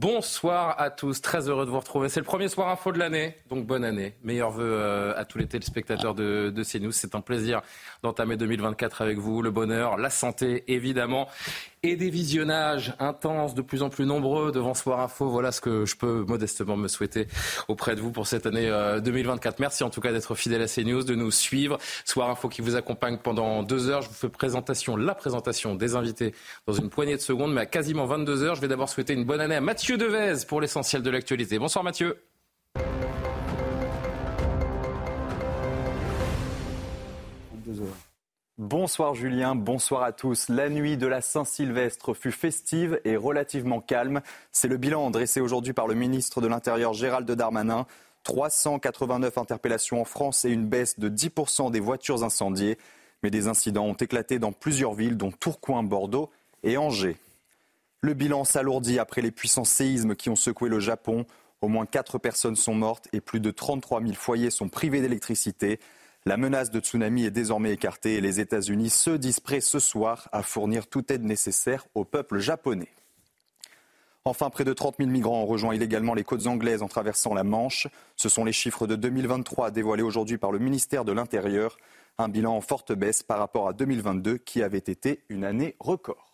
Bonsoir à tous, très heureux de vous retrouver. C'est le premier soir info de l'année, donc bonne année. Meilleurs vœux euh, à tous les téléspectateurs de, de CNews. C'est un plaisir d'entamer 2024 avec vous. Le bonheur, la santé, évidemment et des visionnages intenses, de plus en plus nombreux devant Soir Info. Voilà ce que je peux modestement me souhaiter auprès de vous pour cette année 2024. Euh, Merci en tout cas d'être fidèle à CNews, de nous suivre. Soir Info qui vous accompagne pendant deux heures. Je vous fais présentation, la présentation des invités dans une poignée de secondes, mais à quasiment 22 heures. Je vais d'abord souhaiter une bonne année à Mathieu Devez pour l'essentiel de l'actualité. Bonsoir Mathieu. Bonsoir Julien, bonsoir à tous. La nuit de la Saint-Sylvestre fut festive et relativement calme. C'est le bilan dressé aujourd'hui par le ministre de l'Intérieur Gérald Darmanin. 389 interpellations en France et une baisse de 10% des voitures incendiées. Mais des incidents ont éclaté dans plusieurs villes, dont Tourcoing, Bordeaux et Angers. Le bilan s'alourdit après les puissants séismes qui ont secoué le Japon. Au moins 4 personnes sont mortes et plus de 33 000 foyers sont privés d'électricité. La menace de tsunami est désormais écartée et les États-Unis se disent prêts ce soir à fournir toute aide nécessaire au peuple japonais. Enfin, près de 30 000 migrants ont rejoint illégalement les côtes anglaises en traversant la Manche. Ce sont les chiffres de 2023 dévoilés aujourd'hui par le ministère de l'Intérieur. Un bilan en forte baisse par rapport à 2022 qui avait été une année record.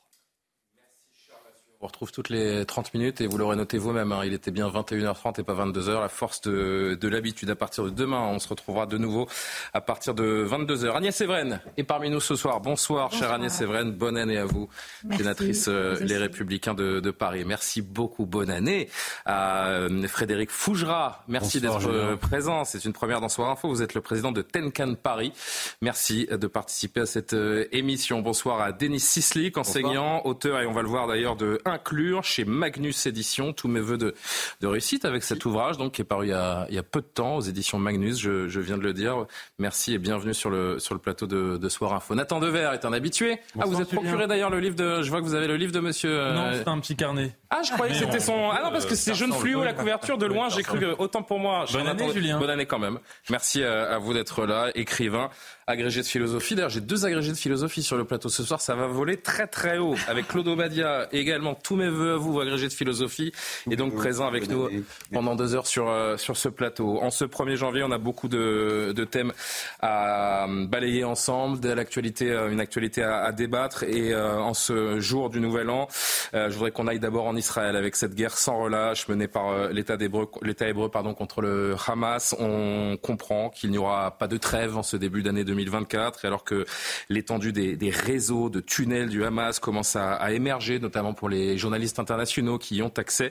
On retrouve toutes les 30 minutes et vous l'aurez noté vous-même. Hein, il était bien 21h30 et pas 22h. La force de, l'habitude. À partir de demain, on se retrouvera de nouveau à partir de 22h. Agnès Sévren est parmi nous ce soir. Bonsoir, chère Agnès Sévren. Bonne année à vous, sénatrice euh, Les Républicains de, Paris. Merci beaucoup. Bonne année à euh, Frédéric Fougera. Merci d'être euh, présent. C'est une première dans Soir Info. Vous êtes le président de Tenkan Paris. Merci de participer à cette émission. Bonsoir à Denis Sislik, enseignant, auteur, et on va le voir d'ailleurs, de inclure chez Magnus Éditions. Tous mes voeux de, de, réussite avec cet ouvrage, donc qui est paru il y a, il y a peu de temps aux éditions Magnus. Je, je, viens de le dire. Merci et bienvenue sur le sur le plateau de, de Soir Info. Nathan Dever est un habitué. ah, vous êtes procuré d'ailleurs le livre de. Je vois que vous avez le livre de Monsieur. Euh, non, c'est un petit carnet. Ah, je croyais que c'était son. Ah non, parce que c'est jaune fluo la couverture de loin. J'ai cru que autant pour moi. Bonne année, Julien. Bonne année quand même. Merci à, à vous d'être là, écrivain agrégé de philosophie. D'ailleurs, j'ai deux agrégés de philosophie sur le plateau ce soir. Ça va voler très très haut. Avec Claude Obadia et tous mes voeux à vous, agrégés de philosophie, et donc présent avec nous pendant deux heures sur, euh, sur ce plateau. En ce 1er janvier, on a beaucoup de, de thèmes à balayer ensemble, de l'actualité, euh, une actualité à, à débattre. Et euh, en ce jour du Nouvel An, je voudrais qu'on aille d'abord en Israël avec cette guerre sans relâche menée par l'État hébreu, l'État hébreu pardon, contre le Hamas. On comprend qu'il n'y aura pas de trêve en ce début d'année 2024, et alors que l'étendue des, des, réseaux de tunnels du Hamas commence à, à, émerger, notamment pour les journalistes internationaux qui y ont accès,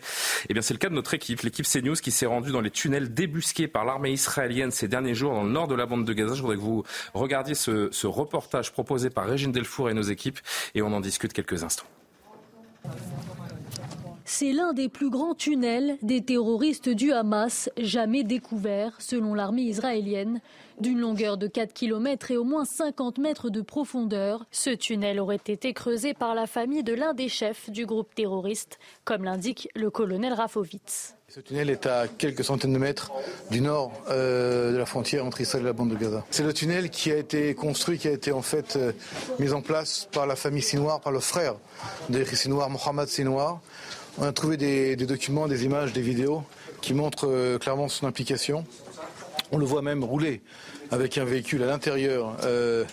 eh bien c'est le cas de notre équipe, l'équipe CNews qui s'est rendue dans les tunnels débusqués par l'armée israélienne ces derniers jours dans le nord de la bande de Gaza. Je voudrais que vous regardiez ce, ce reportage proposé par Régine Delfour et nos équipes, et on en discute quelques instants. C'est l'un des plus grands tunnels des terroristes du Hamas jamais découvert, selon l'armée israélienne. D'une longueur de 4 km et au moins 50 mètres de profondeur, ce tunnel aurait été creusé par la famille de l'un des chefs du groupe terroriste, comme l'indique le colonel Rafovitz. Ce tunnel est à quelques centaines de mètres du nord euh, de la frontière entre Israël et la bande de Gaza. C'est le tunnel qui a été construit, qui a été en fait euh, mis en place par la famille Sinoir, par le frère de Sinoir, Mohamed Sinoir. On a trouvé des, documents, des images, des vidéos qui montrent euh, clairement son implication. On le voit même rouler avec un véhicule à l'intérieur euh,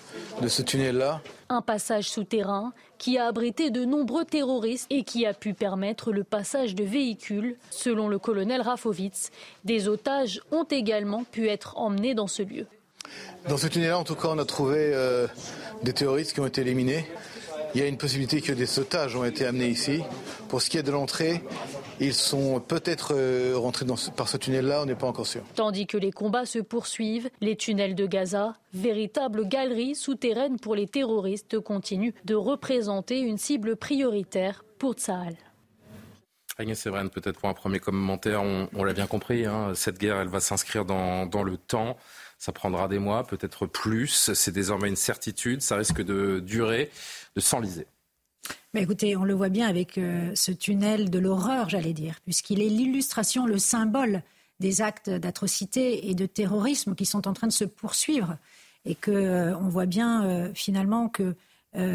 de ce tunnel-là. Un passage souterrain qui a abrité de nombreux terroristes et qui a pu permettre le passage de véhicules. Selon le colonel Rafovitz, des otages ont également pu être emmenés dans ce lieu. Dans ce tunnel-là, en tout cas, on a trouvé euh, des terroristes qui ont été éliminés. Il y a une possibilité que des otages ont été amenés ici. Pour ce qui est de l'entrée, ils sont peut-être euh, rentrés dans par ce tunnel-là, on n'est pas encore sûr. Tandis que les combats se poursuivent, les tunnels de Gaza, véritable galerie souterraine pour les terroristes, continuent de représenter une cible prioritaire pour Tsahal. Agnès Séverine, peut-être pour un premier commentaire, on, l'a bien compris, hein, cette guerre, elle va s'inscrire dans, dans le temps. Ça prendra des mois, peut-être plus. C'est désormais une certitude. Ça risque de durer, de s'enliser. Mais écoutez, on le voit bien avec euh, ce tunnel de l'horreur, j'allais dire, puisqu'il est l'illustration, le symbole des actes d'atrocité et de terrorisme qui sont en train de se poursuivre. Et qu'on euh, voit bien euh, finalement que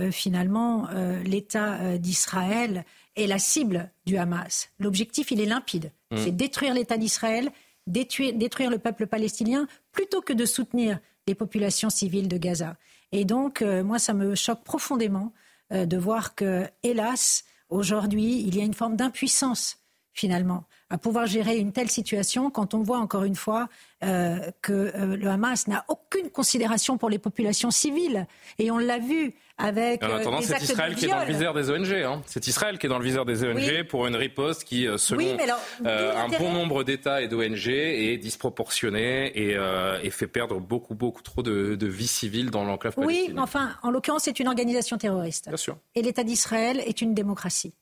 finalement l'État d'Israël est la cible du Hamas. L'objectif, il est limpide. Mm. C'est détruire l'État d'Israël, détruire, détruire le peuple palestinien, plutôt que de soutenir les populations civiles de Gaza. Et donc, moi, ça me choque profondément de voir que, hélas, aujourd'hui, il y a une forme d'impuissance finalement, à pouvoir gérer une telle situation quand on voit encore une fois euh, que euh, le Hamas n'a aucune considération pour les populations civiles. Et on l'a vu avec. En attendant, c'est Israël qui est dans le viseur des ONG. Hein. C'est Israël qui est dans le viseur des ONG pour une riposte qui, euh, selon un bon nombre d'États et d'ONG, est disproportionnée et, et, fait perdre beaucoup, beaucoup trop de, de vies civiles dans l'enclave Oui, mais enfin, en l'occurrence, c'est une organisation terroriste. Bien sûr. Et l'État d'Israël est une démocratie.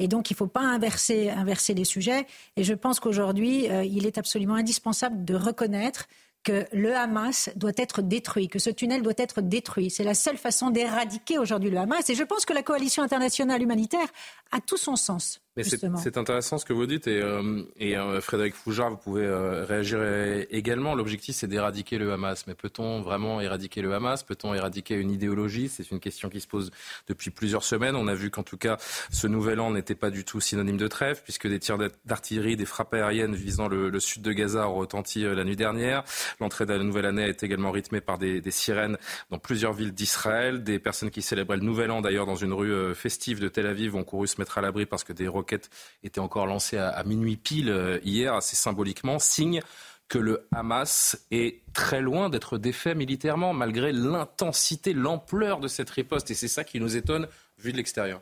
Et donc, il ne faut pas inverser, inverser les sujets. Et je pense qu'aujourd'hui, euh, il est absolument indispensable de reconnaître que le Hamas doit être détruit, que ce tunnel doit être détruit. C'est la seule façon d'éradiquer aujourd'hui le Hamas. Et je pense que la coalition internationale humanitaire a tout son sens. C'est intéressant ce que vous dites et, euh, et euh, Frédéric Fougard, vous pouvez euh, réagir également. L'objectif, c'est d'éradiquer le Hamas. Mais peut-on vraiment éradiquer le Hamas? Peut-on éradiquer une idéologie? C'est une question qui se pose depuis plusieurs semaines. On a vu qu'en tout cas, ce nouvel an n'était pas du tout synonyme de trêve, puisque des tirs d'artillerie, des frappes aériennes visant le, le, sud de Gaza ont retenti la nuit dernière. L'entrée de la nouvelle année est également rythmée par des, des sirènes dans plusieurs villes d'Israël. Des personnes qui célébraient le nouvel an, d'ailleurs, dans une rue festive de Tel Aviv, ont couru se mettre à l'abri parce que des roquettes était encore lancée à, minuit pile euh, hier, assez symboliquement, signe que le Hamas est très loin d'être défait militairement, malgré l'intensité, l'ampleur de cette riposte. Et c'est ça qui nous étonne vu de l'extérieur.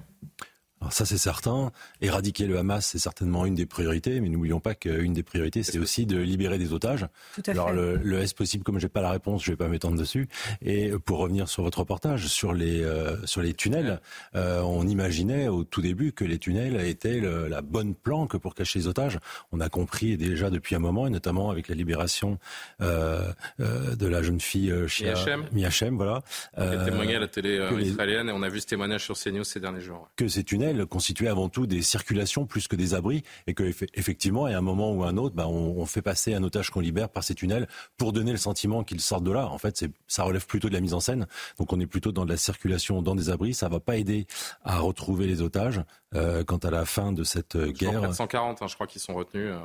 Alors ça c'est certain. Éradiquer le Hamas c'est certainement une des priorités, mais n'oublions pas qu'une des priorités c'est aussi de libérer des otages. Tout à Alors fait. le, le est possible, comme j'ai pas la réponse, je vais pas m'étendre dessus. Et pour revenir sur votre reportage sur les euh, sur les tunnels, euh, on imaginait au tout début que les tunnels étaient le, la bonne planque pour cacher les otages. On a compris déjà depuis un moment, et notamment avec la libération euh, euh de la jeune fille euh, Shia, Miachem, voilà. Qui a témoigné à la télé israélienne, et on a vu ce témoignage sur CNews ces derniers jours. Que ces tunnels constituaient avant tout des circulations plus que des abris et que effectivement, à un moment ou un autre, bah, on, fait passer un otage qu'on libère par ces tunnels pour donner le sentiment qu'il sortent de là. En fait, ça relève plutôt de la mise en scène. Donc on est plutôt dans de la circulation dans des abris. Ça va pas aider à retrouver les otages. Euh, quant à la fin de cette guerre. 440, hein, je crois qu'ils sont retenus. Euh,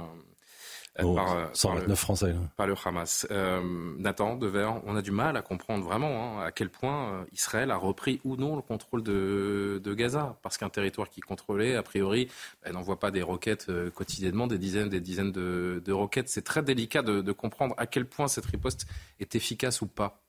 Oh, par, 129 le, Français. Par le Hamas. Euh, Nathan Devers, on a du mal à comprendre vraiment hein, à quel point euh, Israël a repris ou non le contrôle de, de Gaza. Parce qu'un territoire qui contrôlait, a priori, elle n'envoie pas des roquettes euh, quotidiennement, des dizaines, des dizaines de, de roquettes. C'est très délicat de, de comprendre à quel point cette riposte est efficace ou pas.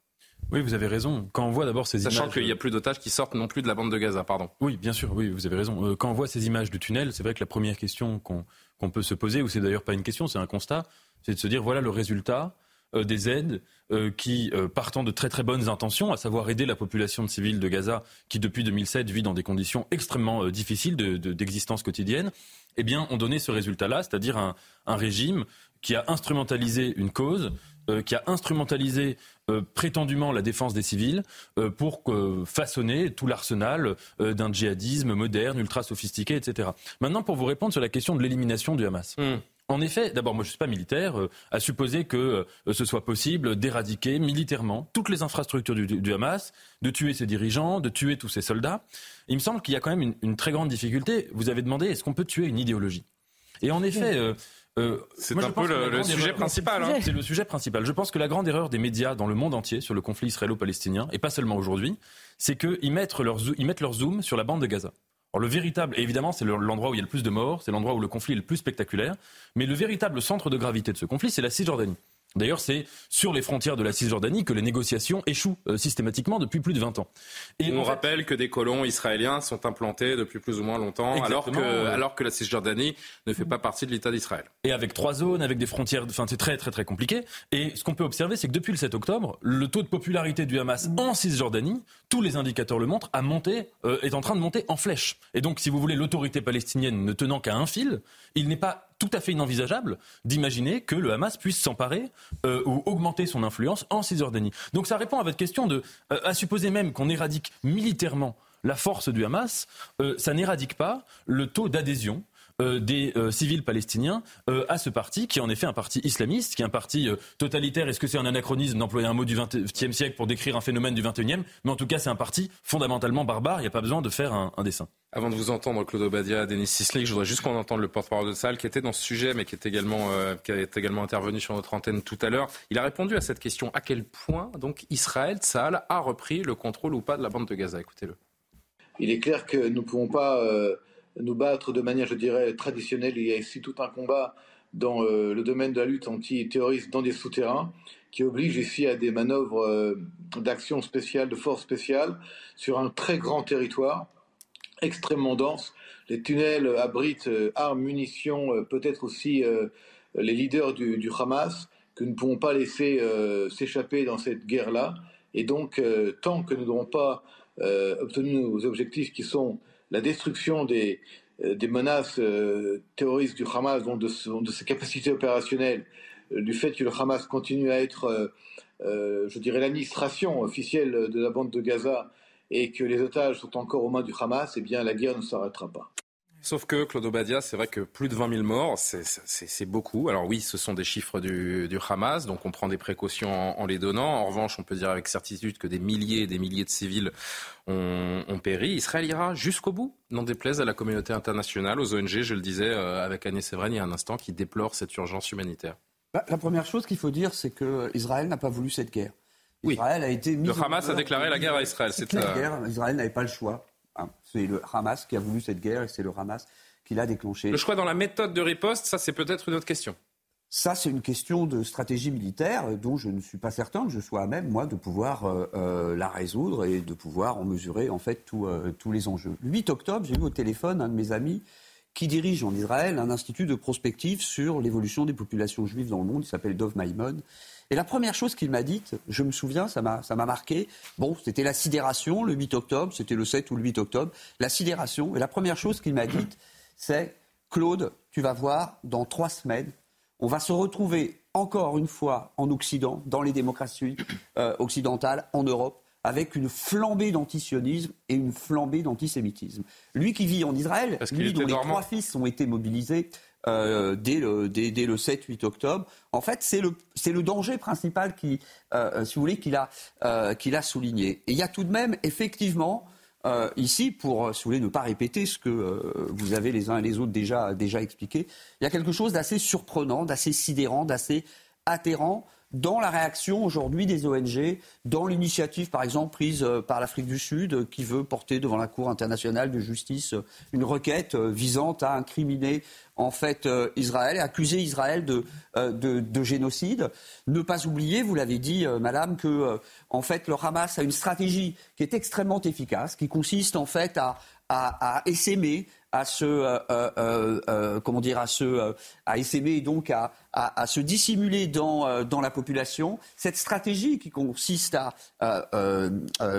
Oui, vous avez raison. Quand on voit d'abord ces Sachant qu'il n'y a plus d'otages qui sortent non plus de la bande de Gaza, pardon. Oui, bien sûr, oui, vous avez raison. Euh, quand on voit ces images du tunnel, c'est vrai que la première question qu'on qu'on peut se poser, ou c'est d'ailleurs pas une question, c'est un constat, c'est de se dire voilà le résultat euh, des aides euh, qui, euh, partant de très très bonnes intentions, à savoir aider la population de civils de Gaza, qui depuis 2007 vit dans des conditions extrêmement difficiles d'existence de, quotidienne, eh bien, ont donné ce résultat-là, c'est-à-dire un, régime qui a instrumentalisé une cause, qui a instrumentalisé prétendument la défense des civils pour façonner tout l'arsenal d'un djihadisme moderne, ultra sophistiqué, etc. Maintenant, pour vous répondre sur la question de l'élimination du Hamas. Mmh. En effet, d'abord, moi je ne suis pas militaire, euh, à supposer que euh, ce soit possible d'éradiquer militairement toutes les infrastructures du, Hamas, de tuer ses dirigeants, de tuer tous ses soldats. Il me semble qu'il y a quand même une, très grande difficulté. Vous avez demandé, est-ce qu'on peut tuer une idéologie? Et en effet... Euh, c'est un peu le, sujet principal. Hein. C'est le sujet principal. Je pense que la grande erreur des médias dans le monde entier sur le conflit israélo-palestinien, et pas seulement aujourd'hui, c'est qu'ils mettent leur, ils mettent leur zoom sur la bande de Gaza. Alors le véritable, évidemment, c'est l'endroit où il y a le plus de morts, c'est l'endroit où le conflit est le plus spectaculaire, mais le véritable centre de gravité de ce conflit, c'est la Cisjordanie. D'ailleurs, c'est sur les frontières de la Cisjordanie que les négociations échouent euh, systématiquement depuis plus de 20 ans. Et on rappelle que des colons israéliens sont implantés depuis plus ou moins longtemps, alors que, alors que la Cisjordanie ne fait pas partie de l'État d'Israël. Et avec trois zones, avec des frontières, enfin c'est très très très compliqué. Et ce qu'on peut observer, c'est que depuis le 7 octobre, le taux de popularité du Hamas en Cisjordanie, tous les indicateurs le montrent, a monté, euh, est en train de monter en flèche. Et donc, si vous voulez, l'autorité palestinienne ne tenant qu'à un fil, il n'est pas tout à fait inenvisageable d'imaginer que le Hamas puisse s'emparer euh, ou augmenter son influence en Cisjordanie. Donc ça répond à votre question de, euh, à supposer même qu'on éradique militairement la force du Hamas, euh, ça n'éradique pas le taux d'adhésion euh, des euh, civils palestiniens euh, à ce parti, qui est en effet un parti islamiste, qui est un parti totalitaire. Est-ce que c'est un anachronisme d'employer un mot du XXe siècle pour décrire un phénomène du XXIe Mais en tout cas, c'est un parti fondamentalement barbare. Il n'y a pas besoin de faire un, dessin. Avant de vous entendre, Claude Obadia, Denis Sislik, je voudrais juste qu'on entende le porte-parole de salle qui était dans ce sujet, mais qui, est également, qui a également intervenu sur notre antenne tout à l'heure. Il a répondu à cette question à quel point donc Israël, Saal, a repris le contrôle ou pas de la bande de Gaza? Écoutez-le. Il est clair que nous ne pouvons pas nous battre de manière, je dirais, traditionnelle. Il y a ici tout un combat dans euh, le domaine de la lutte anti-terroriste dans des souterrains qui oblige ici à des manœuvres euh, d'action spéciale, de force spéciale, sur un très grand territoire, extrêmement dense. Les tunnels abritent euh, armes, munitions, peut-être aussi les leaders du, du, Hamas, que nous ne pouvons pas laisser s'échapper dans cette guerre-là. Et donc, tant que nous n'aurons pas obtenu nos objectifs qui sont la destruction des, euh, menaces euh, terroristes du Hamas, donc de, de ses capacités opérationnelles, euh, du fait que le Hamas continue à être, je dirais, l'administration officielle de la bande de Gaza et que les otages sont encore aux mains du Hamas, eh bien la guerre ne s'arrêtera pas. Sauf que, Claude Obadia, c'est vrai que plus de 20 000 morts, c'est beaucoup. Alors oui, ce sont des chiffres du, Hamas, donc on prend des précautions en, les donnant. En revanche, on peut dire avec certitude que des milliers et des milliers de civils ont, péri. Israël ira jusqu'au bout, n'en déplaise à la communauté internationale, aux ONG, je le disais euh, avec Agnès Evren il y a un instant, qui déplore cette urgence humanitaire. Bah, la première chose qu'il faut dire, c'est qu'Israël n'a pas voulu cette guerre. Israël a été mis le Hamas a déclaré la guerre à Israël. C'est la guerre. Israël n'avait pas le choix. Hein, c'est le Hamas qui a voulu cette guerre et c'est le Hamas qui l'a déclenchée. Le choix dans la méthode de riposte, ça c'est peut-être une autre question. Ça, c'est une question de stratégie militaire dont je ne suis pas certain que je sois à même, moi, de pouvoir euh, euh, la résoudre et de pouvoir en mesurer, en fait, euh, tous les enjeux. Le 8 octobre, j'ai eu au téléphone un de mes amis qui dirige en Israël un institut de prospective sur l'évolution des populations juives dans le monde. Il s'appelle Dov Maimon. Et la première chose qu'il m'a dite, je me souviens, ça m'a, ça m'a marqué, bon, c'était la sidération le 8 octobre, c'était le 7 ou le 8 octobre, la sidération. Et la première chose qu'il m'a dite, c'est Claude, tu vas voir, dans trois semaines, on va se retrouver encore une fois en Occident, dans les démocraties euh, occidentales, en Europe, avec une flambée d'antisionisme et une flambée d'antisémitisme. Lui qui vit en Israël, lui dont les trois fils ont été mobilisés euh, dès, le, dès, le 7-8 octobre. En fait, c'est le, danger principal euh, euh, qu'il a souligné. Et il y a tout de même, effectivement, ici, pour, si vous voulez, ne pas répéter ce que vous avez les uns et les autres déjà, déjà expliqué, il y a quelque chose d'assez surprenant, d'assez sidérant, d'assez atterrant dans la réaction aujourd'hui des ONG, dans l'initiative par exemple prise euh, par l'Afrique du Sud euh, qui veut porter devant la Cour internationale de justice euh, une requête visant à incriminer en fait Israël et accuser Israël de, de, génocide. Ne pas oublier, vous l'avez dit, Madame, que en fait le Hamas a une stratégie qui est extrêmement efficace, qui consiste en fait à, à, à essaimer, à se, euh, euh, euh, comment dire, à se, à essaimer donc à, à, se dissimuler dans, dans la population. Cette stratégie qui consiste à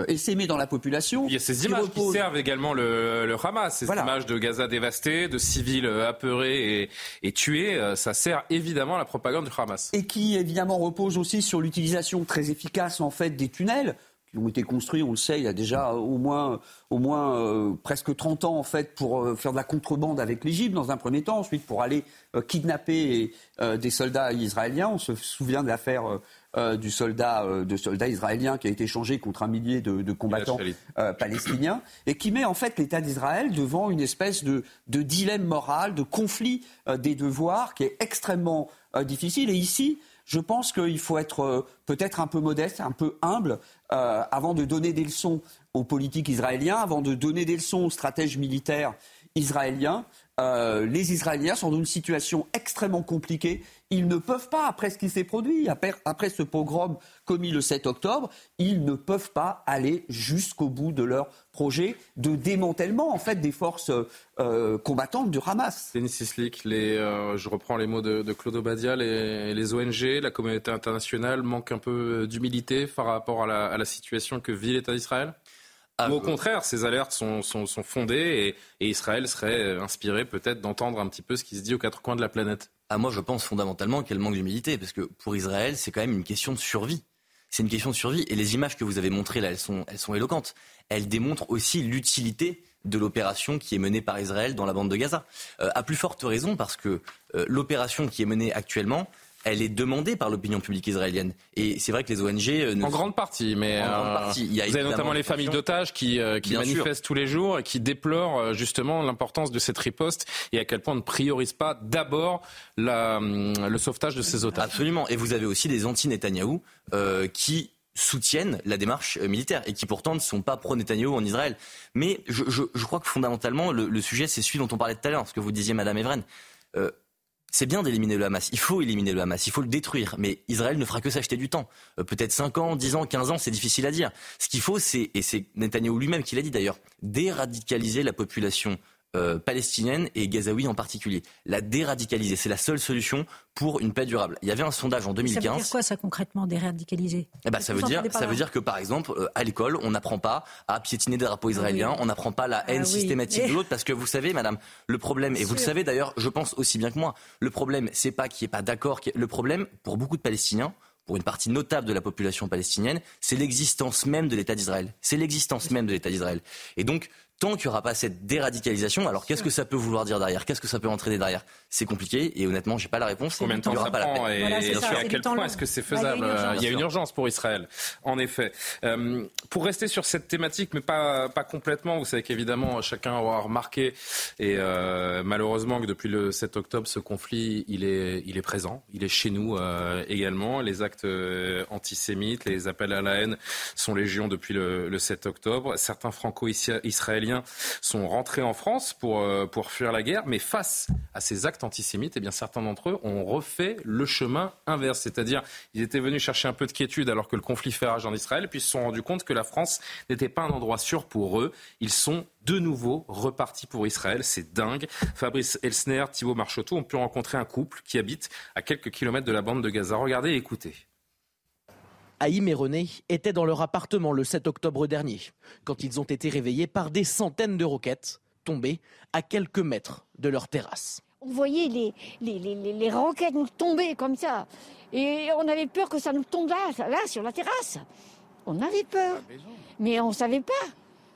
essaimer dans la population. Il y a ces images qui servent également le, le Hamas, ces images de Gaza dévasté, de civils apeurés et, et tués. Ça sert évidemment à la propagande du Hamas. Et qui évidemment repose aussi sur l'utilisation très efficace en fait des tunnels ont été construits, on le sait, il y a déjà au moins, au moins euh, presque 30 ans en fait pour euh, faire de la contrebande avec l'Égypte dans un premier temps, ensuite pour aller euh, kidnapper des soldats israéliens. On se souvient de l'affaire du soldat, de soldats israéliens qui a été échangé contre un millier de, combattants palestiniens et qui met en fait l'État d'Israël devant une espèce de, de, dilemme moral, de conflit des devoirs qui est extrêmement difficile. Et ici, je pense qu'il faut être euh, peut-être un peu modeste, un peu humble, euh, avant de donner des leçons aux politiques israéliens, avant de donner des leçons aux stratèges militaires israéliens. Euh, les Israéliens sont dans une situation extrêmement compliquée. Ils ne peuvent pas, après ce qui s'est produit, après, ce pogrom commis le 7 octobre, ils ne peuvent pas aller jusqu'au bout de leur projet de démantèlement en fait des forces euh, combattantes du Hamas. Denis Sislik, euh, je reprends les mots de, Claude Obadia, les, ONG, la communauté internationale manquent un peu d'humilité par rapport à la situation que vit l'État d'Israël? Ah, au contraire, ces alertes sont, fondées et, Israël serait euh, inspiré peut-être d'entendre un petit peu ce qui se dit aux quatre coins de la planète. Ah, moi, je pense fondamentalement qu'elle manque d'humilité, parce que pour Israël, c'est quand même une question de survie. C'est une question de survie. Et les images que vous avez montrées là, elles sont, elles sont éloquentes. Elles démontrent aussi l'utilité de l'opération qui est menée par Israël dans la bande de Gaza. Euh, à plus forte raison parce que euh, l'opération qui est menée actuellement, elle est demandée par l'opinion publique israélienne. Et c'est vrai que les ONG... Euh, en grande partie, mais en grande partie. Il y a vous avez notamment les familles d'otages qui, qui manifestent tous les jours et qui déplorent justement l'importance de cette riposte et à quel point on ne priorise pas d'abord le sauvetage de ces otages. Absolument. Et vous avez aussi des anti-Netanyahou qui soutiennent la démarche euh, militaire et qui pourtant ne sont pas pro-Netanyahou en Israël. Mais je, je, je, crois que fondamentalement, le, le sujet, c'est celui dont on parlait tout à l'heure, ce que vous disiez, Madame Evren. C'est bien d'éliminer le Hamas. Il faut éliminer le Hamas. Il faut le détruire. Mais Israël ne fera que s'acheter du temps. Euh, peut-être 5 ans, 10 ans, 15 ans, c'est difficile à dire. Ce qu'il faut, c'est, et c'est Netanyahou lui-même qui l'a dit d'ailleurs, déradicaliser la population euh, palestinienne et gazaoui en particulier. La déradicaliser, c'est la seule solution pour une paix durable. Il y avait un sondage en 2015. Ça veut dire quoi ça concrètement, déradicaliser? Eh ben, ça veut dire, ça veut dire que par exemple, euh, à l'école, on n'apprend pas à piétiner des drapeaux israéliens, ah on n'apprend pas la haine ah systématique de l'autre, parce que vous savez, madame, le problème, et vous le savez d'ailleurs, je pense aussi bien que moi, le problème, c'est pas qu'il n'y ait pas d'accord, le problème, pour beaucoup de Palestiniens, pour une partie notable de la population palestinienne, c'est l'existence même de l'État d'Israël. C'est l'existence même de l'État d'Israël. Et donc, tant qu'il n'y aura pas cette déradicalisation, alors qu'est-ce que ça peut vouloir dire derrière? Qu'est-ce que ça peut entraîner derrière? C'est compliqué et honnêtement, j'ai pas la réponse. Combien de temps ça prend et, à quel point est-ce que c'est bah, faisable? Il y a une urgence pour Israël, en effet. Euh, pour rester sur cette thématique, mais pas, pas complètement, vous savez qu'évidemment, chacun aura remarqué, et euh, malheureusement que depuis le 7 octobre, ce conflit, il est, il est présent, il est chez nous euh, également. Les actes antisémites, les appels à la haine sont légion depuis le, le 7 octobre. Certains franco-israéliens sont rentrés en France pour, euh, pour fuir la guerre, mais face à ces actes antisémites, eh bien, certains d'entre eux ont refait le chemin inverse. C'est-à-dire, ils étaient venus chercher un peu de quiétude alors que le conflit fait rage en Israël, puis se sont rendus compte que la France n'était pas un endroit sûr pour eux. Ils sont de nouveau repartis pour Israël. C'est dingue. Fabrice Elsner, Thibault Marchoteau ont pu rencontrer un couple qui habite à quelques kilomètres de la bande de Gaza. Regardez et écoutez. Haïm et René étaient dans leur appartement le 7 octobre dernier, quand ils ont été réveillés par des centaines de roquettes tombées à quelques mètres de leur terrasse. On voyait les, les, roquettes nous tomber comme ça. Et on avait peur que ça nous tombe là, là, sur la terrasse. On avait peur. Mais on ne savait pas.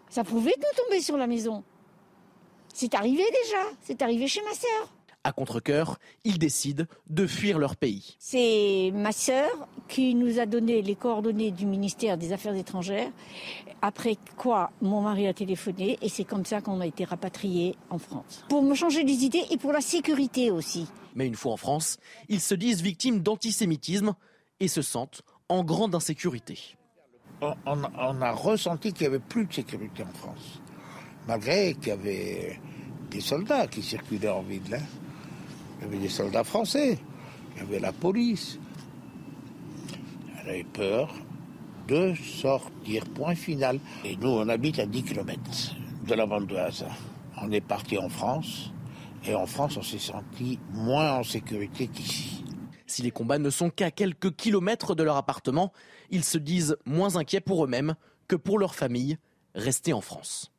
Ça pouvait nous tomber sur la maison. C'est arrivé déjà. C'est arrivé chez ma sœur. À contre-coeur, ils décident de fuir leur pays. C'est ma sœur qui nous a donné les coordonnées du ministère des Affaires étrangères, après quoi mon mari a téléphoné et c'est comme ça qu'on a été rapatriés en France. Pour me changer les idées et pour la sécurité aussi. Mais une fois en France, ils se disent victimes d'antisémitisme et se sentent en grande insécurité. On, a ressenti qu'il n'y avait plus de sécurité en France, malgré qu'il y avait des soldats qui circulaient en ville. Hein. Il y avait des soldats français, il y avait la police. Elle avait peur de sortir, point final. Et nous, on habite à 10 km de la bande de. On est parti en France, et en France, on s'est senti moins en sécurité qu'ici. Si les combats ne sont qu'à quelques kilomètres de leur appartement, ils se disent moins inquiets pour eux-mêmes que pour leur famille, restée en France.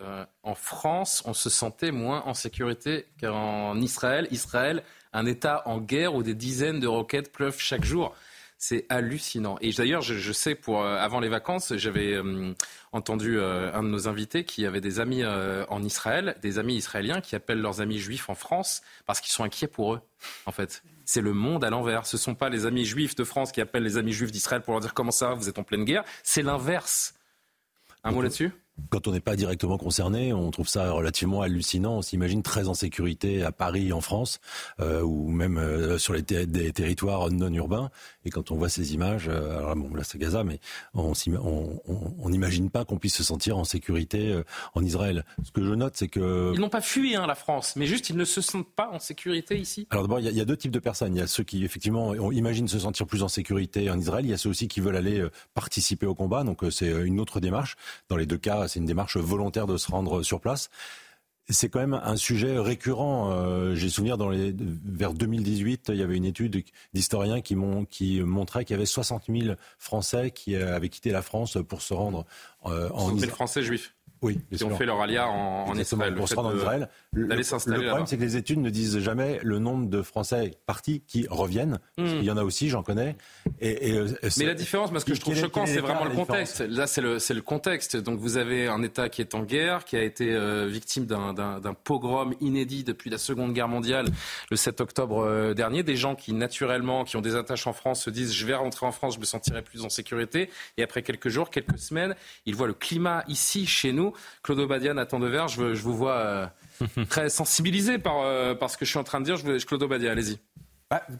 Euh, en France, on se sentait moins en sécurité qu'en Israël. Israël, un État en guerre où des dizaines de roquettes pleuvent chaque jour. C'est hallucinant. Et d'ailleurs, je, sais, pour euh, avant les vacances, j'avais euh, entendu un de nos invités qui avait des amis en Israël, des amis israéliens qui appellent leurs amis juifs en France parce qu'ils sont inquiets pour eux. En fait, c'est le monde à l'envers. Ce ne sont pas les amis juifs de France qui appellent les amis juifs d'Israël pour leur dire comment ça vous êtes en pleine guerre. C'est l'inverse. Un mot là-dessus? Quand on n'est pas directement concerné, on trouve ça relativement hallucinant. On s'imagine très en sécurité à Paris, en France, euh, ou même euh, sur les des territoires non urbains. Et quand on voit ces images, euh, alors bon, là c'est Gaza, mais on n'imagine pas qu'on puisse se sentir en sécurité en Israël. Ce que je note, c'est que ils n'ont pas fui hein, la France, mais juste ils ne se sentent pas en sécurité ici. Alors d'abord, il y, a deux types de personnes. Il y a ceux qui effectivement imaginent se sentir plus en sécurité en Israël. Il y a ceux aussi qui veulent aller participer au combat. Donc c'est une autre démarche. Dans les deux cas c'est une démarche volontaire de se rendre sur place. C'est quand même un sujet récurrent. Euh, j'ai souvenir dans les, vers 2018, il y avait une étude d'historiens qui, qui montrait qu'il y avait 60 000 Français qui avaient quitté la France pour se rendre euh, en Israël. Français juifs. Oui, qui ont fait leur alia en, en Israël. Pour se rendre en Israël. Le, le problème, c'est que les études ne disent jamais le nombre de Français partis qui reviennent. Hmm. Il y en a aussi, j'en connais. Et, et, Mais la différence, moi, ce que je trouve choquant, c'est vraiment le contexte. Là, c'est le, le, contexte. Donc, vous avez un État qui est en guerre, qui a été euh, victime d'un pogrom inédit depuis la Seconde Guerre mondiale, le 7 octobre euh, dernier. Des gens qui, naturellement, qui ont des attaches en France, se disent je vais rentrer en France, je me sentirai plus en sécurité. Et après quelques jours, quelques semaines, ils voient le climat ici, chez nous. Claude Obadia, Nathan Dever, je, je vous vois euh, très sensibilisé par, par ce que je suis en train de dire. Je, Claude Obadia, allez-y.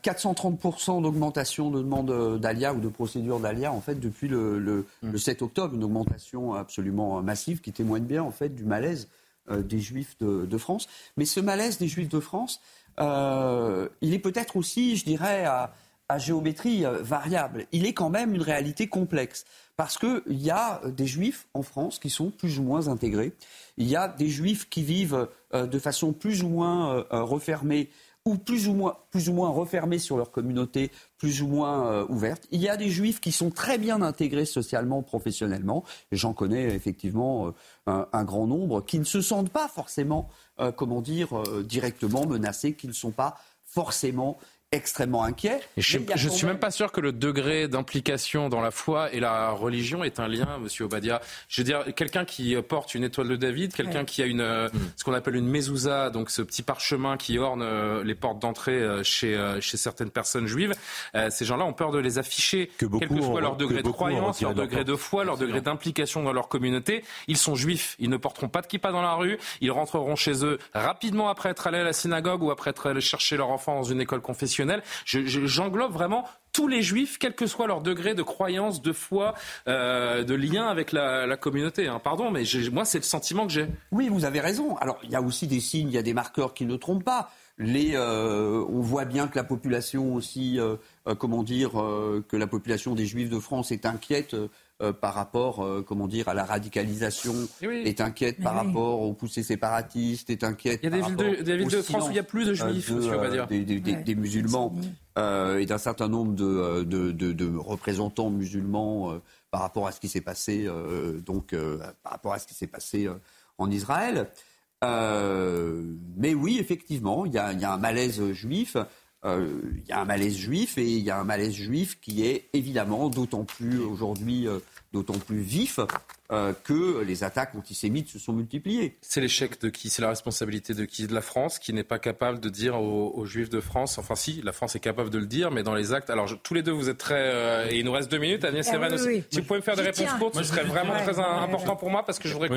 430% bah, d'augmentation de demande d'ALIA ou de procédure d'ALIA en fait depuis le, le, 7 mm. octobre, une augmentation absolument massive qui témoigne bien en fait du malaise euh, des Juifs de, France. Mais ce malaise des Juifs de France, euh, il est peut-être aussi, je dirais, à, géométrie euh, variable. Il est quand même une réalité complexe. Parce qu'il y a des juifs en France qui sont plus ou moins intégrés. Il y a des juifs qui vivent de façon plus ou moins refermée ou plus ou moins, plus refermés sur leur communauté, plus ou moins euh, ouverte. Il y a des juifs qui sont très bien intégrés socialement, professionnellement, j'en connais effectivement euh, un, grand nombre, qui ne se sentent pas forcément, euh, comment dire, directement menacés, qui ne sont pas forcément extrêmement inquiet. je ne suis même... pas sûr que le degré d'implication dans la foi et la religion est un lien, Monsieur Obadia. Je veux dire, quelqu'un qui porte une étoile de David, quelqu'un qui a une, euh, mm. ce qu'on appelle une mezouza, donc ce petit parchemin qui orne euh, les portes d'entrée euh, chez, chez certaines personnes juives, ces gens-là ont peur de les afficher, que quel que soit leur degré de croyance, leur degré de foi, leur degré d'implication dans leur communauté. Ils sont juifs, ils ne porteront pas de kippa dans la rue, ils rentreront chez eux rapidement après être allés à la synagogue ou après être allés chercher leur enfant dans une école confessionnelle J'englobe vraiment tous les juifs, quel que soit leur degré de croyance, de foi, euh, de lien avec la, communauté. Hein. Pardon, mais moi, c'est le sentiment que j'ai. Oui, vous avez raison. Alors, il y a aussi des signes, il y a des marqueurs qui ne trompent pas. Euh, on voit bien que la population aussi, euh, comment dire, que la population des juifs de France est inquiète euh, par rapport, euh, comment dire, à la radicalisation, est inquiète par rapport aux poussées séparatistes, est inquiète. Il y a des villes, de, France où il y a plus de juifs, euh, monsieur, on va dire. Des, musulmans et d'un certain nombre de, représentants musulmans par rapport à ce qui s'est passé, donc par rapport à ce qui s'est passé en Israël. mais oui, effectivement, il y, y a un malaise juif. Il y a un malaise juif et il y a un malaise juif qui est évidemment d'autant plus aujourd'hui d'autant plus vif euh, que les attaques antisémites se sont multipliées. C'est l'échec de qui C'est la responsabilité de qui De la France, qui n'est pas capable de dire aux, Juifs de France, enfin si, la France est capable de le dire, mais dans les actes. Alors tous les deux, vous êtes très... Euh, et il nous reste deux minutes, Agnès ah, aussi. Si vous pouvez me faire des réponses courtes, ce serait vraiment très important pour moi, parce que je voudrais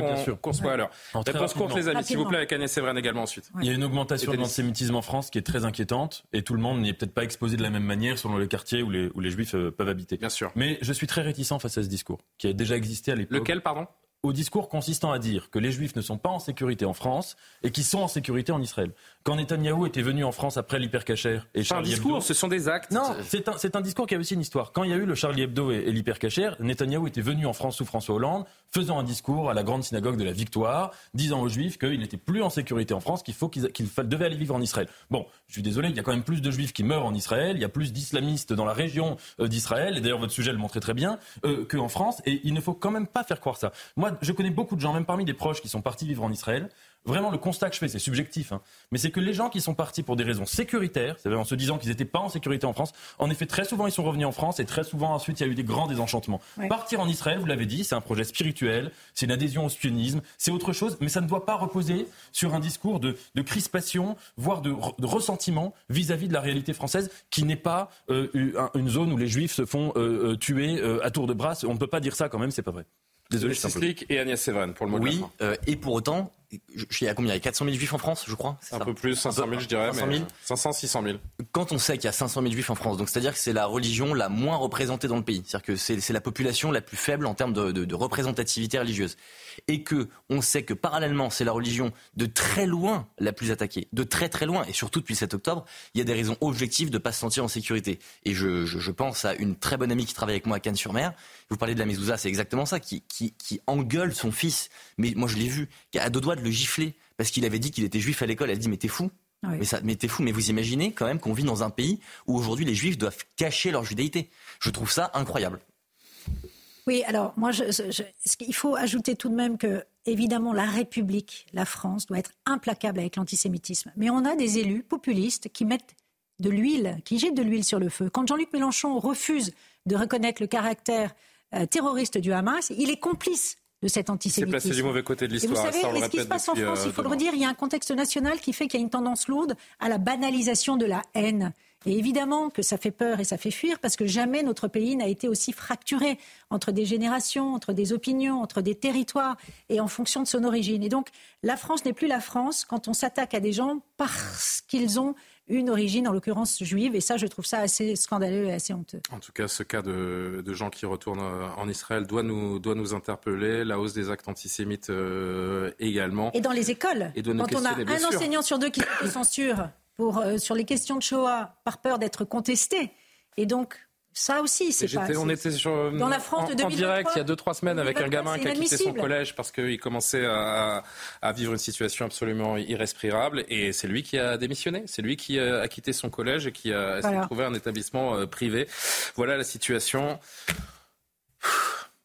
qu'on soit à l'heure. Réponses courtes, les amis, s'il vous plaît, avec Agnès Sévran également ensuite. Il y a une augmentation de l'antisémitisme en France qui est très inquiétante, et tout le monde n'y est peut-être pas exposé de la même manière selon les quartiers où les, où les Juifs euh, peuvent habiter. Bien sûr. Mais je suis très réticent face à ce discours, qui a déjà existé à l'époque. Lequel, pardon au discours consistant à dire que les Juifs ne sont pas en sécurité en France et qu'ils sont en sécurité en Israël. Quand Netanyahou était venu en France après l'hypercacher et Charlie un discours, Hebdo, ce sont des actes. Non, c'est un, un, discours qui a aussi une histoire. Quand il y a eu le Charlie Hebdo et, l'hypercacher, Netanyahou était venu en France sous François Hollande, faisant un discours à la grande synagogue de la Victoire, disant aux Juifs qu'ils n'étaient plus en sécurité en France, qu'il faut qu'ils devaient aller vivre en Israël. Bon, je suis désolé, il y a quand même plus de Juifs qui meurent en Israël, il y a plus d'islamistes dans la région euh, d'Israël, et d'ailleurs votre sujet le montrait très bien, euh, qu'en France, et il ne faut quand même pas faire croire ça. Moi, je connais beaucoup de gens même parmi des proches qui sont partis vivre en Israël, Vraiment, le constat que je fais, c'est subjectif, hein, mais c'est que les gens qui sont partis pour des raisons sécuritaires, c'est-à-dire en se disant qu'ils n'étaient pas en sécurité en France, en effet, très souvent, ils sont revenus en France et très souvent, ensuite, il y a eu des grands désenchantements. Partir en Israël, vous l'avez dit, c'est un projet spirituel, c'est une adhésion au sionisme, c'est autre chose, mais ça ne doit pas reposer sur un discours de, crispation, voire de, ressentiment vis-à-vis de la réalité française, qui n'est pas euh, une zone où les juifs se font euh, euh, tuer à tour de bras. On ne peut pas dire ça quand même, c'est pas vrai. Désolé, c'est et Agnès Sévan pour le mot Oui, et pour autant, je suis à combien? Il y a 400 000 juifs en France, je crois Un peu plus, 500 000 je dirais. 500 000 500, 600 000. Quand on sait qu'il y a 500 000 juifs en France, donc c'est-à-dire que c'est la religion la moins représentée dans le pays, c'est-à-dire que c'est la population la plus faible en termes de, de, de représentativité religieuse, et que on sait que parallèlement c'est la religion de très loin la plus attaquée, de très très loin, et surtout depuis 7 octobre, il y a des raisons objectives de ne pas se sentir en sécurité. Et je, je, je, pense à une très bonne amie qui travaille avec moi à Cannes-sur-Mer. Vous parlez de la Mezouza, c'est exactement ça, qui, qui, qui engueule son fils. Mais moi je l'ai vu, qui a deux doigts de le gifler parce qu'il avait dit qu'il était juif à l'école. Elle dit mais t'es fou. Mais, ça, mais t'es fou. Mais vous imaginez quand même qu'on vit dans un pays où aujourd'hui les juifs doivent cacher leur judaïté. Je trouve ça incroyable. Oui, alors moi, je, il faut ajouter tout de même que évidemment, la République, la France, doit être implacable avec l'antisémitisme. Mais on a des élus populistes qui mettent de l'huile, qui jettent de l'huile sur le feu. Quand Jean-Luc Mélenchon refuse de reconnaître le caractère euh, terroriste du Hamas, il est complice de cet antisémitisme. C'est placé du mauvais côté de l'histoire. Vous savez, ce qui se passe en France, il faut le redire, il y a un contexte national qui fait qu'il y a une tendance lourde à la banalisation de la haine. Et évidemment que ça fait peur et ça fait fuir parce que jamais notre pays n'a été aussi fracturé entre des générations, entre des opinions, entre des territoires et en fonction de son origine. Et donc la France n'est plus la France quand on s'attaque à des gens parce qu'ils ont une origine, en l'occurrence juive. Et ça, je trouve ça assez scandaleux et assez honteux. En tout cas, ce cas de, gens qui retournent euh, en Israël doit nous, doit nous interpeller. La hausse des actes antisémites euh, également. Et dans les écoles. Quand on a un enseignant sur deux qui se censure pour, euh, sur les questions de Shoah par peur d'être contesté. Et donc, ça aussi, c'est pas. On était sur, dans la France en, de direct il y a deux trois semaines avec un gamin qui a quitté son collège parce qu'il commençait à, à, vivre une situation absolument irrespirable et c'est lui qui a démissionné. C'est lui qui a, quitté son collège et qui a trouvé un établissement euh, privé. Voilà la situation.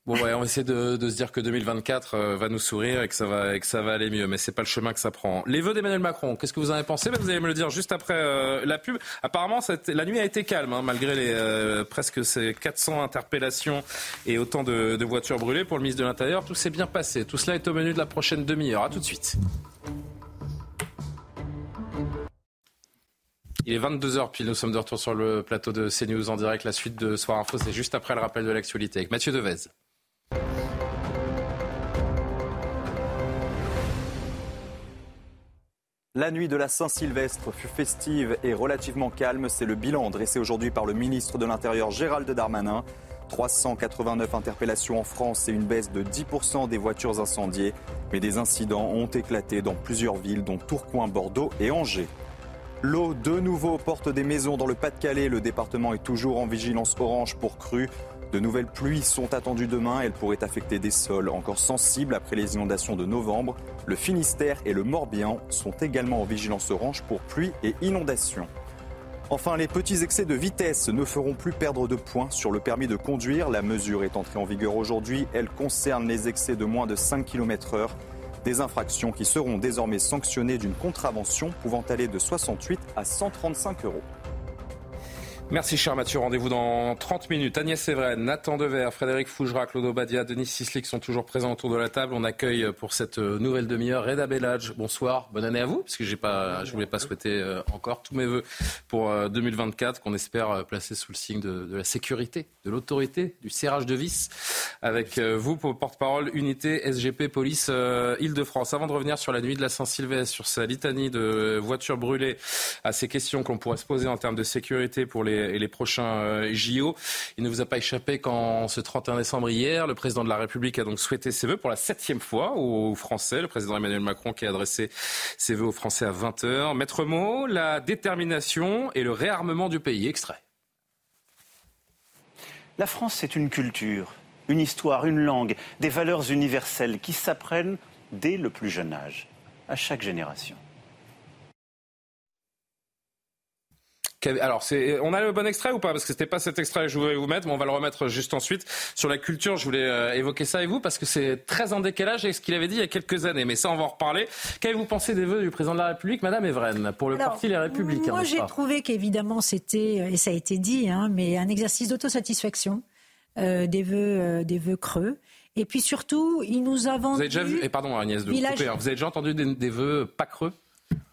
Bon, ouais, on va essayer de, de, se dire que 2024 euh, va nous sourire et que ça va, et que ça va aller mieux, mais c'est pas le chemin que ça prend. Les vœux d'Emmanuel Macron, qu'est-ce que vous en avez pensé? Vous allez me le dire juste après euh, la pub. Apparemment, la nuit a été calme, hein, malgré les euh, presque ces 400 interpellations et autant de, de voitures brûlées pour le ministre de l'Intérieur. Tout s'est bien passé. Tout cela est au menu de la prochaine demi-heure. À tout de suite. Il est 22h, puis nous sommes de retour sur le plateau de CNews en direct. La suite de Soir Info, c'est juste après le rappel de l'actualité avec Mathieu Devez. La nuit de la Saint-Sylvestre fut festive et relativement calme. C'est le bilan dressé aujourd'hui par le ministre de l'Intérieur Gérald Darmanin. 389 interpellations en France et une baisse de 10% des voitures incendiées. Mais des incidents ont éclaté dans plusieurs villes, dont Tourcoing, Bordeaux et Angers. L'eau de nouveau porte des maisons dans le Pas-de-Calais. Le département est toujours en vigilance orange pour crues. De nouvelles pluies sont attendues demain. Elles pourraient affecter des sols encore sensibles après les inondations de novembre. Le Finistère et le Morbihan sont également en vigilance orange pour pluie et inondations. Enfin, les petits excès de vitesse ne feront plus perdre de points sur le permis de conduire. La mesure est entrée en vigueur aujourd'hui. Elle concerne les excès de moins de 5 km/h. Des infractions qui seront désormais sanctionnées d'une contravention pouvant aller de 68 à 135 euros. Merci cher Mathieu. Rendez-vous dans 30 minutes. Agnès Sévren, Nathan Dever, Frédéric Fougera, Claude Badia, Denis Sislik sont toujours présents autour de la table. On accueille pour cette nouvelle demi-heure Reda Bellage. Bonsoir, bonne année à vous, parce que je voulais pas souhaiter euh, encore tous mes voeux pour 2024 euh, qu'on espère euh, placer sous le signe de, la sécurité, de l'autorité, du serrage de vis avec vous porte-parole unité SGP Police Île-de-France. Avant de revenir sur la nuit de la Saint-Sylvestre, sur sa litanie de voitures brûlées, à ces questions qu'on pourrait se poser en termes de sécurité pour les et les prochains euh, JO. Il ne vous a pas échappé qu'en ce 31 décembre hier, le président de la République a donc souhaité ses vœux pour la septième fois aux Français. Le président Emmanuel Macron qui a adressé ses vœux aux Français à 20h. Maître mot, la détermination et le réarmement du pays. Extrait. La France, c'est une culture, une histoire, une langue, des valeurs universelles qui s'apprennent dès le plus jeune âge, à chaque génération. Alors, on a le bon extrait ou pas? Parce que c'était pas cet extrait que je voulais vous mettre, mais on va le remettre juste ensuite. Sur la culture, je voulais euh, évoquer ça avec vous parce que c'est très en décalage avec ce qu'il avait dit il y a quelques années. Mais ça, on va en reparler. Qu'avez-vous pensé des vœux du président de la République, Madame Evren, pour le parti Les Républicains Moi, j'ai trouvé qu'évidemment, c'était, et ça a été dit, hein, mais un exercice d'autosatisfaction, euh, des, vœux, euh, des vœux creux. Et puis surtout, il nous a vendu... Vous avez déjà vu, et pardon Agnès de couper, hein, vous avez déjà entendu des, des vœux pas creux?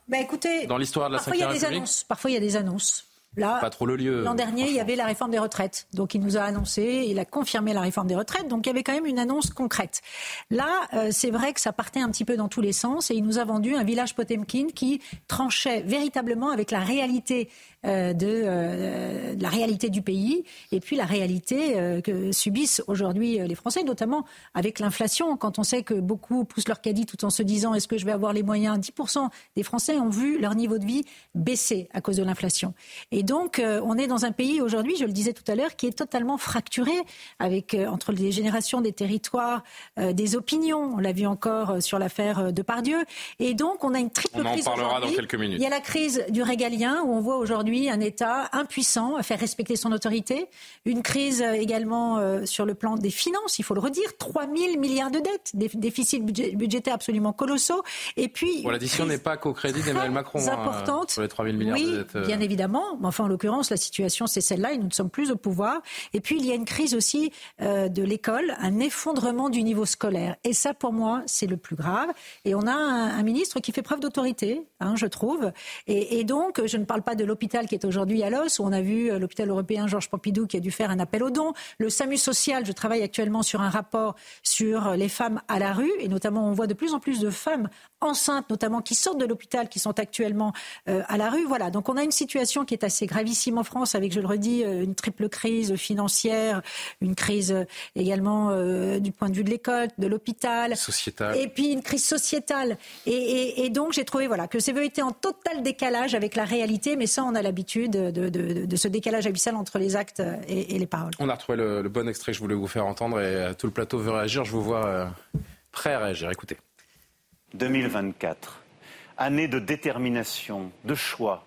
Bah, écoutez, dans l'histoire de la parfois il y a des annonces. Parfois il y a des annonces. Là, pas trop le lieu. L'an dernier, il y avait la réforme des retraites. Donc, il nous a annoncé, il a confirmé la réforme des retraites. Donc, il y avait quand même une annonce concrète. Là, euh, c'est vrai que ça partait un petit peu dans tous les sens et il nous a vendu un village Potemkin qui tranchait véritablement avec la réalité euh, euh, de, la réalité du pays et puis la réalité euh, que subissent aujourd'hui les Français, notamment avec l'inflation. Quand on sait que beaucoup poussent leur caddie tout en se disant est-ce que je vais avoir les moyens? 10% des Français ont vu leur niveau de vie baisser à cause de l'inflation. Et donc, on est dans un pays aujourd'hui, je le disais tout à l'heure, qui est totalement fracturé avec entre les générations, des territoires, des opinions. On l'a vu encore sur l'affaire de Pardieu. Et donc, on a une triple on en crise. parlera dans quelques minutes. Il y a la crise du régalien où on voit aujourd'hui un État impuissant à faire respecter son autorité. Une crise euh, également euh, sur le plan des finances, il faut le redire, 3 000 milliards de dettes, des déficits budgé- budgétaires absolument colossaux. Et puis, Bon, l'addition n'est pas qu'au crédit d'Emmanuel Macron. hein, importante. sur les 3 000 milliards oui, de dettes. euh. bien évidemment. Mais enfin, en l'occurrence, la situation, c'est celle-là et nous ne sommes plus au pouvoir. Et puis, il y a une crise aussi euh, de l'école, un effondrement du niveau scolaire. Et ça, pour moi, c'est le plus grave. Et on a un, un ministre qui fait preuve d'autorité, hein, je trouve. Et, et donc, je ne parle pas de l'hôpital qui est aujourd'hui à l'os, où on a vu euh, l'hôpital européen Georges Pompidou qui a dû faire un appel aux dons. Le SAMU social, je travaille actuellement sur un rapport sur les femmes à la rue. Et notamment, on voit de plus en plus de femmes enceintes, notamment, qui sortent de l'hôpital, qui sont actuellement euh, à la rue. Voilà. Donc, on a une situation qui est assez gravissime en France, avec, je le redis, euh, une triple crise financière, une crise euh, également euh, du point de vue de l'école, de l'hôpital. Sociétale. Et puis une crise sociétale. Et, et- et donc, j'ai trouvé voilà, que ces étaient en total décalage avec la réalité, mais ça, on a l'habitude de, de- de- de ce décalage abyssal entre les actes et, et les paroles. On a retrouvé le, le bon extrait que je voulais vous faire entendre et euh, tout le plateau veut réagir. Je vous vois euh, prêt à réagir. Écoutez. 2024, année de détermination, de choix,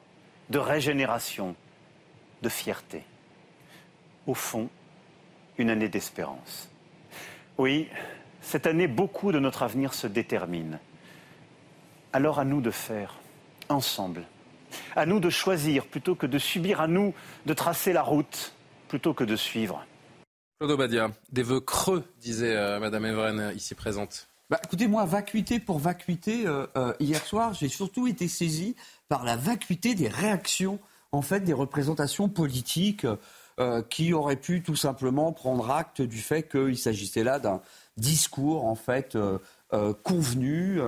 de régénération, de fierté. Au fond, une année d'espérance. Oui, cette année, beaucoup de notre avenir se détermine. Alors à nous de faire, ensemble. À nous de choisir plutôt que de subir, à nous de tracer la route plutôt que de suivre. Claude Obadia, des vœux creux, disait euh, Madame Evren, euh, ici présente. Bah, écoutez, moi, vacuité pour vacuité, euh, euh, hier soir, j'ai surtout été saisi par la vacuité des réactions, en fait, des représentations politiques euh, qui auraient pu tout simplement prendre acte du fait qu'il s'agissait là d'un discours, en fait, euh, euh, convenu.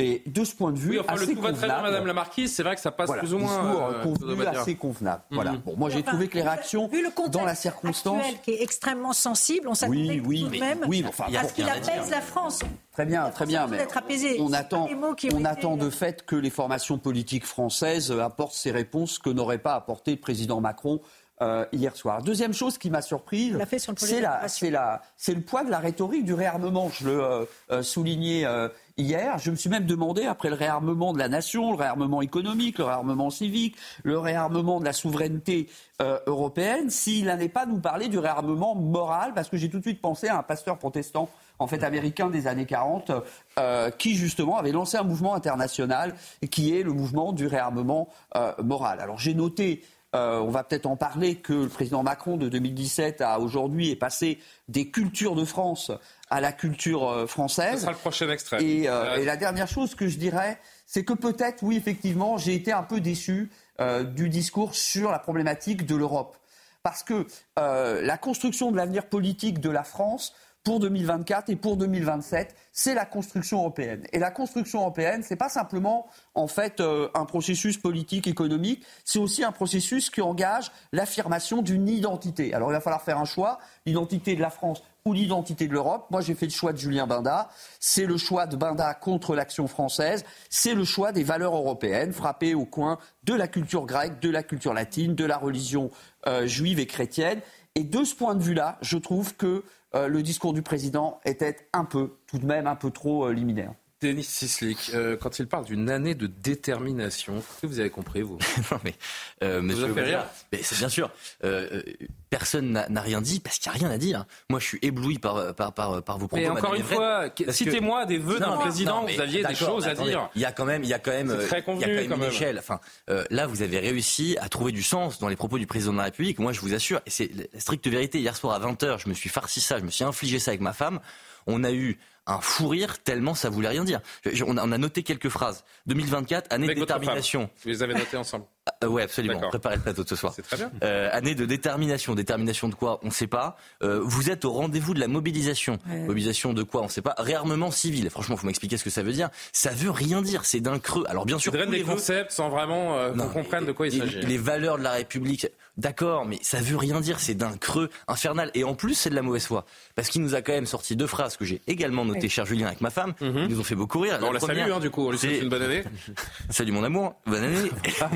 Euh, et de ce point de vue, Oui, enfin, le assez coup va très bien, convenable. Madame la Marquise. C'est vrai que ça passe Voilà, plus ou moins. discours euh, convenu, assez convenable. Mhm. Voilà. Bon, moi, j'ai Enfin, trouvé que les réactions, vu le contexte dans la circonstance, actuel qui est extrêmement sensible, on s'attendait Oui, oui, tout de mais- même oui, mais enfin, à ce qu'il apaise la France. Très bien, très bien, mais d'être apaisé. on attend, on attend de fait que les formations politiques françaises euh, apportent ces réponses que n'aurait pas apporté le président Macron euh, hier soir. Deuxième chose qui m'a surprise, le c'est la- d'immigration. c'est la- c'est le poids de la rhétorique du réarmement. Je le euh, euh, soulignais euh, hier. Je me suis même demandé, après le réarmement de la nation, le réarmement économique, le réarmement civique, le réarmement de la souveraineté euh, européenne, s'il n'allait pas nous parler du réarmement moral, parce que j'ai tout de suite pensé à un pasteur protestant en fait américain des années 40, euh, qui justement avait lancé un mouvement international qui est le mouvement du réarmement euh, moral. Alors j'ai noté, on va peut-être en parler, que le président Macron de 2017 à aujourd'hui est passé des cultures de France à la culture euh, Ce française. sera le prochain extrait. Et, euh, Euh, et la dernière chose que je dirais, c'est que peut-être, oui, effectivement, j'ai été un peu déçu euh, du discours sur la problématique de l'Europe. Parce que euh, la construction de l'avenir politique de la France pour 2024 et pour 2027, c'est la construction européenne. Et la construction européenne, c'est pas simplement en fait euh, un processus politique économique, c'est aussi un processus qui engage l'affirmation d'une identité. Alors il va falloir faire un choix, l'identité de la France ou l'identité de l'Europe. Moi, j'ai fait le choix de Julien Binda. C'est le choix de Binda contre l'action française. C'est le choix des valeurs européennes, frappées au coin de la culture grecque, de la culture latine, de la religion euh, juive et chrétienne. Et de ce point de vue-là, je trouve que le discours du président était un peu, tout de même, un peu trop euh, liminaire. Denis Sislik, euh, quand il parle d'une année de détermination, est-ce que vous avez compris, vous non mais, euh, monsieur vous rire mais c'est bien sûr. euh, euh, personne n'a rien dit parce qu'il n'y a rien à dire. Moi, je suis ébloui par par par, par vos propos. Mais encore une fois, citez-moi des vœux d'un président non, mais vous aviez des choses à attendez, dire. Il y a quand même, il y a quand même, euh, très il y a convenu, quand même quand une même. échelle. Enfin, euh, là, vous avez réussi à trouver du sens dans les propos du président de la République. Moi, je vous assure, et c'est la stricte vérité. Hier soir à 20 h je me suis farci ça, je me suis infligé ça avec ma femme. On a eu un fou rire tellement ça voulait rien dire. Je- je- on, a, on a noté quelques phrases. 2024, année Avec de détermination. Vous les avez notés ensemble. Euh, ouais, absolument. Préparez le plateau de ce soir. C'est très bien. Euh, année de détermination. Détermination de quoi On ne sait pas. Euh, vous êtes au rendez-vous de la mobilisation. Ouais. Mobilisation de quoi On ne sait pas. Réarmement civil. Franchement, faut m'expliquer ce que ça veut dire. Ça veut rien dire. C'est d'un creux. Alors bien sûr, tous des concepts sans vraiment euh, qu'on comprenne de quoi il s'agit. Les valeurs de la République, d'accord, mais ça veut rien dire. C'est d'un creux infernal. Et en plus, c'est de la mauvaise foi. Parce qu'il nous a quand même sorti deux phrases que j'ai également notées, cher Julien, avec ma femme. Ils nous ont fait beaucoup rire. On la salue, hein, du coup. On lui souhaite c'est- une bonne année. Salut mon amour, bonne année.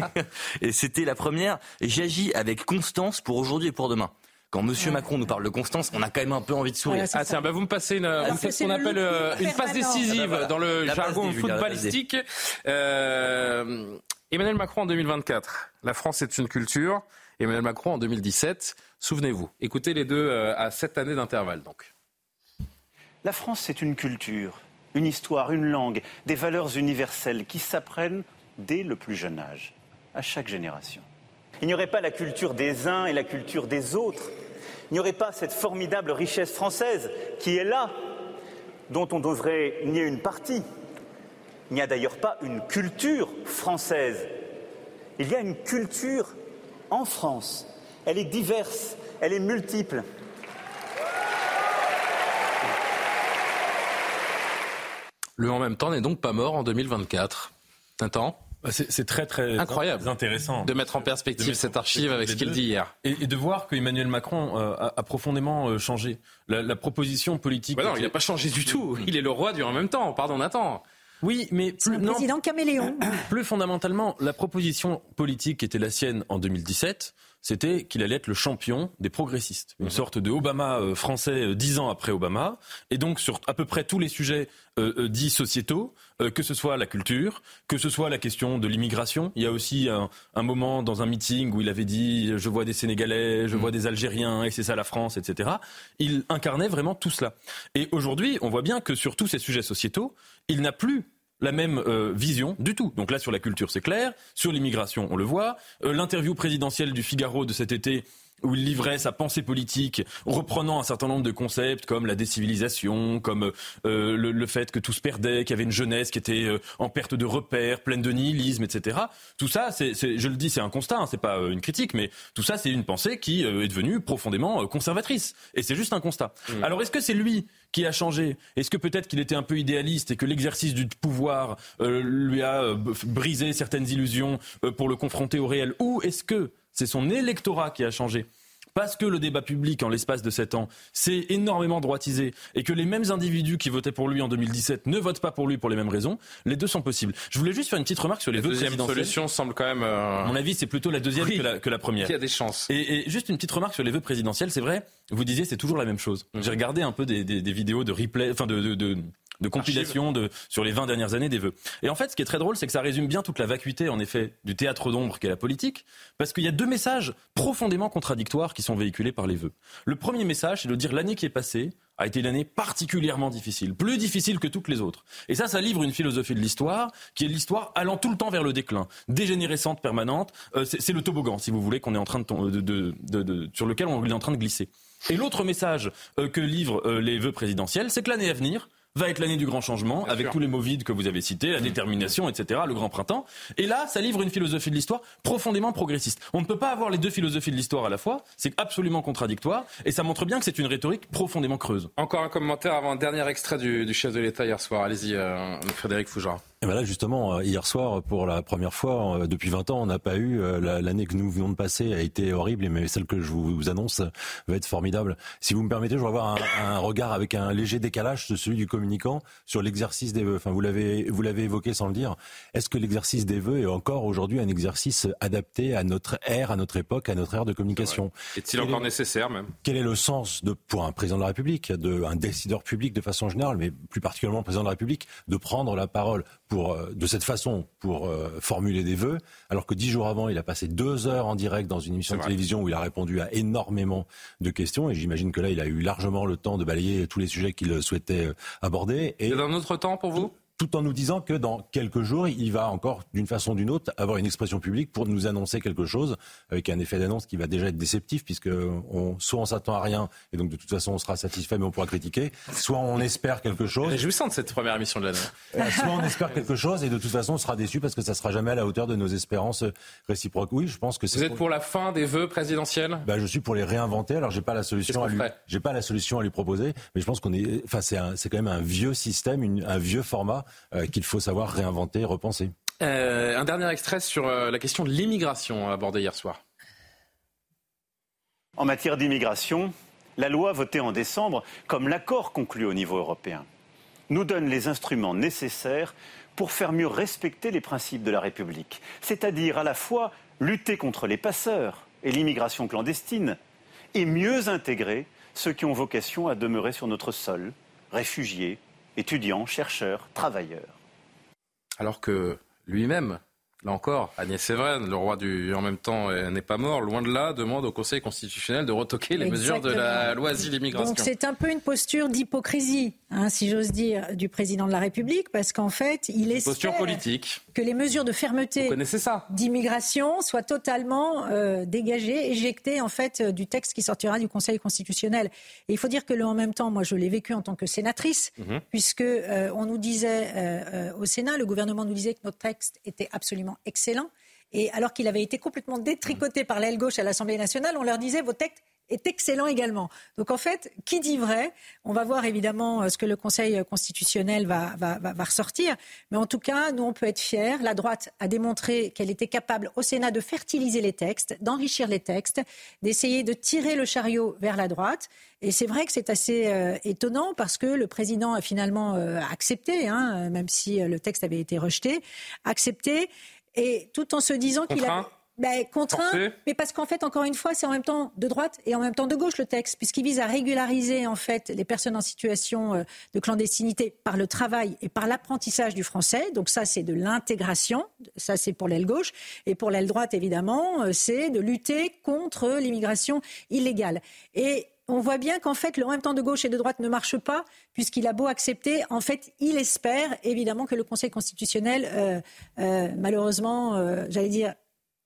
Et c'était la première. J'agis avec constance pour aujourd'hui et pour demain quand Monsieur Macron nous parle de Constance, on a quand même un peu envie de sourire. ah tiens, bah vous me passez une, faites ce qu'on appelle euh, une passe décisive dans le jargon footballistique. Euh, Emmanuel Macron en 2024. La France est une culture. Emmanuel Macron en 2017. Souvenez-vous. Écoutez les deux euh, à sept années d'intervalle donc. La France c'est une culture, une histoire, une langue, des valeurs universelles qui s'apprennent dès le plus jeune âge, à chaque génération. Il n'y aurait pas la culture des uns et la culture des autres il n'y aurait pas cette formidable richesse française qui est là, dont on devrait nier une partie. Il n'y a d'ailleurs pas une culture française. Il y a une culture en France. Elle est diverse, elle est multiple. Le en même temps n'est donc pas mort en 2024. Tintin? C'est très très incroyable, intéressant de mettre en perspective cette archive avec ce qu'il dit hier et, de voir que Emmanuel Macron euh, a, profondément euh, changé la, proposition politique. Bah non, il n'a pas changé du tout. Il est le roi du en même temps. Pardon, Nathan. Oui, mais plus, non, président caméléon. Plus fondamentalement, la proposition politique qui était la sienne en 2017, c'était qu'il allait être le champion des progressistes, une mhm. sorte de Obama euh, français dix ans après Obama, et donc sur à peu près tous les sujets euh, dits sociétaux, euh, que ce soit la culture, que ce soit la question de l'immigration. Il y a aussi un, moment dans un meeting où il avait dit je vois des Sénégalais, je mm. vois des Algériens et c'est ça la France, etc. Il incarnait vraiment tout cela. Et aujourd'hui, on voit bien que sur tous ces sujets sociétaux, il n'a plus la même euh, vision du tout. Donc là, sur la culture, c'est clair. Sur l'immigration, on le voit. L'interview présidentielle du Figaro de cet été où il livrait sa pensée politique, reprenant un certain nombre de concepts comme la décivilisation, comme euh, le, fait que tout se perdait, qu'il y avait une jeunesse qui était euh, en perte de repères, pleine de nihilisme, etc. Tout ça, c'est, je le dis, c'est un constat, hein, c'est pas euh, une critique, mais tout ça, c'est une pensée qui est devenue profondément conservatrice. Et c'est juste un constat. Mmh. Alors, est-ce que c'est lui qui a changé? Est-ce que peut-être qu'il était un peu idéaliste et que l'exercice du pouvoir lui a brisé certaines illusions pour le confronter au réel? Ou est-ce que c'est son électorat qui a changé parce que le débat public, en l'espace de sept ans, s'est énormément droitisé et que les mêmes individus qui votaient pour lui en 2017 ne votent pas pour lui pour les mêmes raisons, les deux sont possibles. Je voulais juste faire une petite remarque sur les la deux deuxième solution semble quand même. Euh, à mon avis, c'est plutôt la deuxième que, la, première. Il y a des chances. Et, juste une petite remarque sur les vœux présidentiels, c'est vrai. Vous disiez c'est toujours la même chose. J'ai regardé un peu des, vidéos de replay, enfin de, de de compilation de, sur les 20 dernières années des vœux. Et en fait, ce qui est très drôle, c'est que ça résume bien toute la vacuité, en effet, du théâtre d'ombre qu'est la politique, parce qu'il y a deux messages profondément contradictoires qui sont véhiculés par les vœux. Le premier message, c'est de dire l'année qui est passée a été une année particulièrement difficile, plus difficile que toutes les autres. Et ça, ça livre une philosophie de l'histoire, qui est l'histoire allant tout le temps vers le déclin, dégénérescente permanente. Euh, c'est le toboggan, si vous voulez, qu'on est en train de, de, sur lequel on est en train de glisser. Et l'autre message euh, que livrent euh, les vœux présidentiels, c'est que l'année à venir, va être l'année du grand changement, avec tous les mots vides que vous avez cités, la détermination, etc., le grand printemps. Et là, ça livre une philosophie de l'histoire profondément progressiste. On ne peut pas avoir les deux philosophies de l'histoire à la fois, c'est absolument contradictoire, et ça montre bien que c'est une rhétorique profondément creuse. Encore un commentaire avant un dernier extrait du, chef de l'État hier soir. Allez-y, euh, Frédéric Fougera. Et ben là, justement, euh, hier soir, pour la première fois euh, depuis 20 ans, on n'a pas eu euh, l'année que nous venons de passer a été horrible, mais celle que je vous annonce va être formidable. Si vous me permettez, je voudrais avoir un, regard avec un léger décalage de celui du communicant sur l'exercice des vœux. Enfin, vous l'avez vous l'avez évoqué sans le dire. Est-ce que l'exercice des vœux est encore aujourd'hui un exercice adapté à notre ère, à notre époque, à notre ère de communication? Est-il encore nécessaire même? Quel est le sens de pour un président de la République, de un décideur public de façon générale, mais plus particulièrement le président de la République, de prendre la parole euh, de cette façon pour euh, formuler des vœux, alors que dix jours avant, il a passé deux heures en direct dans une émission de télévision où il a répondu à énormément de questions. Et j'imagine que là, il a eu largement le temps de balayer tous les sujets qu'il souhaitait euh, aborder. Et dans notre temps pour vous? Tout en nous disant que dans quelques jours, il va encore, d'une façon ou d'une autre, avoir une expression publique pour nous annoncer quelque chose, avec un effet d'annonce qui va déjà être déceptif, puisque on, soit on s'attend à rien, et donc de toute façon on sera satisfait, mais on pourra critiquer, soit on espère quelque chose. Réjouissant de cette première émission de l'année. Euh, soit on espère quelque chose, et de toute façon on sera déçu parce que ça sera jamais à la hauteur de nos espérances réciproques. Oui, je pense que c'est. Vous êtes pour la fin des vœux présidentiels? Ben, Je suis pour les réinventer, alors j'ai pas la solution à lui, j'ai pas la solution à lui proposer, mais je pense qu'on est, enfin c'est quand même un vieux système, un vieux format euh, qu'il faut savoir réinventer, repenser. Euh, un dernier extrait sur euh, la question de l'immigration abordée hier soir. En matière d'immigration, la loi votée en décembre, comme l'accord conclu au niveau européen, nous donne les instruments nécessaires pour faire mieux respecter les principes de la République, c'est-à-dire à la fois lutter contre les passeurs et l'immigration clandestine, et mieux intégrer ceux qui ont vocation à demeurer sur notre sol, réfugiés, étudiants, chercheurs, travailleurs. Alors que lui-même Là encore, Agnès Sévren, le roi du en même temps n'est pas mort, loin de là, demande au Conseil constitutionnel de retoquer les mesures de la loi asile-immigration. Donc c'est un peu une posture d'hypocrisie, hein, si j'ose dire, du président de la République, parce qu'en fait, il est posture politique. que les mesures de fermeté d'immigration soient totalement euh, dégagées, éjectées en fait euh, du texte qui sortira du Conseil constitutionnel. Et il faut dire que le en même temps, moi je l'ai vécu en tant que sénatrice, mhm. puisque euh, on nous disait au Sénat, le gouvernement nous disait que notre texte était absolument excellent. Et alors qu'il avait été complètement détricoté par l'aile gauche à l'Assemblée nationale, on leur disait vos textes est excellent également. Donc en fait, qui dit vrai On va voir évidemment euh, ce que le Conseil constitutionnel va, va, ressortir. Mais en tout cas, nous, on peut être fiers. La droite a démontré qu'elle était capable au Sénat de fertiliser les textes, d'enrichir les textes, d'essayer de tirer le chariot vers la droite. Et c'est vrai que c'est assez euh, étonnant parce que le président a finalement euh, accepté, hein, même si le texte avait été rejeté, accepté et tout en se disant qu'il a ben, contraint, mais parce qu'en fait, encore une fois, c'est en même temps de droite et en même temps de gauche le texte, puisqu'il vise à régulariser en fait les personnes en situation euh, de clandestinité par le travail et par l'apprentissage du français. Donc ça, c'est de l'intégration. Ça, c'est pour l'aile gauche. Et pour l'aile droite, évidemment, euh, c'est de lutter contre l'immigration illégale. Et on voit bien qu'en fait, le en même temps de gauche et de droite ne marche pas, puisqu'il a beau accepter, en fait, il espère évidemment que le Conseil constitutionnel, euh, euh, malheureusement, euh, j'allais dire,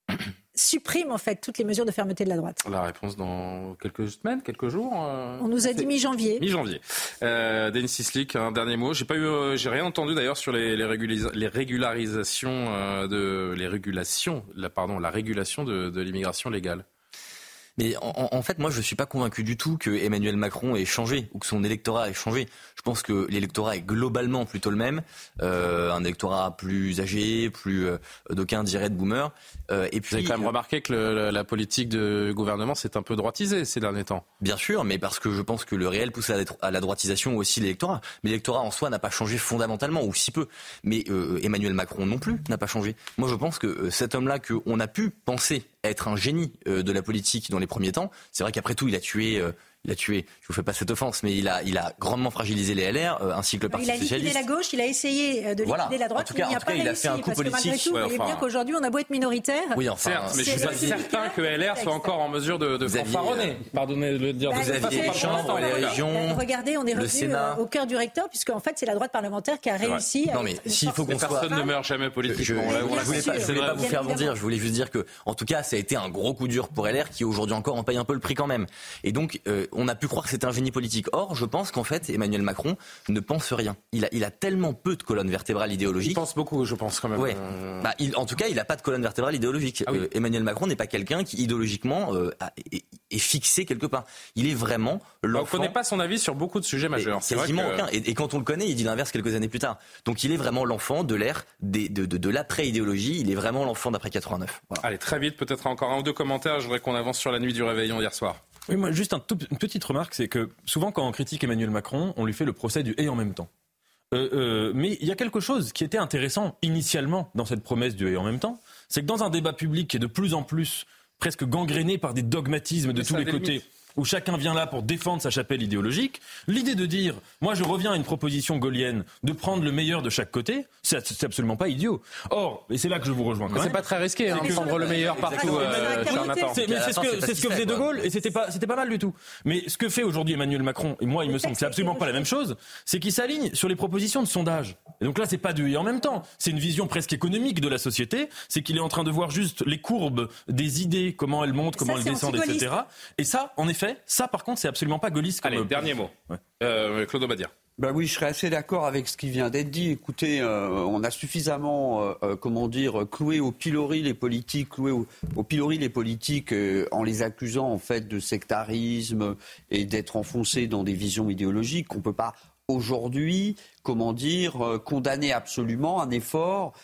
supprime en fait toutes les mesures de fermeté de la droite. La réponse dans quelques semaines, quelques jours. On nous a dit mi-janvier. Mi-janvier. Denis Sislik, un dernier mot. J'ai pas eu, j'ai rien entendu d'ailleurs sur les, les, régularisations de les régulations, la, pardon, la régulation de l'immigration légale. Mais en, fait, moi, je ne suis pas convaincu du tout que Emmanuel Macron ait changé ou que son électorat ait changé. Je pense que l'électorat est globalement plutôt le même, euh, un électorat plus âgé, plus euh, d'aucuns diraient de boomer. Euh, et puis, Vous avez quand même remarqué que la politique de gouvernement s'est un peu droitisée ces derniers temps. Bien sûr, mais parce que je pense que le réel pousse à la droitisation aussi l'électorat. Mais l'électorat en soi n'a pas changé fondamentalement, ou si peu. Mais Emmanuel Macron non plus n'a pas changé. Moi, je pense que cet homme-là, qu'on a pu penser être un génie de la politique dans les premiers temps. C'est vrai qu'après tout, il a tué euh, il a tué, je vous fais pas cette offense, mais il a, il a grandement fragilisé les LR, euh, ainsi que le Parti Socialiste. Il a liquidé la gauche, il a essayé euh, de liquider la droite, en tout cas, il a pas il a fait un coup politique. Tout, vous bien qu'aujourd'hui, on a beau être minoritaire. Oui, enfin, certes, mais je suis pas certain que LR soit encore en mesure de, de fanfaronner. Pardonnez de le dire. Bah, vous aviez les champs, les régions. Regardez, on est revenu au cœur du recteur, puisque en fait, c'est la droite parlementaire qui a réussi. Non, mais s'il faut qu'on Personne ne meurt jamais politiquement. Je voulais pas vous faire dire, je voulais juste dire que, en tout cas, ça a été un gros coup dur pour LR, qui aujourd'hui encore en paye un peu le prix quand même. Et donc, on a pu croire que c'était un génie politique. Or, je pense qu'en fait, Emmanuel Macron ne pense rien. Il a, il a tellement peu de colonne vertébrale idéologique. Il pense beaucoup, je pense quand même. Ouais. Bah, il, en tout cas, il n'a pas de colonne vertébrale idéologique. Ah euh, Emmanuel Macron n'est pas quelqu'un qui idéologiquement euh, est, fixé quelque part. Il est vraiment l'enfant. On ne connaît pas son avis sur beaucoup de sujets majeurs. C'est quasiment aucun. Et, quand on le connaît, il dit l'inverse quelques années plus tard. Donc il est vraiment l'enfant de l'ère de, de, de, l'après-idéologie. Il est vraiment l'enfant d'après 89. Allez, très vite, peut-être encore un ou deux commentaires. Je voudrais qu'on avance sur la nuit du réveillon hier soir. Oui, moi, juste un une petite remarque, c'est que souvent quand on critique Emmanuel Macron, on lui fait le procès du et en même temps. Euh, euh, mais il y a quelque chose qui était intéressant initialement dans cette promesse du et en même temps, c'est que dans un débat public qui est de plus en plus presque gangréné par des dogmatismes de tous les côtés où chacun vient là pour défendre sa chapelle idéologique, l'idée de dire, moi je reviens à une proposition gaulienne de prendre le meilleur de chaque côté, c'est absolument pas idiot. Or, et c'est là que je vous rejoins. C'est pas très risqué, hein, de prendre le meilleur partout, euh, C'est ce que, c'est ce que faisait De Gaulle, et c'était pas, c'était pas mal du tout. Mais ce que fait aujourd'hui Emmanuel Macron, et moi il me semble que c'est absolument pas la même chose, c'est qu'il s'aligne sur les propositions de sondage. Et donc là, c'est pas du et en même temps. C'est une vision presque économique de la société. C'est qu'il est en train de voir juste les courbes des idées, comment elles montent, comment elles descendent, etc. Et ça, en effet, ça, par contre, c'est absolument pas gaulliste. Allez, dernier mot. Euh, Claude Obadia. Ben oui, je serais assez d'accord avec ce qui vient d'être dit. Écoutez, euh, on a suffisamment, euh, comment dire, cloué au pilori les politiques, cloué au, pilori les politiques en les accusant en fait de sectarisme et d'être enfoncés dans des visions idéologiques qu'on peut pas aujourd'hui, comment dire, condamner absolument un effort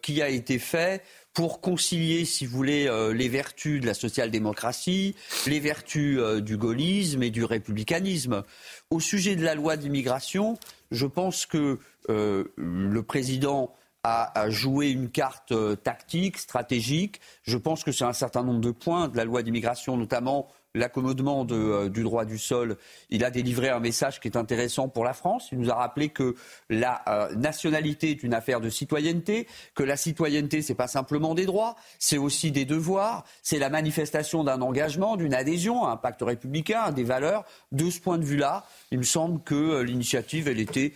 qui a été fait pour concilier, si vous voulez, euh, les vertus de la social-démocratie, les vertus euh, du gaullisme et du républicanisme. Au sujet de la loi d'immigration, je pense que euh, le président à, jouer une carte tactique, stratégique. Je pense que c'est un certain nombre de points de la loi d'immigration, notamment l'accommodement euh, du droit du sol, il a délivré un message qui est intéressant pour la France. Il nous a rappelé que la euh, nationalité est une affaire de citoyenneté, que la citoyenneté, c'est pas simplement des droits, c'est aussi des devoirs, c'est la manifestation d'un engagement, d'une adhésion à un pacte républicain, à des valeurs. De ce point de vue-là, il me semble que euh, l'initiative, était,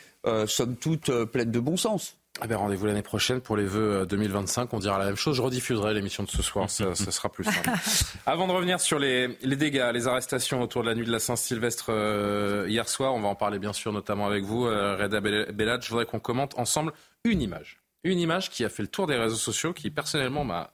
somme toute, pleine de bon sens. Ah ben, rendez-vous l'année prochaine pour les vœux 2025. On dira la même chose. Je rediffuserai l'émission de ce soir. Ça, sera plus simple. Avant de revenir sur les, dégâts, les arrestations autour de la nuit de la Saint-Sylvestre euh, hier soir, on va en parler bien sûr, notamment avec vous, euh, Reda Bellad. Je voudrais qu'on commente ensemble une image. Une image qui a fait le tour des réseaux sociaux, qui personnellement m'a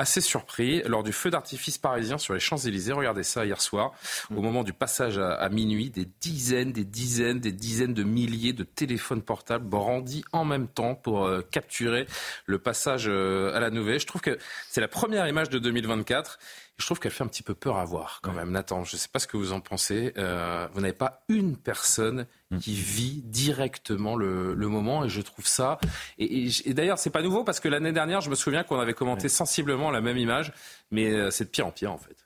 assez surpris lors du feu d'artifice parisien sur les Champs-Élysées. Regardez ça hier soir, au mm. moment du passage à, minuit, des dizaines, des dizaines, des dizaines de milliers de téléphones portables brandis en même temps pour euh, capturer le passage euh, à la nouvelle. Je trouve que c'est la première image de 2024 je trouve qu'elle fait un petit peu peur à voir quand même. Nathan, je ne sais pas ce que vous en pensez. Euh, vous n'avez pas une personne mm. qui vit directement le, moment et je trouve ça. Et, et, et d'ailleurs, c'est pas nouveau parce que l'année dernière, je me souviens qu'on avait commenté sensiblement la même image, mais euh, c'est de pire en pire en fait.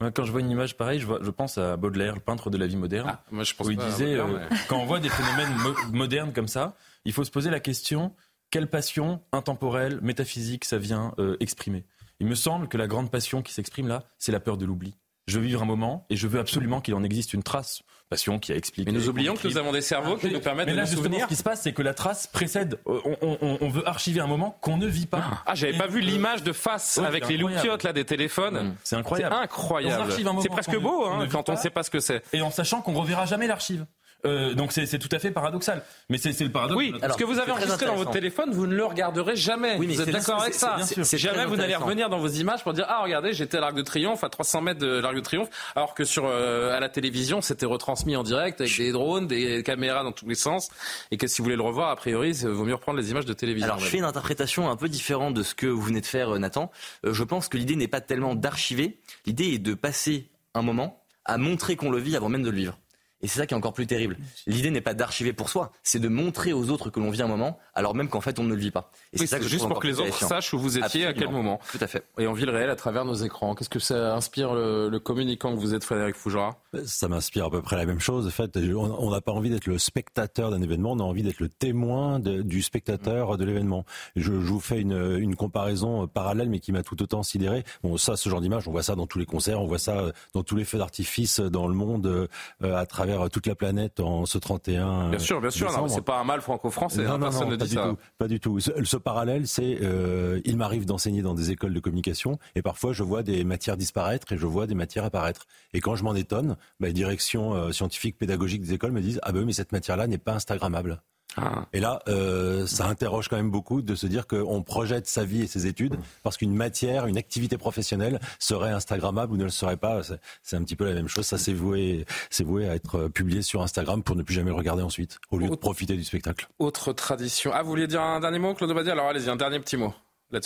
Quand je vois une image pareille, je, je, pense à Baudelaire, le peintre de la vie moderne, ah, moi je pense où il disait euh, quand on voit des phénomènes modernes comme ça, il faut se poser la question quelle passion intemporelle, métaphysique, ça vient exprimer? Il me semble que la grande passion qui s'exprime là, c'est la peur de l'oubli. Je veux vivre un moment et je veux absolument qu'il en existe une trace. Passion qui a expliqué. Mais nous oublions que nous avons des cerveaux qui nous permettent de nous souvenir. Ce qui se passe, c'est que la trace précède. Euh, on, veut archiver un moment qu'on ne vit pas. Ah, j'avais pas vu l'image de face avec les loupiottes là des téléphones. Mmh. C'est incroyable. C'est incroyable. C'est presque beau hein, quand on ne sait pas ce que c'est. Et en sachant qu'on reverra jamais l'archive. Euh, donc c'est tout à fait paradoxal. Mais c'est le paradoxe. Oui, ce que vous avez enregistré dans votre téléphone, vous ne le regarderai jamais. Oui, vous êtes d'accord avec ça Jamais vous n'allez revenir dans vos images pour dire ah regardez j'étais à l'Arc de Triomphe à 300 mètres de l'Arc de Triomphe, alors que sur euh, à la télévision c'était retransmis en direct avec des drones, des caméras dans tous les sens, et que si vous voulez le revoir a priori, il vaut mieux reprendre les images de télévision. Alors je fais une interprétation un peu différente de ce que vous venez de faire, euh, Nathan. je pense que l'idée n'est pas tellement d'archiver, l'idée est de passer un moment à montrer qu'on le vit avant même de le vivre. Et c'est ça qui est encore plus terrible. L'idée n'est pas d'archiver pour soi, c'est de montrer aux autres que l'on vit un moment, alors même qu'en fait on ne le vit pas. Et c'est ça que juste pour que les autres sachent où vous étiez à quel moment. Tout à fait. Et on vit le réel à travers nos écrans. Qu'est-ce que ça inspire le, communicant que vous êtes, Frédéric Fougera? Ça m'inspire à peu près la même chose. En fait, on n'a pas envie d'être le spectateur d'un événement, on a envie d'être le témoin du spectateur de l'événement. Je, je, vous fais une, une comparaison parallèle, mais qui m'a tout autant sidéré. Bon, ça, ce genre d'image, on voit ça dans tous les concerts, on voit ça dans tous les feux d'artifice dans le monde, euh, à travers toute la planète en ce 31 Bien sûr, bien sûr. C'est pas un mal franco-français. Hein, personne ne dit ça. Tout, pas du tout. Ce, parallèle, c'est euh, il m'arrive d'enseigner dans des écoles de communication et parfois je vois des matières disparaître et je vois des matières apparaître. Et quand je m'en étonne, bah, les directions euh, scientifiques, pédagogiques des écoles me disent ah ben mais cette matière-là n'est pas instagrammable. Ah. Et là, euh, ça interroge quand même beaucoup de se dire qu'on projette sa vie et ses études parce qu'une matière, une activité professionnelle serait Instagrammable ou ne le serait pas. C'est un petit peu la même chose. Ça, c'est voué, c'est voué à être publié sur Instagram pour ne plus jamais le regarder ensuite, au lieu de profiter du spectacle. Autre tradition. Ah, vous vouliez dire un dernier mot, Claude Badi Alors allez-y, un dernier petit mot.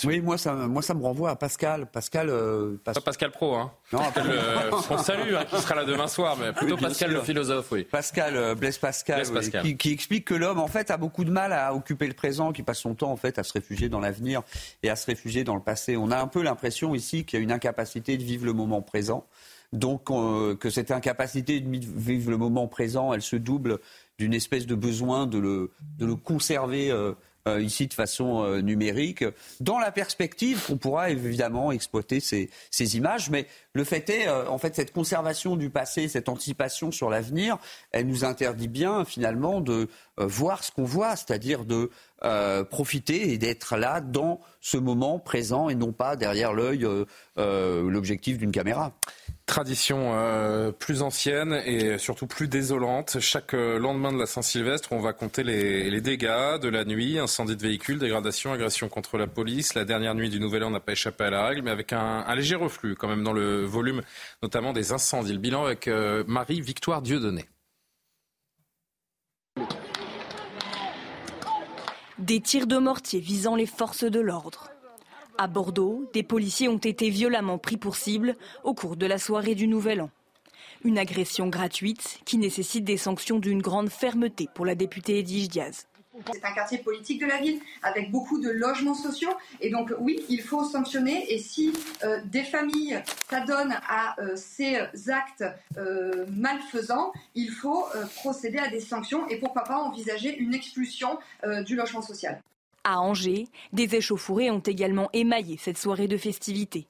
Oui, moi ça, moi ça me renvoie à Pascal. Pascal, euh, Pas Pascal Pro, hein. Non, Pascal, euh, on salue, hein, qui sera là demain soir, mais plutôt Pascal le philosophe, oui. Pascal, euh, Blaise Pascal, Qui, qui, explique que l'homme en fait a beaucoup de mal à occuper le présent, qui passe son temps en fait à se réfugier dans l'avenir et à se réfugier dans le passé. On a un peu l'impression ici qu'il y a une incapacité de vivre le moment présent. Donc euh, que cette incapacité de vivre le moment présent, elle se double d'une espèce de besoin de le, de le conserver euh, euh, ici de façon euh, numérique, dans la perspective qu'on pourra évidemment exploiter ces, images. Mais le fait est, euh, en fait, cette conservation du passé, cette anticipation sur l'avenir, elle nous interdit bien finalement de voir ce qu'on voit, c'est-à-dire de profiter et d'être là dans ce moment présent et non pas derrière l'œil l'objectif d'une caméra. Tradition euh, plus ancienne et surtout plus désolante. Chaque euh, lendemain de la Saint-Sylvestre, on va compter les, dégâts de la nuit, incendie de véhicules, dégradation, agression contre la police. La dernière nuit du Nouvel An n'a pas échappé à la règle, mais avec un, léger reflux quand même dans le volume, notamment des incendies. Le bilan avec euh, Marie-Victoire Dieudonné. Des tirs de mortier visant les forces de l'ordre. À Bordeaux, des policiers ont été violemment pris pour cible au cours de la soirée du Nouvel An. Une agression gratuite qui nécessite des sanctions d'une grande fermeté pour la députée Edwige Diaz. C'est un quartier politique de la ville avec beaucoup de logements sociaux. Et donc oui, il faut sanctionner. Et si euh, des familles s'adonnent à euh, ces actes euh, malfaisants, il faut procéder à des sanctions et pourquoi pas envisager une expulsion du logement social. À Angers, des échauffourées ont également émaillé cette soirée de festivités.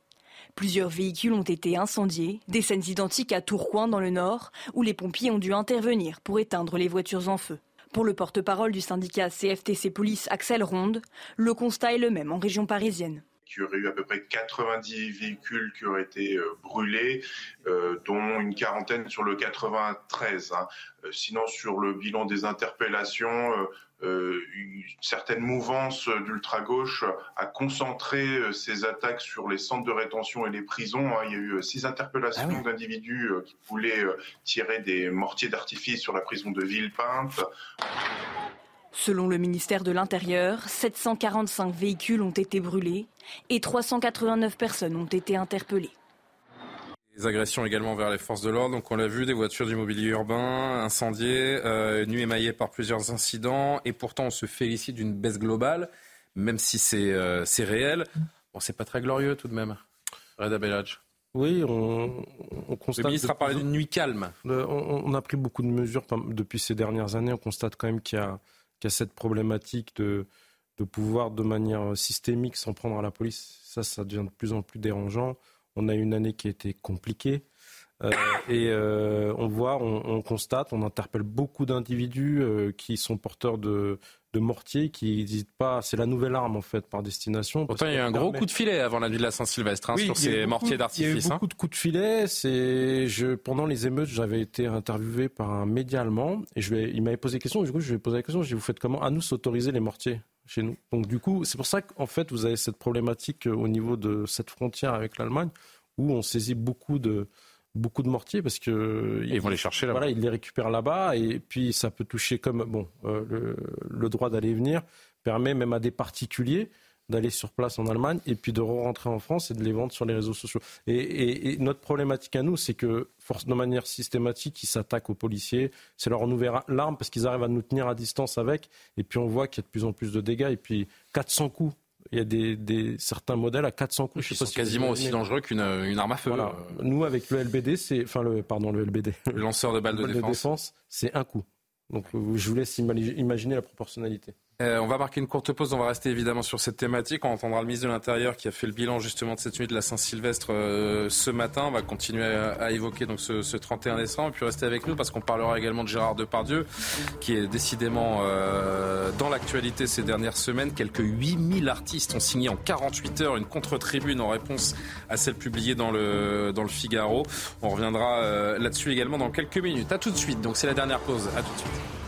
Plusieurs véhicules ont été incendiés, des scènes identiques à Tourcoing dans le nord, où les pompiers ont dû intervenir pour éteindre les voitures en feu. Pour le porte-parole du syndicat CFTC Police, Axel Ronde, le constat est le même en région parisienne il y aurait eu à peu près 90 véhicules qui auraient été euh, brûlés, euh, dont une quarantaine sur le 93. Hein. Euh, sinon, sur le bilan des interpellations, une certaine mouvance d'ultra-gauche a concentré ses attaques sur les centres de rétention et les prisons. Hein. Il y a eu six interpellations ah d'individus qui voulaient tirer des mortiers d'artifice sur la prison de Villepinte. Selon le ministère de l'Intérieur, 745 véhicules ont été brûlés et 389 personnes ont été interpellées. Les agressions également vers les forces de l'ordre. Donc on l'a vu, des voitures du mobilier urbain incendiées, euh, nuit émaillée par plusieurs incidents. Et pourtant, on se félicite d'une baisse globale, même si c'est euh, réel. Bon, c'est pas très glorieux tout de même. Reda Belhadj. Oui, on, constate. Le ministre a parlé d'une nuit calme. on, a pris beaucoup de mesures depuis ces dernières années. On constate quand même qu'il y a qu'il y a cette problématique de, de pouvoir de manière systémique s'en prendre à la police. Ça, ça devient de plus en plus dérangeant. On a une année qui a été compliquée. Euh, et euh, on voit, on, constate, on interpelle beaucoup d'individus euh, qui sont porteurs de, de mortiers, qui n'hésitent pas. C'est la nouvelle arme en fait par destination. Pourtant, il y a eu un gros coup de filet avant la nuit de la Saint-Sylvestre hein, sur ces mortiers d'artifice. Il y a eu beaucoup hein. de coups de filet. C'est, je, pendant les émeutes, j'avais été interviewé par un média allemand et je vais, il m'avait posé la question. Du coup, je lui ai posé la question. Je lui ai dit, vous faites comment à nous s'autoriser les mortiers? Chez nous. Donc du coup, c'est pour ça qu'en fait, vous avez cette problématique au niveau de cette frontière avec l'Allemagne où on saisit beaucoup de beaucoup de mortiers parce que ils vont les chercher là. Voilà, ils les récupèrent là-bas et puis ça peut toucher comme bon euh, le, droit d'aller et venir permet même à des particuliers d'aller sur place en Allemagne et puis de rentrer en France et de les vendre sur les réseaux sociaux. Et, notre problématique à nous, c'est que force de manière systématique, ils s'attaquent aux policiers, c'est leur nouvelle l'arme parce qu'ils arrivent à nous tenir à distance avec. Et puis on voit qu'il y a de plus en plus de dégâts et puis 400 coups il y a des, certains modèles à 400 coups. Qui sont quasiment aussi dangereux qu'une arme à feu. Euh. Nous, avec le LBD, c'est enfin le pardon le LBD, le lanceur de balles de, défense, c'est un coup. Donc je vous laisse imaginer la proportionnalité. Euh, on va marquer une courte pause. On va rester évidemment sur cette thématique. On entendra le ministre de l'Intérieur qui a fait le bilan justement de cette nuit de la Saint-Sylvestre euh, ce matin. On va continuer à, évoquer donc ce, 31 décembre. Puis rester avec nous parce qu'on parlera également de Gérard Depardieu qui est décidément euh, dans l'actualité ces dernières semaines. Quelques 8000 artistes ont signé en 48 heures une contre-tribune en réponse à celle publiée dans le, dans le Figaro. On reviendra là-dessus également dans quelques minutes. À tout de suite. Donc c'est la dernière pause. À tout de suite.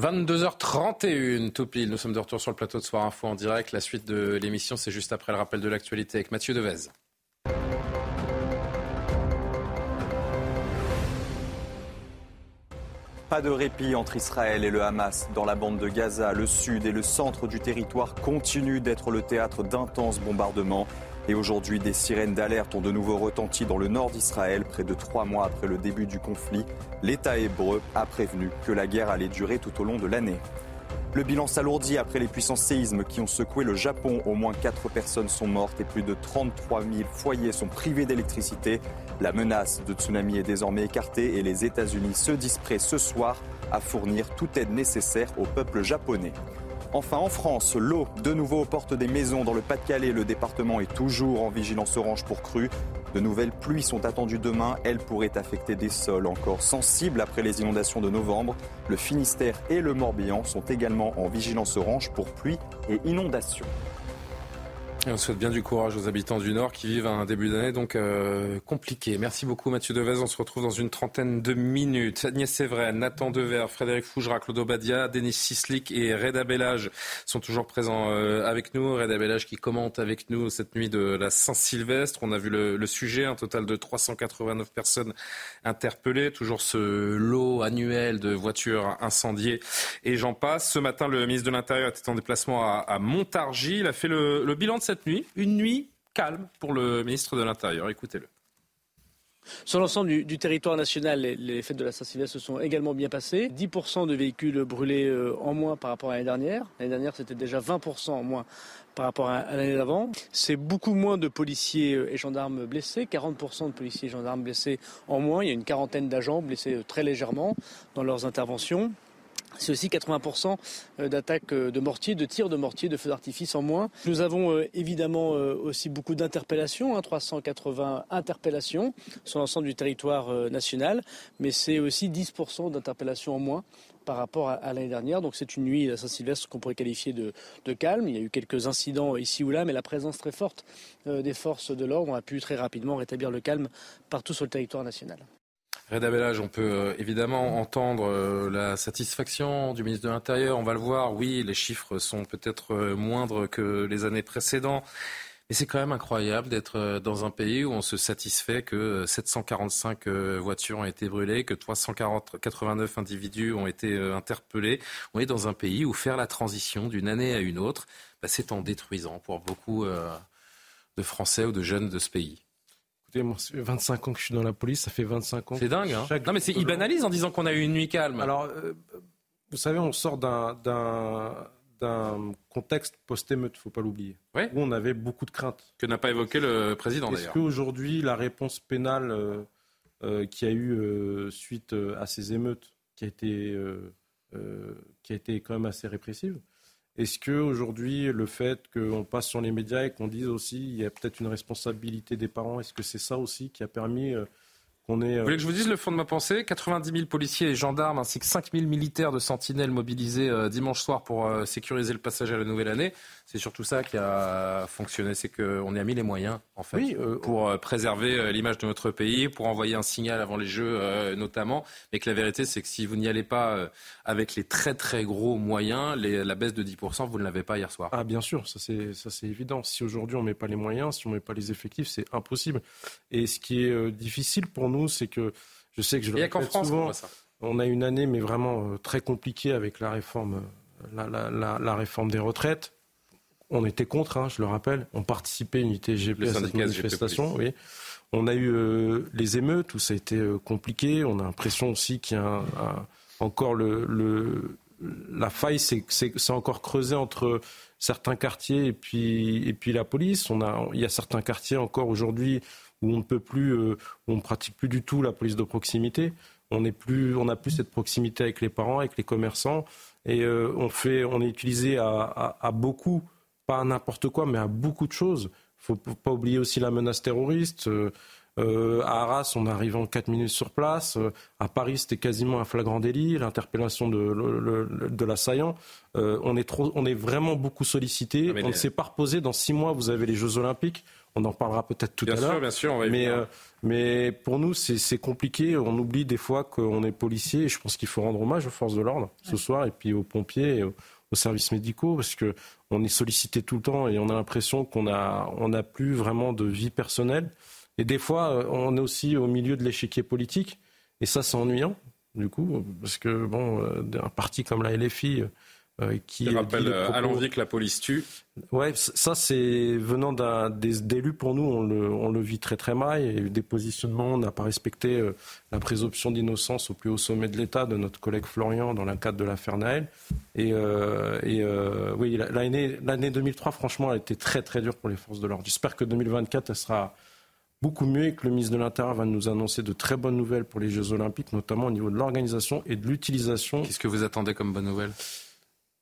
22h31, tout pile. Nous sommes de retour sur le plateau de Soir Info en direct. La suite de l'émission, c'est juste après le rappel de l'actualité avec Mathieu Devez. Pas de répit entre Israël et le Hamas. Dans la bande de Gaza, le sud et le centre du territoire continuent d'être le théâtre d'intenses bombardements. Et aujourd'hui, des sirènes d'alerte ont de nouveau retenti dans le nord d'Israël, près de trois mois après le début du conflit. L'État hébreu a prévenu que la guerre allait durer tout au long de l'année. Le bilan s'alourdit après les puissants séismes qui ont secoué le Japon. Au moins quatre personnes sont mortes et plus de 33 000 foyers sont privés d'électricité. La menace de tsunami est désormais écartée et les États-Unis se disent prêts ce soir à fournir toute aide nécessaire au peuple japonais. Enfin, en France, l'eau, de nouveau aux portes des maisons dans le Pas-de-Calais. Le département est toujours en vigilance orange pour crue. De nouvelles pluies sont attendues demain. Elles pourraient affecter des sols encore sensibles après les inondations de novembre. Le Finistère et le Morbihan sont également en vigilance orange pour pluie et inondations on souhaite bien du courage aux habitants du Nord qui vivent un début d'année donc euh, compliqué. Merci beaucoup Mathieu Devez. On se retrouve dans une trentaine de minutes. Agnès Sévren, Nathan Dever, Frédéric Fougera, Claude Obadia, Denis Sislik et Reda Bellage sont toujours présents euh, avec nous. Reda Bellage qui commente avec nous cette nuit de la Saint-Sylvestre. On a vu le, sujet, un total de 389 personnes interpellées. Toujours ce lot annuel de voitures incendiées et j'en passe. Ce matin, le ministre de l'Intérieur était en déplacement à, Montargis. Il a fait le bilan de cette nuit. Une nuit calme pour le ministre de l'Intérieur. Écoutez-le. Sur l'ensemble du, territoire national, les, fêtes de la Saint-Sylvestre se sont également bien passées. 10% de véhicules brûlés euh, en moins par rapport à l'année dernière. L'année dernière, c'était déjà 20% en moins par rapport à, l'année d'avant. C'est beaucoup moins de policiers euh, et gendarmes blessés, 40% de policiers et gendarmes blessés en moins. Il y a une quarantaine d'agents blessés euh, très légèrement dans leurs interventions. C'est aussi 80% euh, d'attaques euh, de mortiers, de tirs de mortiers, de feux d'artifice en moins. Nous avons euh, évidemment aussi beaucoup d'interpellations, 380 hein, interpellations sur l'ensemble du territoire national, mais c'est aussi 10% d'interpellations en moins par rapport à, l'année dernière. Donc c'est une nuit à Saint-Sylvestre qu'on pourrait qualifier de, calme. Il y a eu quelques incidents ici ou là, mais la présence très forte des forces de l'ordre a pu très rapidement rétablir le calme partout sur le territoire national. Reda Bellage, on peut euh, évidemment entendre euh, la satisfaction du ministre de l'Intérieur. On va le voir. Oui, les chiffres sont peut-être euh, moindres que les années précédentes. Mais c'est quand même incroyable d'être dans un pays où on se satisfait que 745 voitures ont été brûlées, que 389 individus ont été interpellés. On est dans un pays où faire la transition d'une année à une autre, bah, c'est en détruisant pour beaucoup de Français ou de jeunes de ce pays. Écoutez, moi, ça fait 25 ans que je suis dans la police, ça fait 25 ans. C'est dingue, hein Non, mais c'est, il banalise en disant qu'on a eu une nuit calme. Alors, euh, vous savez, on sort d'un, contexte post-émeute, il ne faut pas l'oublier, où on avait beaucoup de craintes. Que n'a pas évoqué le président, d'ailleurs. Est-ce qu'aujourd'hui, la réponse pénale euh, euh, qui a eu suite à ces émeutes, qui a été, qui a été quand même assez répressive, est-ce que aujourd'hui, le fait qu'on passe sur les médias et qu'on dise aussi il y a peut-être une responsabilité des parents, est-ce que c'est ça aussi qui a permis euh, vous voulez que je vous dise le fond de ma pensée? 90 000 policiers et gendarmes ainsi que 5 000 militaires de sentinelles mobilisés euh, dimanche soir pour euh, sécuriser le passage à la nouvelle année. C'est surtout ça qui a fonctionné, c'est qu'on y a mis les moyens en fait euh, pour préserver l'image de notre pays, pour envoyer un signal avant les Jeux notamment. Mais que la vérité, c'est que si vous n'y allez pas avec les très très gros moyens, la baisse de 10%, vous ne l'avez pas hier soir. Ah bien sûr, ça c'est ça c'est évident. Si aujourd'hui on met pas les moyens, si on met pas les effectifs, c'est impossible. Et ce qui est difficile pour nous c'est que je sais que je le répète souvent, on, a une année mais vraiment euh, très compliquée avec la réforme, euh, la, réforme des retraites. On était contre, hein, je le rappelle. On participait une ITGP à cette manifestation. Oui. On a eu euh, les émeutes où ça a été compliqué. On a l'impression aussi qu'il y a encore le, la faille, c'est encore creusé entre certains quartiers et puis, et puis la police. On a, il y a certains quartiers encore aujourd'hui où on ne peut plus, euh, on ne pratique plus du tout la police de proximité. On n'a plus, plus cette proximité avec les parents, avec les commerçants, et euh, on fait, on est utilisé à, beaucoup, pas à n'importe quoi, mais à beaucoup de choses. Il faut pas oublier aussi la menace terroriste. Euh, à Arras, on arrive en 4 minutes sur place. à Paris, c'était quasiment un flagrant délit, l'interpellation de, de l'assaillant. on, est trop, on est vraiment beaucoup sollicité. Ah, on ne s'est pas reposé. Dans 6 mois, vous avez les Jeux Olympiques. On en parlera peut-être tout à l'heure. Bien sûr, mais, euh, mais pour nous, c'est compliqué. On oublie des fois qu'on est policier. Et je pense qu'il faut rendre hommage aux forces de l'ordre ce soir, et puis aux pompiers, et aux, services médicaux, parce que on est sollicité tout le temps et on a l'impression qu'on a, on n'a plus vraiment de vie personnelle. Et des fois, euh, on est aussi au milieu de l'échiquier politique. Et ça, c'est ennuyant, du coup, parce que bon, euh, un parti comme la LFI euh, qui rappelle euh, à l'envie que la police tue. Ouais, ça c'est venant d'élus pour nous, on le, on le, vit très très mal. Il y a eu des positionnements, on n'a pas respecté euh, la présomption d'innocence au plus haut sommet de l'État de notre collègue Florian dans le cadre de l'affaire Naël. Et, et oui, l'année 2003, franchement, a été très très dure pour les forces de l'ordre. J'espère que 2024, elle sera beaucoup mieux et que le ministre de l'Intérieur va nous annoncer de très bonnes nouvelles pour les Jeux Olympiques, notamment au niveau de l'organisation et de l'utilisation. Qu'est-ce que vous attendez comme bonne nouvelle?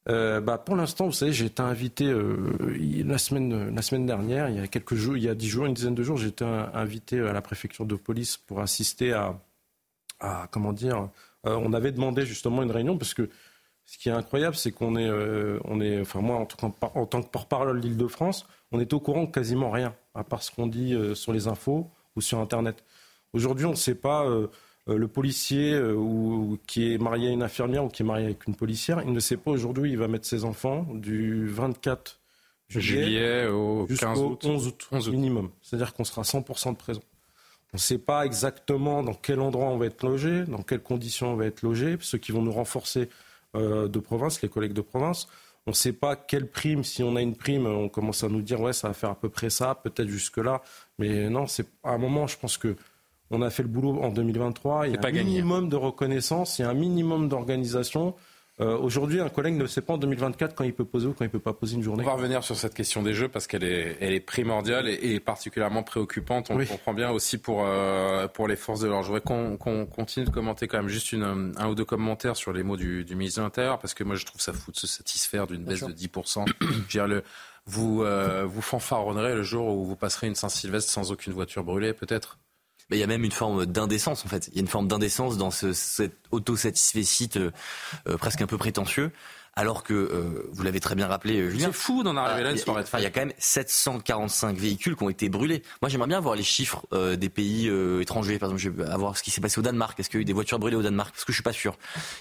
Euh, bah, pour l'instant, vous savez, j'ai été invité euh, la, semaine, la semaine dernière, il y a quelques jours, il y a dix jours, une dizaine de jours, j'ai été invité à la préfecture de police pour assister à, comment dire, euh, on avait demandé justement une réunion parce que ce qui est incroyable, c'est qu'on est, on est, enfin moi en, tant, que porte-parole de l'Île-de-France, on est au courant de quasiment rien, à part ce qu'on dit sur les infos ou sur Internet. Aujourd'hui, on ne sait pas le policier euh, ou, qui est marié à une infirmière ou qui est marié avec une policière, il ne sait pas aujourd'hui il va mettre ses enfants du 24 juillet, au 15 août. 11 août, minimum. C'est-à-dire qu'on sera 100% de présent. On ne sait pas exactement dans quel endroit on va être logé, dans quelles conditions on va être logé. Ceux qui vont nous renforcer euh, de province, les collègues de province, on ne sait pas quelle prime. Si on a une prime, on commence à nous dire ouais, ça va faire à peu près ça, peut-être jusque là. Mais non, c'est à un moment, je pense que on a fait le boulot en 2023. Il y a un minimum de reconnaissance, il y a un minimum d'organisation. Euh, aujourd'hui, un collègue ne sait pas en 2024 quand il peut poser ou quand il peut pas poser une journée. On va revenir sur cette question des jeux parce qu'elle est, elle est primordiale et, particulièrement préoccupante. On comprend bien aussi pour, euh, pour les forces de l'ordre. Je voudrais qu'on continue de commenter quand même juste une, un ou deux commentaires sur les mots du, du ministre de l'Intérieur parce que moi je trouve ça fou de se satisfaire d'une baisse de 10%. Je veux dire, le, vous, euh, vous fanfaronnerez le jour où vous passerez une Saint-Sylvestre sans aucune voiture brûlée, peut-être? Il y a même une forme d'indécence en fait. Il y a une forme d'indécence dans ce, cet autosatisfait euh, euh, presque un peu prétentieux alors que, euh, vous l'avez très bien rappelé, euh, Julien. C'est fou d'en arriver là, une soirée de Il y a quand même 745 véhicules qui ont été brûlés. Moi, j'aimerais bien voir les chiffres euh, des pays étrangers. Par exemple, je vais voir ce qui s'est passé au Danemark. Est-ce qu'il y a eu des voitures brûlées au Danemark? Parce que je suis pas sûr.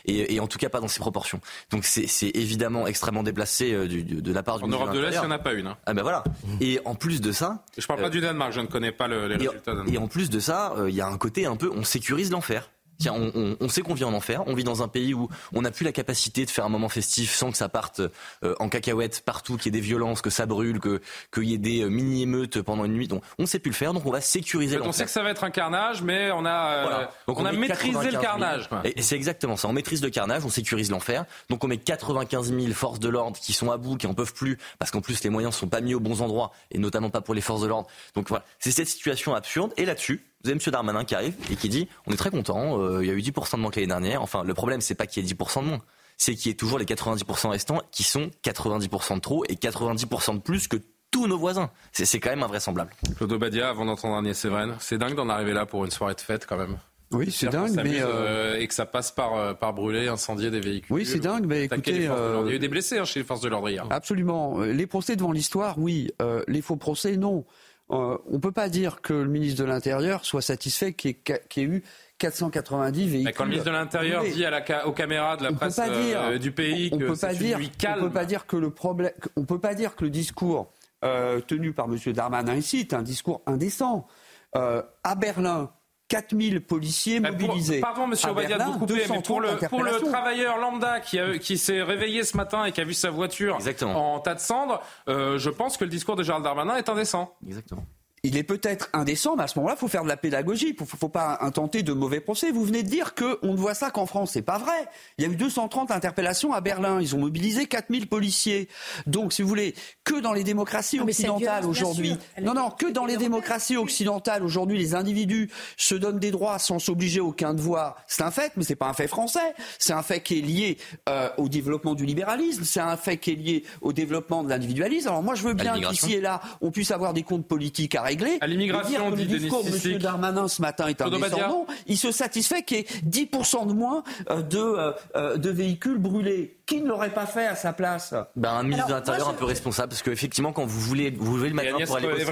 Et, et en tout cas, pas dans ces proportions. Donc, c'est évidemment extrêmement déplacé du, de la part du En Europe de l'Est, il n'y en a pas une. Hein. Ah ben voilà. Et en plus de ça... Je parle pas du Danemark, je ne connais pas le, les résultats. Et en plus de ça, il y a un côté un peu... On sécurise l'enfer. Tiens, on, on, sait qu'on vit en enfer, on vit dans un pays où on n'a plus la capacité de faire un moment festif sans que ça parte euh, en cacahuète partout, qu'il y ait des violences, que ça brûle, que qu'il y ait des euh, mini-émeutes pendant une nuit. Donc on ne sait plus le faire, donc on va sécuriser l'enfer. On sait que ça va être un carnage, mais on a, euh, donc on, a maîtrisé le carnage. Et c'est exactement ça. On maîtrise le carnage, on sécurise l'enfer. Donc on met 95 000 forces de l'ordre qui sont à bout, qui en peuvent plus, parce qu'en plus les moyens sont pas mis aux bons endroits, et notamment pas pour les forces de l'ordre. Donc voilà, c'est cette situation absurde. Et là-dessus, vous avez M. Darmanin qui arrive et qui dit on est très content, euh, il y a eu 10% de manque l'année dernière. Enfin, le problème, c'est pas qu'il y ait 10% de moins, c'est qu'il y ait toujours les 90% restants qui sont 90% de trop et 90% de plus que tous nos voisins. C'est quand même invraisemblable. Claude Obadia, avant d'entendre Agnès Sévren, c'est dingue d'en arriver là pour une soirée de fête quand même. Oui, c'est dingue, mais euh, euh... et que ça passe par par brûler, incendier des véhicules. Oui, c'est dingue, mais écoutez, il y a eu des blessés hein, chez les forces de l'ordre hier. Absolument. Les procès devant l'histoire, oui. les faux procès, non. Euh, on ne peut pas dire que le ministre de l'Intérieur soit satisfait qu'il y, ait eu 490 véhicules. quand le ministre de l'Intérieur dit à la, aux caméras de la presse euh, du pays on, que peut pas dire, calme. On peut pas dire que le problème, on peut pas dire que le discours euh, tenu par M. Darmanin ici est un discours indécent. à Berlin, 4000 policiers euh, mobilisés. pardon, monsieur Obadia, de vous couper, mais pour le, pour le travailleur lambda qui, qui s'est réveillé ce matin et qui a vu sa voiture en tas de cendres, euh, je pense que le discours de Gérald Darmanin est indécent. Exactement il est peut-être indécent, mais à ce moment-là, il faut faire de la pédagogie. Il ne faut, pas intenter de mauvais procès. Vous venez de dire qu'on ne voit ça qu'en France. C'est pas vrai. Il y a eu 230 interpellations à Berlin. Ils ont mobilisé 4000 policiers. Donc, si vous voulez, que dans les démocraties occidentales aujourd'hui. Non, non, que dans les démocraties occidentales aujourd'hui, les individus se donnent des droits sans s'obliger aucun devoir. C'est un fait, mais c'est pas un fait français. C'est un fait qui est lié euh, au développement du libéralisme. C'est un fait qui est lié au développement de l'individualisme. Alors moi, je veux bien qu'ici et là, on puisse avoir des comptes politiques à à l'immigration, dit le discours M. Darmanin ce matin est un descendant. Il se satisfait qu'il y ait 10% de moins euh, de, euh, euh, de véhicules brûlés. Qui ne l'aurait pas fait à sa place? Ben, Un ministre de l'Intérieur un peu responsable, parce qu'effectivement, quand vous voulez vous levez le matin pour aller bosser,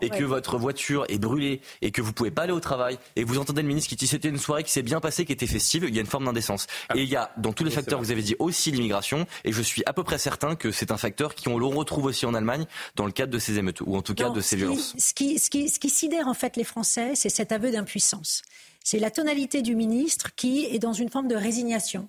et que votre voiture est brûlée, et que vous pouvez pas aller au travail, et vous entendez le ministre qui dit c'était une soirée qui s'est bien passée, qui était festive, il y a une forme d'indécence. Ah. Et il y a, dans tous les facteurs, vous avez dit aussi l'immigration, et je suis à peu près certain que c'est un facteur qu'on le retrouve aussi en Allemagne dans le cadre de ces émeutes, ou en tout cas de ces violences ce qui, sidère en fait les Français, c'est cet aveu d'impuissance. C'est la tonalité du ministre qui est dans une forme de résignation,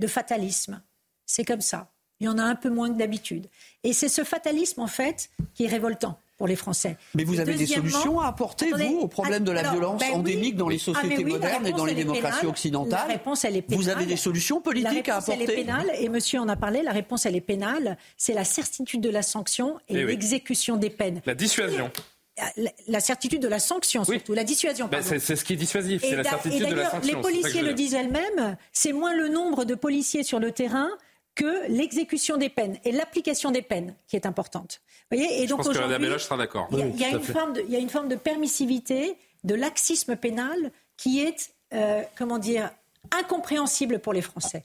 de fatalisme. C'est comme ça. Il y en a un peu moins que d'habitude. Et c'est ce fatalisme, en fait, qui est révoltant pour les Français. Mais vous avez des solutions à apporter, vous, au problème de la violence ben endémique dans les ah, sociétés modernes et dans les démocraties occidentales La réponse, elle est pénale. Vous avez des solutions politiques à apporter elle est pénale, et monsieur en a parlé, la réponse, elle est pénale. C'est la certitude de la sanction et, eh l'exécution des peines. La dissuasion la certitude de la sanction, surtout, la dissuasion. Ben, c'est ce qui est dissuasif, c'est la certitude de la sanction. Les policiers le disent elles-mêmes, c'est moins le nombre de policiers sur le terrain que l'exécution des peines et l'application des peines qui est importante. Vous voyez et donc Je pense que sera d'accord. Il y, a, une forme de, il y a une forme de permissivité, de laxisme pénal qui est, euh, comment dire, incompréhensible pour les Français.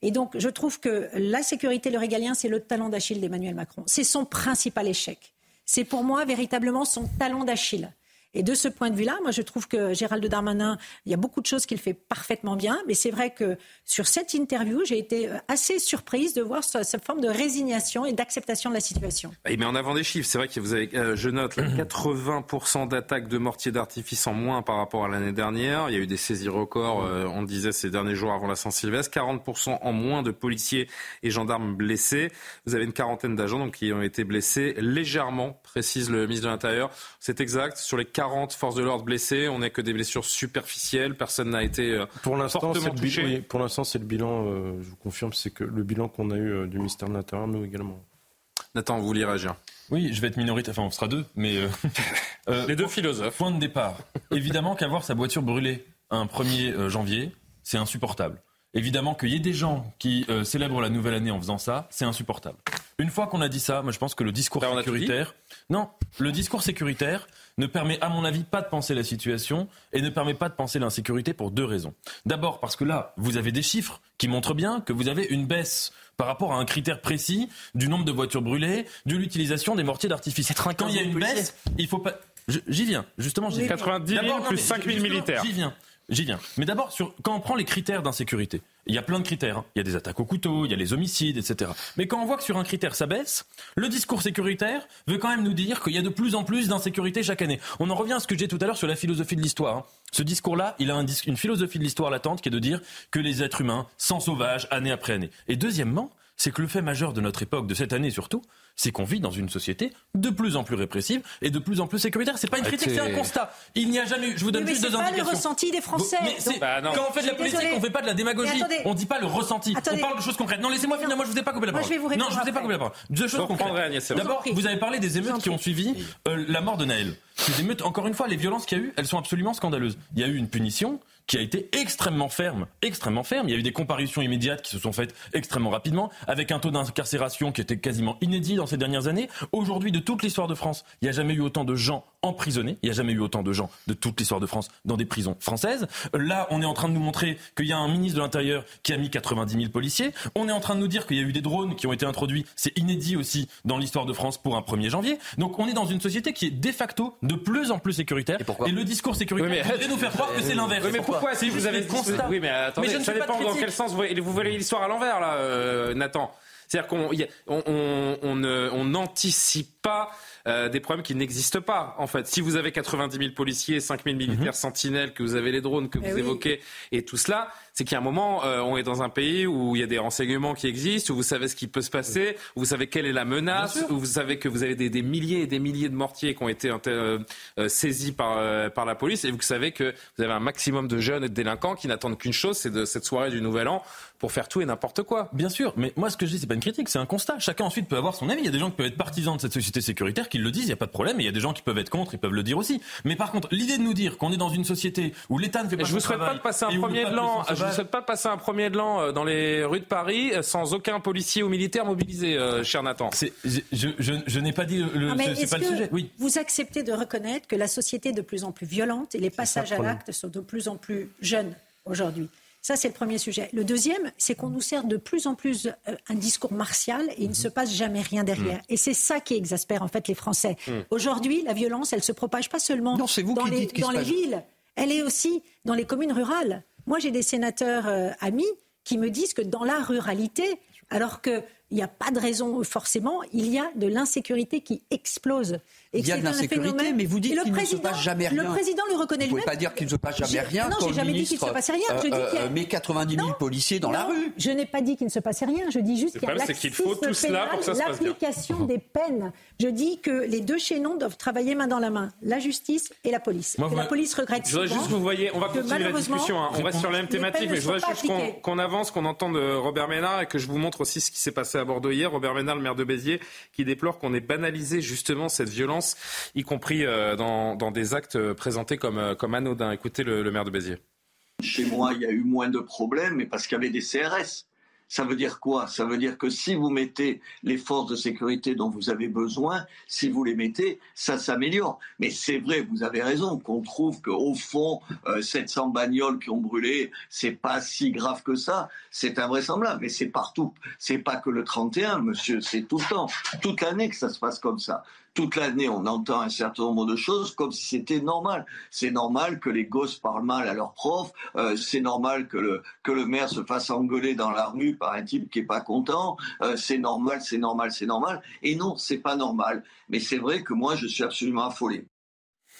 Et donc, je trouve que la sécurité, le régalien, c'est le talent d'Achille d'Emmanuel Macron. C'est son principal échec c'est pour moi véritablement son talon d'Achille. Et de ce point de vue-là, moi, je trouve que Gérald Darmanin, il y a beaucoup de choses qu'il fait parfaitement bien. Mais c'est vrai que sur cette interview, j'ai été euh, assez surprise de voir cette forme de résignation et d'acceptation de la situation. Il met en avant des chiffres. C'est vrai que vous avez, euh, je note, 80% d'attaques de mortiers d'artifice en moins par rapport à l'année dernière. Il y a eu des saisies records, euh, on le disait, ces derniers jours avant la Saint-Sylvestre. 40% en moins de policiers et gendarmes blessés. Vous avez une quarantaine d'agents donc, qui ont été blessés légèrement, précise le ministre de l'Intérieur. C'est exact. Sur les 40 forces de l'ordre blessées. On n'est que des blessures superficielles. Personne n'a été euh, pour l'instant, c'est le, touché. bilan, pour l'instant, c'est le bilan, euh, je vous confirme, c'est que le bilan qu'on a eu euh, du ministère de l'Intérieur, nous également. Nathan, vous vouliez réagir Oui, je vais être minoritaire, enfin on sera deux, mais... Les deux philosophes. Point de départ. Évidemment qu'avoir sa voiture brûlée un 1er janvier, c'est insupportable. Évidemment qu'il y ait des gens qui célèbrent la nouvelle année en faisant ça, c'est insupportable. Une fois qu'on a dit ça, moi je pense que le discours sécuritaire, non, le discours sécuritaire ne permet à mon avis pas de penser la situation et ne permet pas de penser l'insécurité pour deux raisons. D'abord parce que là, vous avez des chiffres qui montrent bien que vous avez une baisse par rapport à un critère précis du nombre de voitures brûlées, de l'utilisation des mortiers d'artifice. Quand il y a une baisse, il faut pas. J'y viens, justement. 90 000 plus 5 000 militaires. J'y viens. J'y viens. Mais d'abord, quand on prend les critères d'insécurité, il y a plein de critères. Hein. Il y a des attaques au couteau, il y a les homicides, etc. Mais quand on voit que sur un critère ça baisse, le discours sécuritaire veut quand même nous dire qu'il y a de plus en plus d'insécurité chaque année. On en revient à ce que j'ai tout à l'heure sur la philosophie de l'histoire. Hein. Ce discours-là, il a une philosophie de l'histoire latente qui est de dire que les êtres humains sont sauvages année après année. Et deuxièmement, c'est que le fait majeur de notre époque, de cette année surtout, c'est qu'on vit dans une société de plus en plus répressive et de plus en plus sécuritaire. C'est pas une critique, c'est un constat. Il n'y a jamais eu. Je vous donne mais juste deux indications. C'est pas le ressenti des Français. Bah quand on fait de la politique, on fait pas de la démagogie. On dit pas le ressenti. On parle de choses concrètes. Non, laissez-moi finir. Moi, je vous ai pas coupé la parole. Moi, je non, je vous ai pas coupé la parole. Deux choses concrètes. D'abord, vous avez parlé des émeutes qui ont suivi euh, la mort de Naël. Ces émeutes, encore une fois, les violences qu'il y a eu, elles sont absolument scandaleuses. Il y a eu une punition qui a été extrêmement ferme, extrêmement ferme. Il y a eu des comparutions immédiates qui se sont faites extrêmement rapidement, avec un taux d'incarcération qui était quasiment inédit dans ces dernières années. Aujourd'hui, de toute l'histoire de France, il n'y a jamais eu autant de gens emprisonnés, il n'y a jamais eu autant de gens de toute l'histoire de France dans des prisons françaises. Là, on est en train de nous montrer qu'il y a un ministre de l'Intérieur qui a mis 90 000 policiers. On est en train de nous dire qu'il y a eu des drones qui ont été introduits. C'est inédit aussi dans l'histoire de France pour un 1er janvier. Donc on est dans une société qui est de facto de plus en plus sécuritaire. Et, le discours sécuritaire oui, nous faire croire que c'est l'inverse. mais pourquoi Si vous avez constat. Oui, mais attendez, mais ça dépend dans quel sens vous, vous voyez l'histoire à l'envers, là, euh, Nathan. C'est-à-dire qu'on on, on, on n'anticipe pas euh, des problèmes qui n'existent pas. En fait, si vous avez 90 000 policiers, 5 000 militaires mhm. sentinelles, que vous avez les drones que eh vous évoquez et tout cela, c'est qu'il y a un moment, euh, on est dans un pays où il y a des renseignements qui existent, où vous savez ce qui peut se passer, où vous savez quelle est la menace, où vous savez que vous avez des, des, milliers et des milliers de mortiers qui ont été euh, saisis par, par la police, et vous savez que vous avez un maximum de jeunes et de délinquants qui n'attendent qu'une chose, c'est de cette soirée du Nouvel An pour faire tout et n'importe quoi. Bien sûr, mais moi ce que je dis c'est pas une critique, c'est un constat. Chacun ensuite peut avoir son avis. Il y a des gens qui peuvent être partisans de cette société sécuritaire qui le disent, il n'y a pas de problème. Et il y a des gens qui peuvent être contre, ils peuvent le dire aussi. Mais par contre, l'idée de nous dire qu'on est dans une société où l'État ne fait pas je vous souhaite pas de passer un premier de l'an. Je vous souhaite pas passer un premier de l'an dans les rues de Paris euh, sans aucun policier ou militaire mobilisé, euh, cher Nathan. Je, je, je, n'ai pas dit le. c'est pas le sujet. Oui. Vous acceptez de reconnaître que la société est de plus en plus violente et les passages à l'acte sont de plus en plus jeunes aujourd'hui? Ça, c'est le premier sujet. Le deuxième, c'est qu'on nous sert de plus en plus euh, un discours martial et il ne se passe jamais rien derrière. Mm. Et c'est ça qui exaspère en fait les Français. Mm. Aujourd'hui, la violence, elle se propage pas seulement dans les, dans les villes, elle est aussi dans les communes rurales. Moi, j'ai des sénateurs euh, amis qui me disent que dans la ruralité, alors qu'il n'y a pas de raison forcément, il y a de l'insécurité qui explose il y a de l'insécurité, mais vous dites qu'il ne se passe jamais rien. Le président le reconnaît lui-même. Vous ne pouvez pas dire qu'il ne se passe jamais rien. Non, j'ai jamais dit qu'il ne se passait rien. Je dis qu'il y a... met 90 000 policiers dans la rue. Je n'ai pas dit qu'il ne se passait rien. Je dis juste qu'il y a l'application des peines. Je dis que les deux chaînons doivent travailler main dans la main, la justice et la police. La police regrette. Je voudrais juste que vous voyez, on va continuer la discussion. Hein. On reste sur la même thématique, mais je voudrais juste qu'on avance, qu'on entende Robert Ménard et que je vous montre aussi ce qui s'est passé à Bordeaux hier. Robert Ménard, le maire de Béziers, qui déplore qu'on ait banalisé justement cette violence, y compris pris euh, dans, des actes présentés comme, euh, comme anodins. Écoutez le, maire de Béziers. Chez moi, il y a eu moins de problèmes, mais parce qu'il y avait des CRS. Ça veut dire quoi? Ça veut dire que si vous mettez les forces de sécurité dont vous avez besoin, si vous les mettez, ça s'améliore. Mais c'est vrai, vous avez raison, qu'on trouve qu'au fond, 700 euh, bagnoles qui ont brûlé, c'est pas si grave que ça. C'est invraisemblable, mais c'est partout. C'est pas que le 31, monsieur, c'est tout le temps, toute l'année que ça se passe comme ça toute l'année, on entend un certain nombre de choses comme si c'était normal. C'est normal que les gosses parlent mal à leurs profs. Euh, c'est normal que le, que le maire se fasse engueuler dans la rue par un type qui est pas content. Euh, c'est normal, c'est normal, c'est normal. Et non, c'est pas normal. Mais c'est vrai que moi, je suis absolument affolé.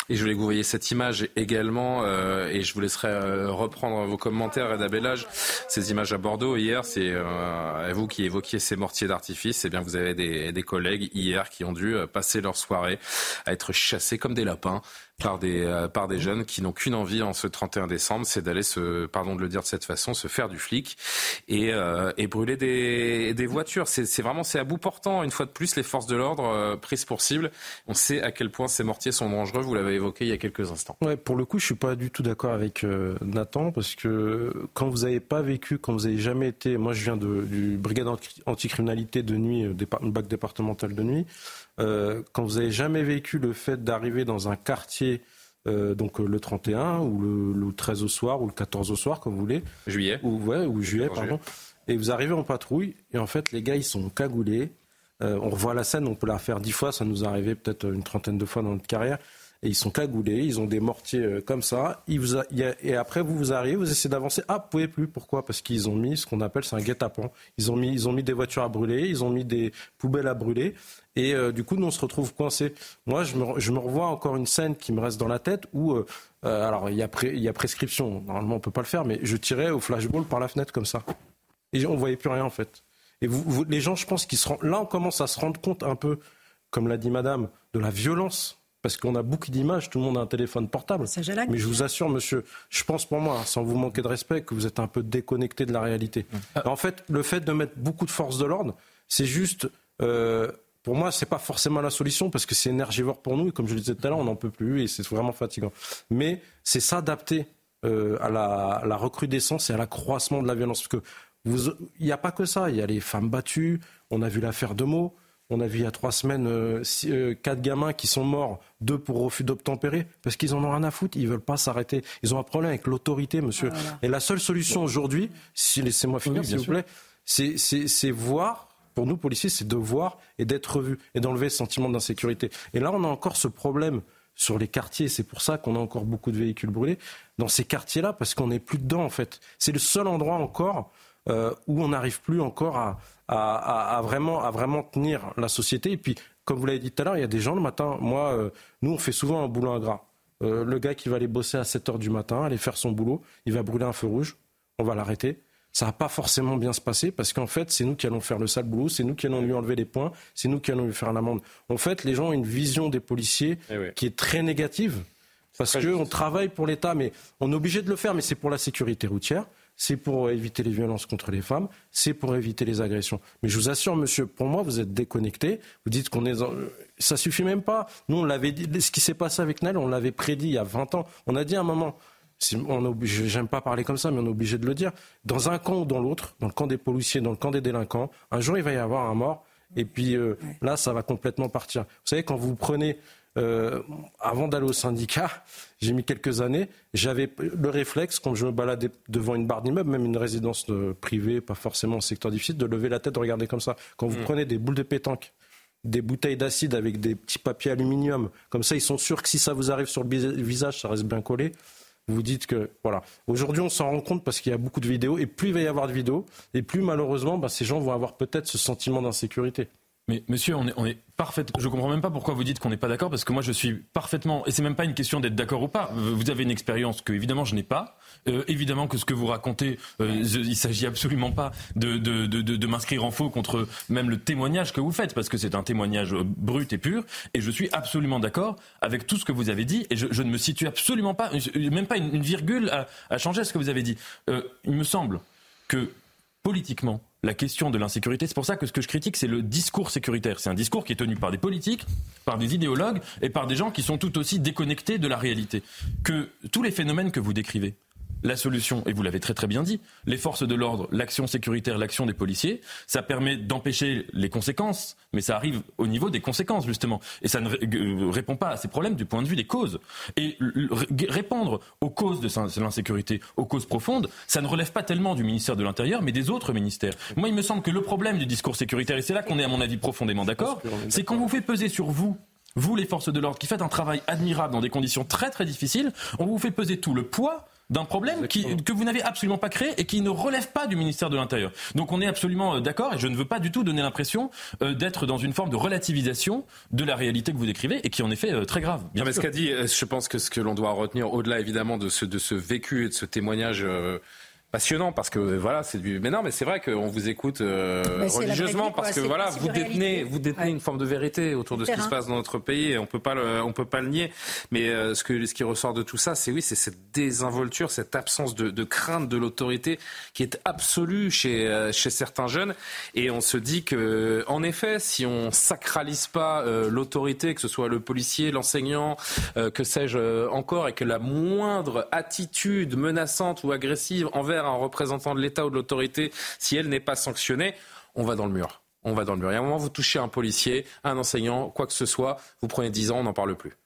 Et je voulais que vous voyez cette image également, euh, et je vous laisserai euh, reprendre vos commentaires, Eda Bellage. Ces images à Bordeaux hier, c'est euh, vous qui évoquiez ces mortiers d'artifice. Eh bien, vous avez des, des, collègues hier qui ont dû passer leur soirée à être chassés comme des lapins par des, euh, par des jeunes qui n'ont qu'une envie en ce 31 décembre, c'est d'aller se, pardon de le dire de cette façon, se faire du flic et, euh, et brûler des, des voitures. C'est vraiment c'est à bout portant. Une fois de plus, les forces de l'ordre euh, prises pour cible. On sait à quel point ces mortiers sont dangereux. Vous l'avez évoqué il y a quelques instants. Ouais, pour le coup, je suis pas du tout d'accord avec Nathan parce que quand vous n'avez pas vécu, quand vous n'avez jamais été, moi je viens de, du brigade anticriminalité de nuit, une bac départementale de nuit. Euh, quand vous n'avez jamais vécu le fait d'arriver dans un quartier, euh, donc euh, le 31 ou le, 13 au soir ou le 14 au soir, comme vous voulez. Juillet. Ou, ouais, ou juillet, pardon. Et vous arrivez en patrouille, et en fait, les gars, ils sont cagoulés. on revoit la scène, on peut la refaire dix fois, ça nous est arrivé peut-être une trentaine de fois dans notre carrière et ils sont cagoulés, ils ont des mortiers euh, comme ça. et après, vous, vous arrivez, vous essayez d'avancer. Ah, vous pouvez plus. Pourquoi? Parce qu'ils ont mis ce qu'on appelle, c'est un guet-apens. Ils ont mis, ils ont mis des voitures à brûler, ils ont mis des poubelles à brûler. Et euh, du coup, nous, on se retrouve coincés. Moi, je me, revois encore une scène qui me reste dans la tête où, euh, alors, il y, a prescription. Normalement, on peut pas le faire, mais je tirais au flashball par la fenêtre comme ça. Et on voyait plus rien, en fait. Et les gens, je pense qu'ils se rendent, là, on commence à se rendre compte un peu, comme l'a dit madame, de la violence parce qu'on a beaucoup d'images, tout le monde a un téléphone portable. Mais je vous assure, monsieur, je pense pour moi, sans vous manquer de respect, que vous êtes un peu déconnecté de la réalité. Mm. En fait, le fait de mettre beaucoup de forces de l'ordre, c'est juste. Euh, pour moi, c'est pas forcément la solution parce que c'est énergivore pour nous et comme je le disais tout à l'heure, on n'en peut plus et c'est vraiment fatigant. Mais c'est s'adapter euh, à, la, la, recrudescence et à l'accroissement de la violence. Parce que il n'y a pas que ça. Il y a les femmes battues. On a vu l'affaire de mots. On a vu il y a trois semaines euh, euh, quatre gamins qui sont morts, deux pour refus d'obtempérer, parce qu'ils en ont rien à foutre, ils veulent pas s'arrêter. Ils ont un problème avec l'autorité, monsieur. Ah, et la seule solution aujourd'hui, si, laissez-moi finir, s'il vous plaît, c'est voir pour nous, policiers, c'est de voir et d'être vus et d'enlever ce sentiment d'insécurité. Et là, on a encore ce problème sur les quartiers. C'est pour ça qu'on a encore beaucoup de véhicules brûlés dans ces quartiers-là, parce qu'on n'est plus dedans, en fait. C'est le seul endroit encore euh, où on n'arrive plus encore à, à, vraiment, à vraiment tenir la société. Et puis, comme vous l'avez dit tout à l'heure, il y a des gens le matin. Moi, euh, nous, on fait souvent un boulot ingrat. Euh, le gars qui va aller bosser à 7 heures du matin, aller faire son boulot, il va brûler un feu rouge, on va l'arrêter. Ça va pas forcément bien se passer parce qu'en fait, c'est nous qui allons faire le sale boulot, c'est nous qui allons lui enlever les points, c'est nous qui allons lui faire l'amende. En fait, les gens ont une vision des policiers eh qui est très négative parce qu'on travaille pour l'État, mais on est obligé de le faire, mais c'est pour la sécurité routière c'est pour éviter les violences contre les femmes, c'est pour éviter les agressions. Mais je vous assure, monsieur, pour moi, vous êtes déconnecté. Vous dites qu'on est. Dans... Ça suffit même pas. Nous, on l'avait dit. Ce qui s'est passé avec Nel, on l'avait prédit il y a 20 ans. On a dit à un moment. J'aime pas parler comme ça, mais on est obligé de le dire. Dans un camp ou dans l'autre, dans le camp des policiers, dans le camp des délinquants, un jour il va y avoir un mort. Et puis euh, là, ça va complètement partir. Vous savez, quand vous prenez euh, avant d'aller au syndicat, j'ai mis quelques années, j'avais le réflexe, quand je me baladais devant une barre d'immeuble, même une résidence euh, privée, pas forcément un secteur difficile, de lever la tête, de regarder comme ça. Quand vous mm. prenez des boules de pétanque, des bouteilles d'acide avec des petits papiers aluminium, comme ça, ils sont sûrs que si ça vous arrive sur le visage, ça reste bien collé. Vous vous dites que voilà. Aujourd'hui, on s'en rend compte parce qu'il y a beaucoup de vidéos, et plus il va y avoir de vidéos, et plus malheureusement, bah, ces gens vont avoir peut-être ce sentiment d'insécurité. Mais monsieur, on est, parfait. Je comprends même pas pourquoi vous dites qu'on n'est pas d'accord, parce que moi je suis parfaitement. Et c'est même pas une question d'être d'accord ou pas. Vous avez une expérience que évidemment je n'ai pas. Euh, évidemment que ce que vous racontez, euh, il s'agit absolument pas de, de, de, m'inscrire en faux contre même le témoignage que vous faites, parce que c'est un témoignage euh, brut et pur. Et je suis absolument d'accord avec tout ce que vous avez dit. Et je, je ne me situe absolument pas, même pas une, virgule à, à changer ce que vous avez dit. Euh, il me semble que politiquement, la question de l'insécurité. C'est pour ça que ce que je critique, c'est le discours sécuritaire. C'est un discours qui est tenu par des politiques, par des idéologues et par des gens qui sont tout aussi déconnectés de la réalité. Que tous les phénomènes que vous décrivez, la solution, et vous l'avez très très bien dit, les forces de l'ordre, l'action sécuritaire, l'action des policiers, ça permet d'empêcher les conséquences, mais ça arrive au niveau des conséquences justement. Et ça ne euh, répond pas à ces problèmes du point de vue des causes. Et répondre aux causes de l'insécurité, aux causes profondes, ça ne relève pas tellement du ministère de l'Intérieur, mais des autres ministères. Moi, il me semble que le problème du discours sécuritaire, et c'est là qu'on est à mon avis profondément d'accord, c'est quand vous fait peser sur vous vous, les forces de l'ordre, qui faites un travail admirable dans des conditions très très difficiles, on vous fait peser tout le poids d'un problème que vous n'avez absolument pas créé et qui ne relève pas du ministère de l'Intérieur. Donc on est absolument euh, d'accord et je ne veux pas du tout donner l'impression euh, d'être dans une forme de relativisation de la réalité que vous décrivez et qui est en effet euh, très grave. Bien mais ce qu'a dit, je pense que ce que l'on doit retenir au-delà évidemment de ce, de ce vécu et de ce témoignage passionnant parce que voilà c'est du mais non mais c'est vrai qu'on vous écoute euh, Bah, religieusement vie, parce que voilà vous détenez réalité. vous détenez une forme de vérité autour de ce qui se passe dans notre pays et on peut pas le, on peut pas le nier. Mais euh, ce que ce qui ressort de tout ça c'est oui c'est cette désinvolture cette absence de, de crainte de l'autorité qui est absolue chez euh, chez certains jeunes. Et on se dit que en effet si on sacralise pas l'autorité que ce soit le policier l'enseignant que sais-je encore et que la moindre attitude menaçante ou agressive envers un représentant de l'État ou de l'autorité, si elle n'est pas sanctionnée, on va dans le mur. On va dans le mur. Et à un moment, vous touchez un policier, un enseignant, quoi que ce soit, vous prenez 10 ans, on n'en parle plus.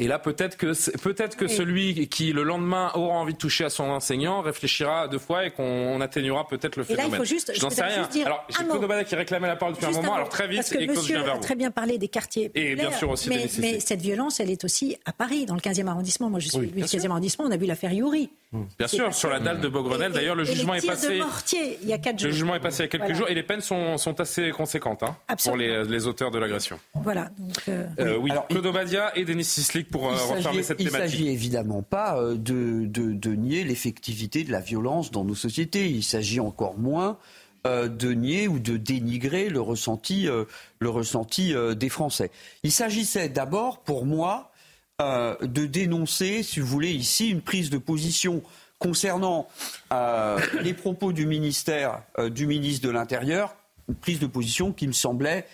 Et là, peut-être que, peut-être que Oui. celui qui, le lendemain, aura envie de toucher à son enseignant, réfléchira deux fois et qu'on on atténuera peut-être le Et là, il phénomène. faut juste- Je je n'en sais rien. juste dire Alors, j'ai qui réclamait la parole depuis un moment. un Alors, très vite, Parce que et monsieur a vous. très bien parlé des quartiers. Et bien sûr aussi mais, des mais cette violence, elle est aussi à Paris, dans le 15e arrondissement. Moi, je suis Oui, du bien 15e arrondissement. On a vu l'affaire Youri. Bien sûr, sur la dalle de Beaugrenelle, d'ailleurs, le Et les jugement est tirs passé. de mortier, il y a quatre jours. Le jugement est passé il y a quelques Voilà. jours et les peines sont, sont assez conséquentes hein, pour les, les auteurs de l'agression. Voilà. Donc, euh, Euh, oui, Alors, Claude Obadia et Denis Sislik pour euh, Il refermer s'agit- il évidemment pas euh, de, de- de nier l'effectivité de la violence dans nos sociétés. Il s'agit encore moins euh, de nier ou de dénigrer le ressenti, euh, le ressenti euh, des Français. Il s'agissait d'abord, pour moi, de dénoncer, si vous voulez, ici une prise de position concernant les propos du ministère, du ministre de l'Intérieur, une prise de position qui me semblait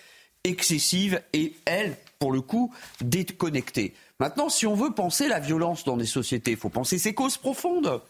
excessive et, elle, pour le coup, déconnectée. Maintenant, si on veut penser la violence dans des sociétés, il faut penser ses causes profondes.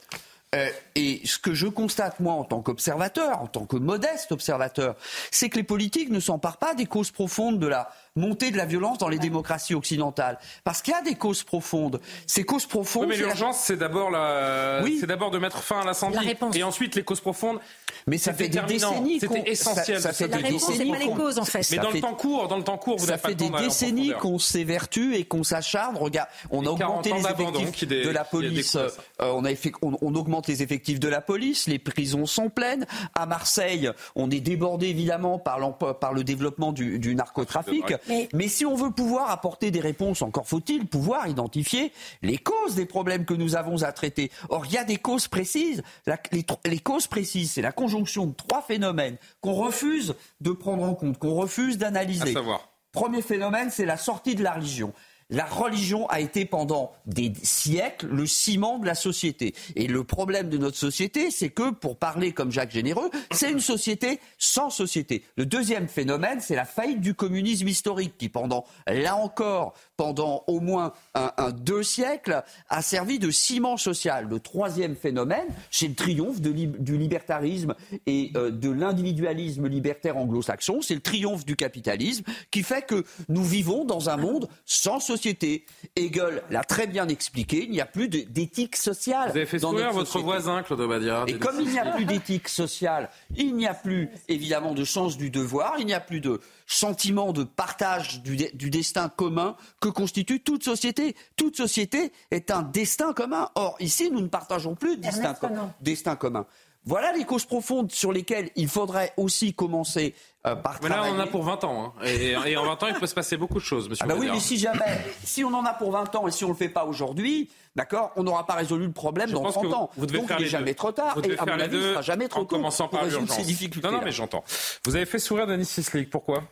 Euh, et ce que je constate, moi, en tant qu'observateur, en tant que modeste observateur, c'est que les politiques ne s'emparent pas des causes profondes de la montée de la violence dans les démocraties occidentales. Parce qu'il y a des causes profondes. Ces causes profondes... Oui, mais la- l'urgence, c'est d'abord la... Oui. c'est d'abord de mettre fin à l'incendie. La réponse. Et ensuite, les causes profondes. Mais ça fait des décennies qu'on- C'était essentiel. ça- fait des la battre. réponse, décennies pas les causes, en fait. Mais Ça dans fait- le temps court, dans le temps court, vous ça pas fait des décennies qu'on s'évertue et qu'on s'acharne. Regarde, on a 40 augmenté les effectifs de la police. Euh, on, a on, on augmente les effectifs de la police. Les prisons sont pleines. À Marseille, on est débordé évidemment par, par le développement du, du narcotrafic. Mais- Mais si on veut pouvoir apporter des réponses, encore faut-il pouvoir identifier les causes des problèmes que nous avons à traiter. Or, il y a des causes précises. La- les, causes précises, c'est la conjonction de trois phénomènes qu'on refuse de prendre en compte, qu'on refuse À d'analyser. savoir. Premier phénomène, c'est la sortie de la religion. La religion a été pendant des siècles le ciment de la société. Et le problème de notre société, c'est que, pour parler comme Jacques Généreux, c'est une société sans société. Le deuxième phénomène, c'est la faillite du communisme historique qui, pendant, là encore, pendant au moins un, un deux siècles, a servi de ciment social. Le troisième phénomène, c'est le triomphe de du libertarisme et euh, de l'individualisme libertaire anglo-saxon. C'est le triomphe du capitalisme qui fait que nous vivons dans un monde sans société. Hegel l'a très bien expliqué, il n'y a plus d'éthique sociale. Vous avez fait dans sourire votre voisin, Claude. Et comme il n'y a plus d'éthique sociale, il n'y a plus évidemment de sens du devoir, il n'y a plus de sentiment de partage du, de- du destin commun que constitue toute société. Toute société est un destin commun. Or, ici, nous ne partageons plus de destin, destin commun. Voilà les causes profondes sur lesquelles il faudrait aussi commencer euh, par Mais là, on en a pour 20 ans. hein. Et, et en 20 ans, il peut se passer beaucoup de choses, monsieur Ah bah oui, mais si jamais, si on en a pour 20 ans et si on le fait pas aujourd'hui, d'accord, on n'aura pas résolu le problème Je dans pense 30 que vous- ans. vous devez Donc faire il les est jamais trop tard. Vous devez et à faire mon avis, il sera jamais trop en tôt commençant pour par résoudre l'urgence. ces difficultés. Non, non, mais j'entends. Vous avez fait sourire Denis Sislik. Pourquoi?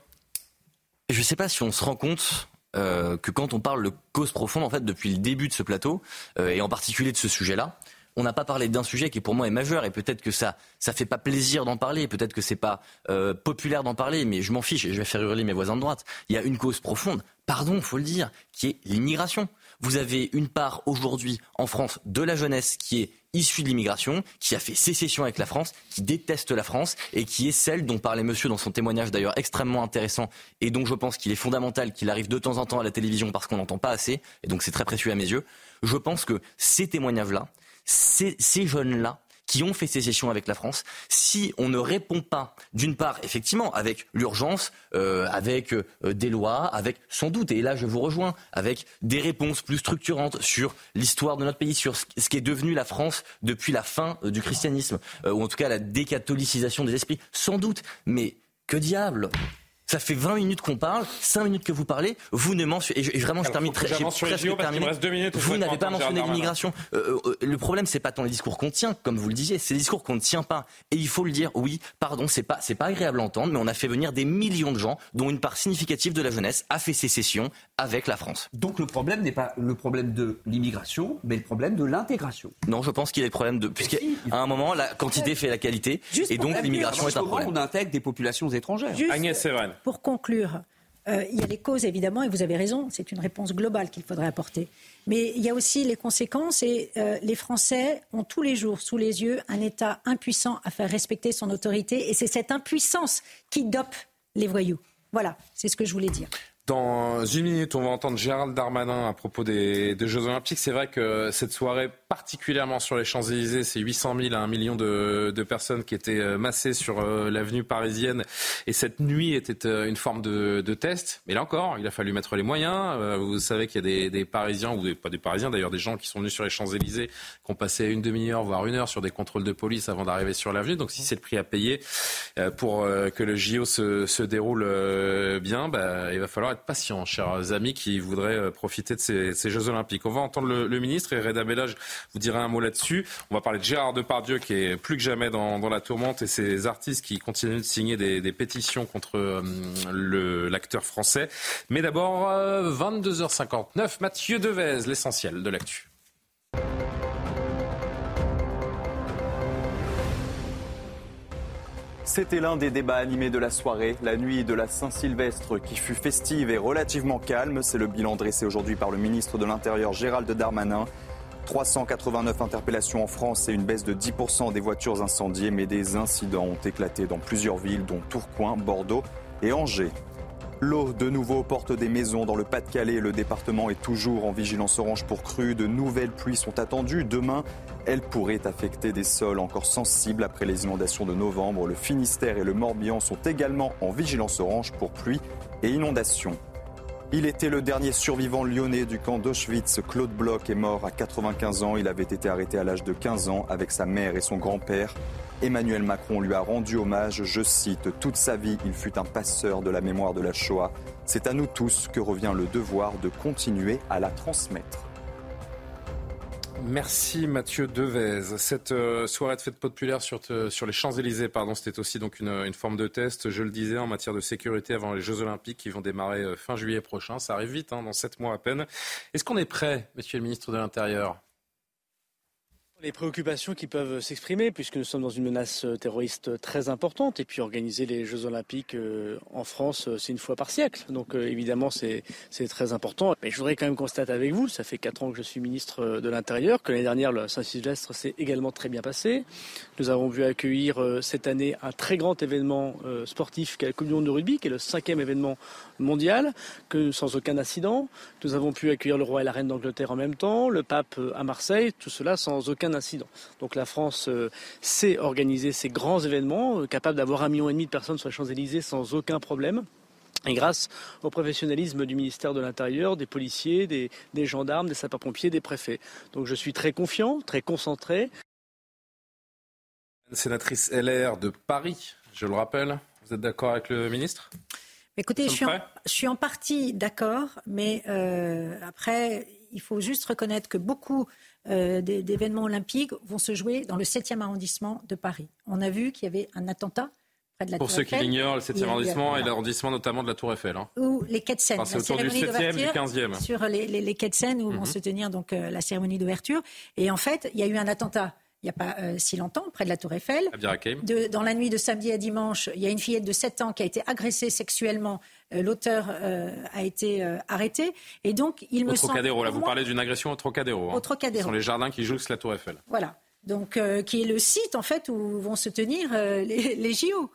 Je ne sais pas si on se rend compte euh, que quand on parle de cause profonde, en fait, depuis le début de ce plateau, euh, et en particulier de ce sujet-là, on n'a pas parlé d'un sujet qui pour moi est majeur et peut-être que ça ça fait pas plaisir d'en parler, peut-être que c'est pas euh, populaire d'en parler, mais je m'en fiche et je vais faire hurler mes voisins de droite. Il y a une cause profonde, pardon, faut le dire, qui est l'immigration. Vous avez une part aujourd'hui en France de la jeunesse qui est issue de l'immigration, qui a fait sécession avec la France, qui déteste la France et qui est celle dont parlait monsieur dans son témoignage d'ailleurs extrêmement intéressant et dont je pense qu'il est fondamental qu'il arrive de temps en temps à la télévision parce qu'on n'entend pas assez et donc c'est très précieux à mes yeux. Je pense que ces témoignages-là, ces, jeunes-là, qui ont fait sécession avec la France, si on ne répond pas, d'une part, effectivement, avec l'urgence, euh, avec euh, des lois, avec sans doute, et là je vous rejoins, avec des réponses plus structurantes sur l'histoire de notre pays, sur ce ce qui est devenu la France depuis la fin euh, du christianisme, euh, ou en tout cas la décatholicisation des esprits, sans doute, mais que diable Ça fait 20 minutes qu'on parle, 5 minutes que vous parlez, vous ne mentionnez. Et, vraiment, je termine très. J'ai presque terminé. Vous n'avez pas mentionné l'immigration. Euh, euh, le problème, c'est pas tant les discours qu'on tient, comme vous le disiez, c'est les discours qu'on ne tient pas. Et il faut le dire, oui, pardon, c'est pas, c'est pas agréable à entendre, mais on a fait venir des millions de gens, dont une part significative de la jeunesse a fait sécession avec la France. Donc le problème n'est pas le problème de l'immigration, mais le problème de l'intégration. Non, je pense qu'il est le problème de. Puisqu'à un moment, la quantité fait la qualité. et donc l'immigration est un problème. On intègre des populations étrangères. Agnès Séverine. Pour conclure, euh, il y a les causes évidemment, et vous avez raison, c'est une réponse globale qu'il faudrait apporter. Mais il y a aussi les conséquences, et euh, les Français ont tous les jours sous les yeux un État impuissant à faire respecter son autorité, et c'est cette impuissance qui dope les voyous. Voilà, c'est ce que je voulais dire. Dans une minute, on va entendre Gérald Darmanin à propos des, des Jeux Olympiques. C'est vrai que cette soirée, particulièrement sur les Champs-Élysées, c'est 800 000 à 1 million de, personnes qui étaient euh, massées sur euh, l'avenue parisienne. Et cette nuit était euh, une forme de, test. Mais là encore, il a fallu mettre les moyens. Vous savez qu'il y a des, Parisiens, ou pas des Parisiens d'ailleurs, des gens qui sont venus sur les Champs-Élysées, qui ont passé une demi-heure, voire une heure sur des contrôles de police avant d'arriver sur l'avenue. Donc si c'est le prix à payer pour que le JO se, déroule bien, bah, il va falloir être patient, chers amis qui voudraient profiter de ces, Jeux Olympiques. On va entendre le, le ministre et Reda Bellage vous dira un mot là-dessus. On va parler de Gérard Depardieu qui est plus que jamais dans, la tourmente et ces artistes qui continuent de signer des, pétitions contre euh, l'acteur français. Mais d'abord, euh, 22h59, Mathieu Devez, l'essentiel de l'actu. C'était l'un des débats animés de la soirée, la nuit de la Saint-Sylvestre qui fut festive et relativement calme. C'est le bilan dressé aujourd'hui par le ministre de l'Intérieur Gérald Darmanin. 389 interpellations en France et une baisse de 10% des voitures incendiées, mais des incidents ont éclaté dans plusieurs villes, dont Tourcoing, Bordeaux et Angers. L'eau de nouveau porte des maisons dans le Pas-de-Calais. Le département est toujours en vigilance orange pour crue. De nouvelles pluies sont attendues. Demain, elles pourraient affecter des sols encore sensibles après les inondations de novembre. Le Finistère et le Morbihan sont également en vigilance orange pour pluie et inondations. Il était le dernier survivant lyonnais du camp d'Auschwitz. Claude Bloch est mort à 95 ans. Il avait été arrêté à l'âge de 15 ans avec sa mère et son grand-père. Emmanuel Macron lui a rendu hommage, je cite, Toute sa vie, il fut un passeur de la mémoire de la Shoah. C'est à nous tous que revient le devoir de continuer à la transmettre. Merci Mathieu Devez. Cette euh, soirée de fête populaire sur, sur les Champs-Élysées, pardon, c'était aussi donc une, une, forme de test, je le disais, en matière de sécurité avant les Jeux Olympiques qui vont démarrer euh, fin juillet prochain. Ça arrive vite, hein, dans sept mois à peine. Est-ce qu'on est prêt, Monsieur le Ministre de l'Intérieur? Les préoccupations qui peuvent s'exprimer, puisque nous sommes dans une menace terroriste très importante, et puis organiser les Jeux Olympiques euh, en France, euh, c'est une fois par siècle. Donc euh, évidemment, c'est très important. Mais je voudrais quand même constater avec vous, ça fait quatre ans que je suis ministre de l'Intérieur, que l'année dernière, le Saint-Sylvestre s'est également très bien passé. Nous avons vu accueillir cette année un très grand événement sportif qu'est la Coupe de rugby, qui est le cinquième événement mondial, que sans aucun incident. Nous avons pu accueillir le roi et la reine d'Angleterre en même temps, le pape à Marseille, tout cela sans aucun incident. Donc la France euh, sait organiser ces grands événements, euh, capable d'avoir un million et demi de personnes sur les Champs-Élysées sans aucun problème. Et grâce au professionnalisme du ministère de l'Intérieur, des policiers, des, des gendarmes, des sapeurs-pompiers, des préfets. Donc je suis très confiant, très concentré. Sénatrice LR de Paris, je le rappelle. Vous êtes d'accord avec le ministre? Écoutez, je suis, en, je suis, en, partie d'accord, mais euh, après, il faut juste reconnaître que beaucoup euh, d'événements olympiques vont se jouer dans le 7e arrondissement de Paris. On a vu qu'il y avait un attentat près de la Pour Tour ceux Eiffel. qui l'ignorent, le 7e arrondissement et l'arrondissement notamment de la Tour Eiffel. Hein. Ou les quais de Seine. Enfin, c'est autour du 7e, du 15e. Sur les, les, les quais de Seine où Mhm. vont se tenir donc euh, la cérémonie d'ouverture. Et en fait, il y a eu un attentat il n'y a pas euh, si longtemps, près de la Tour Eiffel. De- dans la nuit de samedi à dimanche, il y a une fillette de 7 ans qui a été agressée sexuellement. Euh, L'auteur euh, a été arrêté. Et donc, il me Au semble. Trocadéro, là, pour vous moi- parlez d'une agression au Trocadéro. hein. Au Trocadéro. Ce sont les jardins qui jouxtent la Tour Eiffel. Voilà. Donc, qui est le site en fait où vont se tenir les, les JO.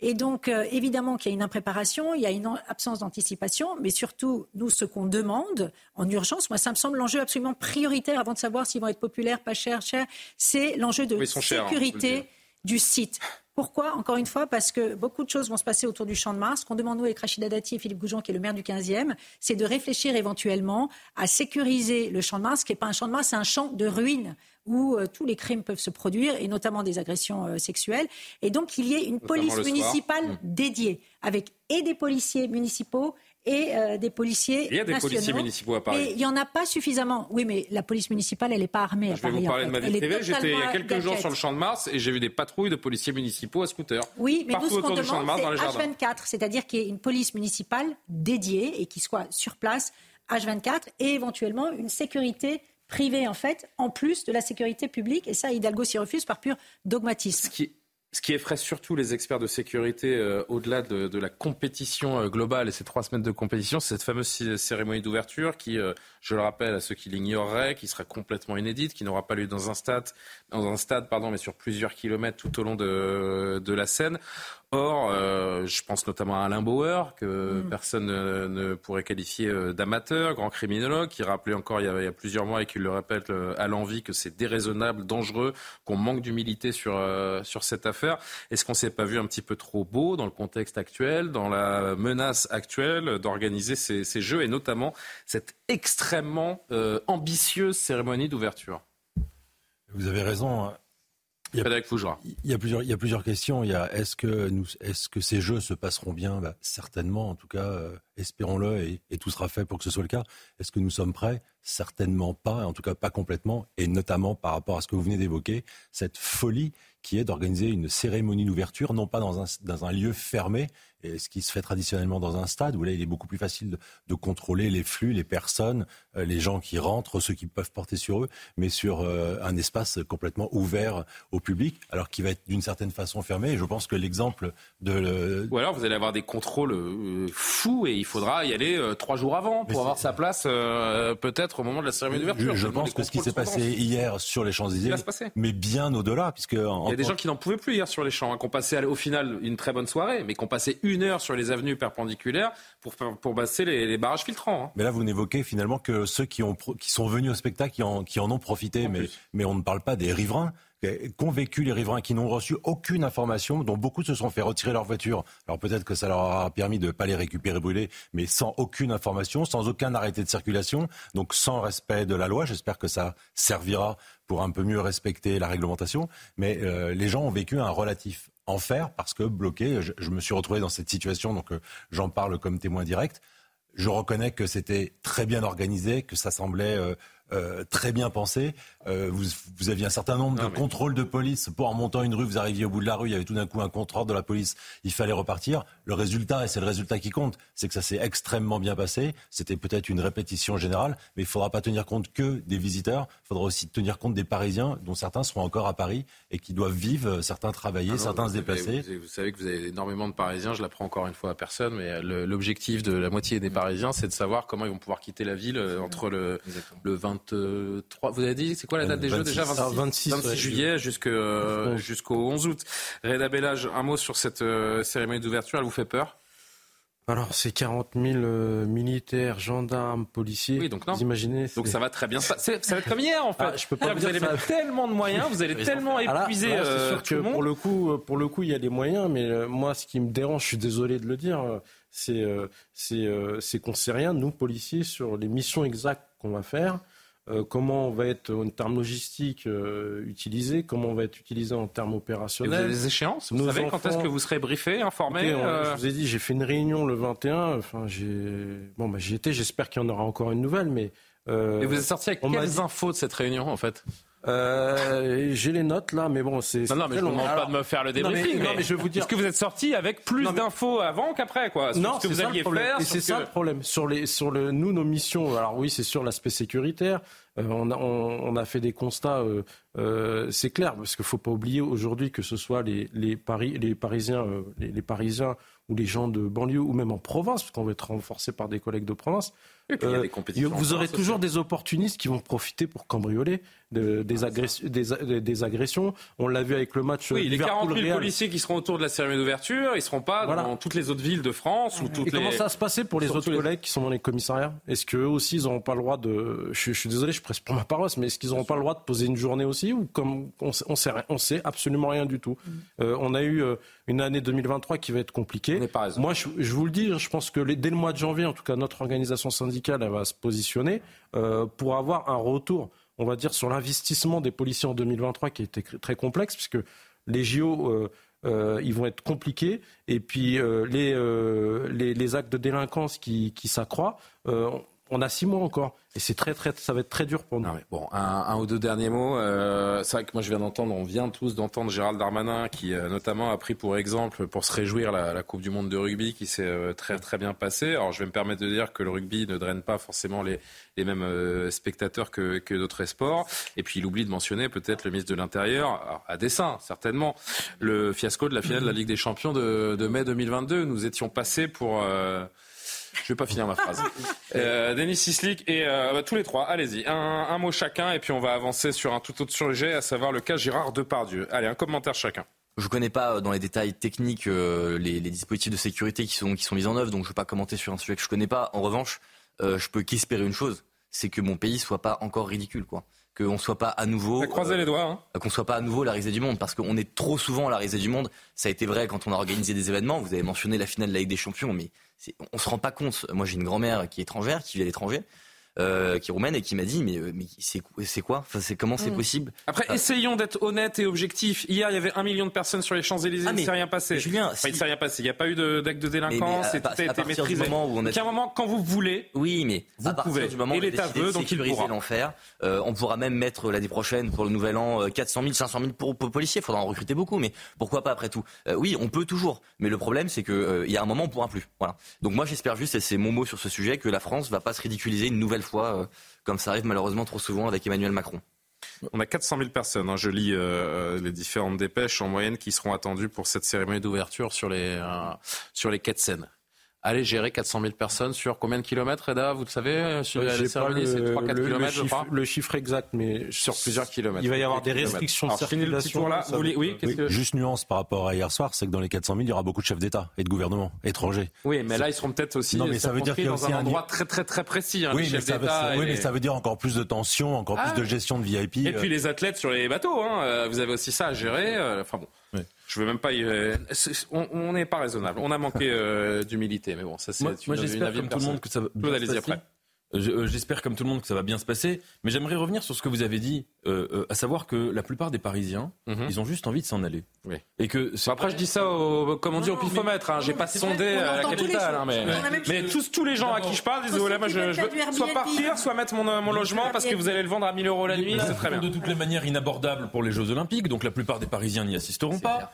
Et donc, euh, évidemment qu'il y a une impréparation, il y a une en- absence d'anticipation, mais surtout, nous, ce qu'on demande en urgence, moi, ça me semble l'enjeu absolument prioritaire avant de savoir s'ils vont être populaires, pas chers, chers, c'est l'enjeu de Oui, chers, hein, sécurité dire. du site. Pourquoi Encore une fois, parce que beaucoup de choses vont se passer autour du Champ de Mars. Ce qu'on demande, nous, avec Rachida Dati et Philippe Goujon, qui est le maire du 15e, c'est de réfléchir éventuellement à sécuriser le Champ de Mars, qui n'est pas un champ de Mars, c'est un champ de ruines. Où euh, tous les crimes peuvent se produire, et notamment des agressions euh, sexuelles. Et donc, il y ait une police municipale mmh. dédiée, avec et des policiers municipaux et euh, des policiers Il y a des policiers municipaux à Paris. Mais il n'y en a pas suffisamment. Oui, mais la police municipale, elle n'est pas armée à Je vais Paris. vous parler en de ma vie privée. J'étais il y a quelques jours sur le champ de Mars et j'ai vu des patrouilles de policiers municipaux à scooter. Oui, mais nous, ce qu'on demande, Mars, dans les c'est jardins. H24, c'est-à-dire qu'il y ait une police municipale dédiée et qui soit sur place H24 et éventuellement une sécurité privée, en fait, en plus de la sécurité publique. Et ça, Hidalgo s'y refuse par pur dogmatisme. Ce qui effraie surtout les experts de sécurité, euh, au-delà de, la compétition euh, globale et ces trois semaines de compétition, c'est cette fameuse cérémonie d'ouverture qui, euh, je le rappelle à ceux qui l'ignoreraient, qui sera complètement inédite, qui n'aura pas lieu dans un stade, dans un stade, pardon, mais sur plusieurs kilomètres tout au long de, de la Seine. Or, euh, je pense notamment à Alain Bauer, que Mm. personne ne, ne pourrait qualifier euh, d'amateur, grand criminologue, qui rappelait encore il y a, il y a plusieurs mois et qui le répète euh, à l'envie que c'est déraisonnable, dangereux, qu'on manque d'humilité sur, euh, sur cette affaire. Est-ce qu'on s'est pas vu un petit peu trop beau dans le contexte actuel, dans la menace actuelle d'organiser ces, ces jeux et notamment cette extrêmement euh, ambitieuse cérémonie d'ouverture? Vous avez raison. Il y, a, Frédéric Fougera. il y a plusieurs, il y a plusieurs questions. Il y a est-ce que nous, est-ce que ces jeux se passeront bien? Bah, Certainement, en tout cas, euh, espérons-le, et, et tout sera fait pour que ce soit le cas. Est-ce que nous sommes prêts? Certainement pas, en tout cas pas complètement, et notamment par rapport à ce que vous venez d'évoquer, cette folie qui est d'organiser une cérémonie d'ouverture, non pas dans un, dans un lieu fermé, et ce qui se fait traditionnellement dans un stade, où là il est beaucoup plus facile de, de contrôler les flux, les personnes, euh, les gens qui rentrent, ceux qui peuvent porter sur eux, mais sur euh, un espace complètement ouvert au public, alors qui va être d'une certaine façon fermé. Et je pense que l'exemple de... le- Ou alors vous allez avoir des contrôles euh, fous et il faudra y aller trois jours avant pour avoir sa place peut-être au moment de la cérémonie d'ouverture. Je, je pense que ce qui s'est passé hier sur les Champs-Élysées, mais bien au-delà, puisque en- Il y a des en- gens qui n'en pouvaient plus hier sur les champs, hein, qui ont passé au final une très bonne soirée, mais qui ont passé une heure sur les avenues perpendiculaires pour, pour passer les, les barrages filtrants. hein. Mais là, vous n'évoquez finalement que ceux qui, ont, qui sont venus au spectacle, qui en, qui en ont profité. Mais, mais on ne parle pas des riverains qu'ont vécu les riverains qui n'ont reçu aucune information, dont beaucoup se sont fait retirer leur voiture. Alors peut-être que ça leur aura permis de ne pas les récupérer brûlés, mais sans aucune information, sans aucun arrêté de circulation, donc sans respect de la loi. J'espère que ça servira pour un peu mieux respecter la réglementation. Mais euh, les gens ont vécu un relatif enfer parce que bloqués, je, je me suis retrouvé dans cette situation, donc euh, j'en parle comme témoin direct. Je reconnais que c'était très bien organisé, que ça semblait euh, euh, très bien pensé. Euh, vous, vous aviez un certain nombre de contrôles de police. Pour en montant une rue, vous arriviez au bout de la rue, il y avait tout d'un coup un contrôle de la police. Il fallait repartir. Le résultat, et c'est le résultat qui compte, c'est que ça s'est extrêmement bien passé. C'était peut-être une répétition générale, mais il ne faudra pas tenir compte que des visiteurs. Il faudra aussi tenir compte des Parisiens, dont certains seront encore à Paris et qui doivent vivre, certains travailler, Ah non, certains vous se avez- déplacer. Vous, vous savez que vous avez énormément de Parisiens, je l'apprends encore une fois à personne, mais l'objectif de la moitié des Parisiens, c'est de savoir comment ils vont pouvoir quitter la ville euh, entre le, le 23. Vous avez dit, c'est quoi la date des Jeux 26. déjà Ah, 26, 26 ouais. juillet jusque- euh, jusqu'au 11 août. Reda Bellage, un mot sur cette euh, cérémonie d'ouverture, elle vous fait peur? Alors, c'est 40 000 euh, militaires, gendarmes, policiers. Oui, donc non. Vous imaginez Donc ça va très bien passer. Ça va être comme hier en fait. Ah, je peux pas vous dire allez ça. mettre tellement de moyens, vous allez tellement Ah là, épuiser là, euh, c'est sûr tout que le monde. pour le coup, euh, pour le coup, il y a les moyens, mais euh, moi, ce qui me dérange, je suis désolé de le dire, euh, c'est euh, euh, qu'on sait rien, nous policiers, sur les missions exactes qu'on va faire. Euh, comment on va être en termes logistiques euh, utilisé, comment on va être utilisé en termes Et vous opérationnels. avez des échéances Vous Nos savez quand est-ce que vous serez briefé, informé Écoutez, on- euh, Je vous ai dit, j'ai fait une réunion le 21. Enfin, j'ai bon, bah, j'y étais. J'espère qu'il y en aura encore une nouvelle, mais. Et vous êtes sorti avec quelles dit- infos de cette réunion en fait? Euh, j'ai les notes là, mais bon, c'est. Non, non, mais je ne vous demande pas de me faire le Non, mais- débriefing. non, mais je vais vous dire. Est-ce que vous êtes sorti avec plus d'infos avant qu'après, quoi? Sur Non, ce que c'est vous ça le alliez problème. faire Et sur c'est ce ça que- le problème. Sur les, sur le, nous, nos missions. Alors oui, c'est sûr l'aspect sécuritaire. Euh, on, a, on, on a fait des constats. euh, euh, c'est clair parce qu'il faut pas oublier aujourd'hui que ce soit les, les Paris, les Parisiens, euh, les, les Parisiens ou les gens de banlieue ou même en province, parce qu'on va être renforcé par des collègues de province. Et puis, il y a euh, des vous aurez toujours aussi. des opportunistes qui vont profiter pour cambrioler de- des, agress- des, des- des agressions. On l'a vu avec le match. Oui, les 40 000 Liverpool-Real. policiers qui seront autour de la cérémonie d'ouverture, ils seront pas Voilà. dans toutes les autres villes de France ou toutes Et les. comment ça va se passer pour les autres les- collègues qui sont dans les commissariats? Est-ce qu'eux aussi, ils n'auront pas le droit de... Je, je suis désolé, je presse pour ma paroisse, mais est-ce qu'ils n'auront pas le droit de poser une journée aussi Ou comme on sait, on sait, on sait absolument rien du tout? Euh, on a eu euh, une année 2023 qui va être compliquée. Moi, je, je vous le dis, je pense que les- dès le mois de janvier, en tout cas, notre organisation syndicale, elle va se positionner euh, pour avoir un retour on va dire, sur l'investissement des policiers en 2023 qui était très complexe, puisque les JO, euh, euh, ils vont être compliqués, et puis euh, les, les, actes de délinquance qui, qui s'accroît, on a six mois encore. Et c'est très, très, ça va être très dur pour nous. bon, un, ou deux derniers mots. Euh, c'est vrai que moi, je viens d'entendre, on vient tous d'entendre Gérald Darmanin, qui euh, notamment a pris pour exemple, pour se réjouir, la, Coupe du Monde de rugby, qui s'est euh, très, très bien passée. Alors, je vais me permettre de dire que le rugby ne draine pas forcément les, les mêmes spectateurs que, d'autres sports. Et puis, il oublie de mentionner peut-être le ministre de l'Intérieur, à dessein, certainement, le fiasco de la finale de la Ligue des Champions de mai 2022. Nous étions passés pour je vais pas finir ma phrase. Euh, Denis Sislik et euh, bah, tous les trois, allez-y. Un, mot chacun et puis on va avancer sur un tout autre sujet, à savoir le cas Gérard Depardieu. Allez, un commentaire chacun. Je ne connais pas euh, dans les détails techniques les, dispositifs de sécurité qui sont, qui sont mis en œuvre, donc je ne vais pas commenter sur un sujet que je ne connais pas. En revanche, je peux qu'espérer une chose, c'est que mon pays soit pas encore ridicule, quoi qu'on soit pas à nouveau. Croiser les doigts. Hein. Qu'on soit pas à nouveau la risée du monde, parce qu'on est trop souvent la risée du monde. Ça a été vrai quand on a organisé des événements. Vous avez mentionné la finale de la Ligue des Champions, mais on se rend pas compte. Moi, j'ai une grand-mère qui est étrangère, qui vit à l'étranger. Euh, qui est roumaine et qui m'a dit mais, euh, mais c'est quoi enfin, c'est comment c'est mm. possible? Après essayons d'être honnêtes et objectifs. Hier il y avait un million de personnes sur les Champs Élysées, ah, il ne s'est rien passé. Julien, enfin, il s'est rien passé. Il n'y a pas eu d'acte de, délinquance, et tout a été maîtrisé. Moment où on a... Donc, à un moment quand vous voulez. Oui mais vous à pouvez. Du moment et l'État veut donc il pourra. l'enfer. Euh, on pourra même mettre l'année prochaine pour le nouvel an 400 000, 500 000 pour, policiers. Il faudra en recruter beaucoup, mais pourquoi pas après tout? Oui on peut toujours, mais le problème c'est que il y a un moment on pourra plus. Voilà. Donc moi j'espère juste et c'est mon mot sur ce sujet que la France va pas se ridiculiser une nouvelle fois comme ça arrive malheureusement trop souvent avec Emmanuel Macron. On a 400 000 personnes, hein. je lis euh, les différentes dépêches en moyenne qui seront attendues pour cette cérémonie d'ouverture sur les, euh, sur les quais de Seine aller gérer 400 000 personnes sur combien de kilomètres, Eda Vous le savez euh, sur la cérémonie, c'est 3-4 kilomètres, je crois Le chiffre exact, mais sur plusieurs kilomètres. Il va y avoir des restrictions de circulation. Là, oui, oui, Juste nuance par rapport à hier soir, c'est que dans les 400 000, il y aura beaucoup de chefs d'État et de gouvernement étrangers. Oui, mais là, ils seront peut-être aussi non, mais ça veut dire dans un endroit très très très précis. Hein, oui, mais ça, veut, oui mais ça veut dire encore plus de tension, encore plus ah. de gestion de VIP. Et puis euh. les athlètes sur les bateaux, hein, euh, vous avez aussi ça à gérer. Enfin bon. Je veux même pas. on n'est pas raisonnable. On a manqué euh, d'humilité, mais bon, ça c'est. Moi, moi j'espère comme tout le monde que ça va. Allez-y après. Euh, j'espère comme tout le monde que ça va bien se passer, mais j'aimerais revenir sur ce que vous avez dit, euh, euh, à savoir que la plupart des Parisiens, mhm. ils ont juste envie de s'en aller. Oui. Et que après je dis ça, au, comme on dit au pifomètre, hein, j'ai pas sondé à la capitale, hein, mais, mais tous, tous les gens à qui je parle disent voilà, moi je, veux soit partir, soit mettre mon, mon logement parce que vous allez le vendre à 1000 euros la nuit, c'est très bien. De toutes les manières inabordable pour les Jeux Olympiques, donc la plupart des Parisiens n'y assisteront pas.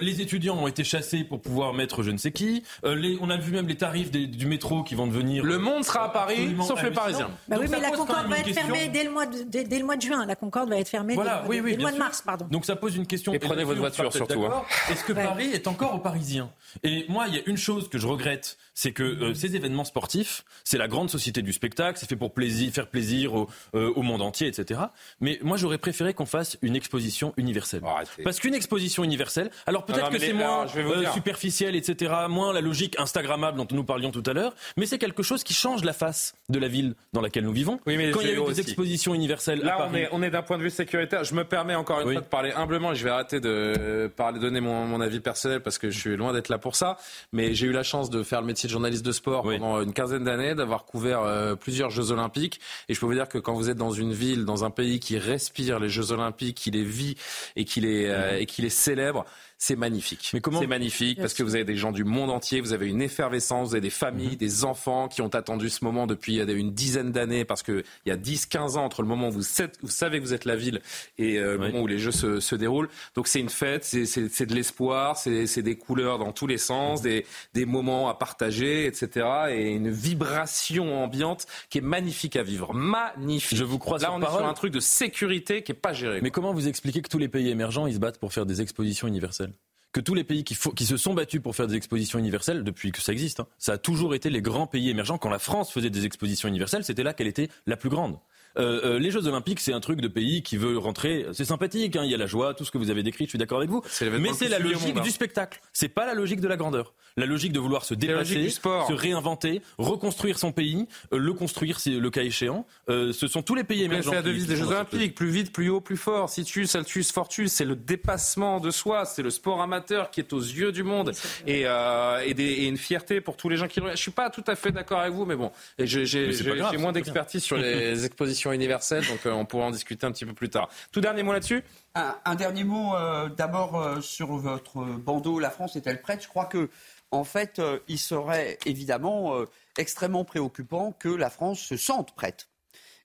les étudiants ont été chassés pour pouvoir mettre je ne sais qui. on a vu même les tarifs du métro qui vont devenir. Le monde sera à Paris, sauf les Parisiens. Bah oui, mais la Concorde va être fermée dès le, mois de, dès, le mois de juin. La Concorde va être fermée voilà, dès, oui, oui, le mois de mars. Pardon. Donc ça pose une question. Et prenez votre voiture surtout. Hein. Est-ce que Paris est encore aux Parisiens? Et moi, il y a une chose que je regrette, c'est que euh, ces événements sportifs, c'est la grande société du spectacle, c'est fait pour plaisir, faire plaisir au, euh, au, monde entier, etc. Mais moi, j'aurais préféré qu'on fasse une exposition universelle. Parce qu'une exposition universelle, alors peut-être que c'est moins euh, superficiel, etc., moins la logique instagrammable dont nous parlions tout à l'heure, mais c'est quelque chose qui change la face de la ville dans laquelle nous vivons. Oui, mais Quand il y a eu des expositions universelles Là, à on est, on est d'un point de vue sécuritaire. Je me permets encore une fois de parler humblement. Je vais arrêter de parler, donner mon, mon avis personnel parce que je suis loin d'être là pour ça. Mais j'ai eu la chance de faire le métier de journaliste de sport pendant une quinzaine d'années, d'avoir couvert euh, plusieurs Jeux Olympiques. Et je peux vous dire que quand vous êtes dans une ville, dans un pays qui respire les Jeux Olympiques, qui les vit et qui les, euh, et qui les célèbre, c'est magnifique. Mais comment C'est magnifique parce que vous avez des gens du monde entier, vous avez une effervescence, vous avez des familles, mhm. des enfants qui ont attendu ce moment depuis une dizaine d'années parce qu'il y a 10-15 ans entre le moment où vous, vous, savez que vous êtes la ville et euh, le moment où les jeux se, se déroulent. Donc c'est une fête, c'est de l'espoir, c'est des couleurs dans tous les sens, mhm. des, des moments à partager, etc. Et une vibration ambiante qui est magnifique à vivre. Magnifique. Je vous crois Là, on est sur un truc de sécurité qui est pas géré. Mais comment vous expliquez que tous les pays émergents, ils se battent pour faire des expositions universelles? Que tous les pays qui, se sont battus pour faire des expositions universelles, depuis que ça existe, hein, ça a toujours été les grands pays émergents. Quand la France faisait des expositions universelles, c'était là qu'elle était la plus grande. Euh, euh, les Jeux Olympiques, c'est un truc de pays qui veut rentrer. C'est sympathique, hein, il y a la joie, tout ce que vous avez décrit, je suis d'accord avec vous. Mais c'est la logique du spectacle. C'est pas la logique de la grandeur. La logique de vouloir se dépasser, se réinventer, reconstruire son pays, euh, le construire si le cas échéant. ce sont tous les pays émergents. C'est la devise des Jeux Olympiques plus vite, plus haut, plus fort. Situs, Altus, Fortus. C'est le dépassement de soi. C'est le sport amateur qui est aux yeux du monde et, et, une fierté pour tous les gens qui. Je suis pas tout à fait d'accord avec vous, mais bon, j'ai moins d'expertise sur les expositions universelle, donc on pourra en discuter un petit peu plus tard. Tout dernier mot là-dessus? Un, dernier mot d'abord sur votre bandeau La France est-elle prête? Je crois que en fait, il serait évidemment extrêmement préoccupant que la France se sente prête.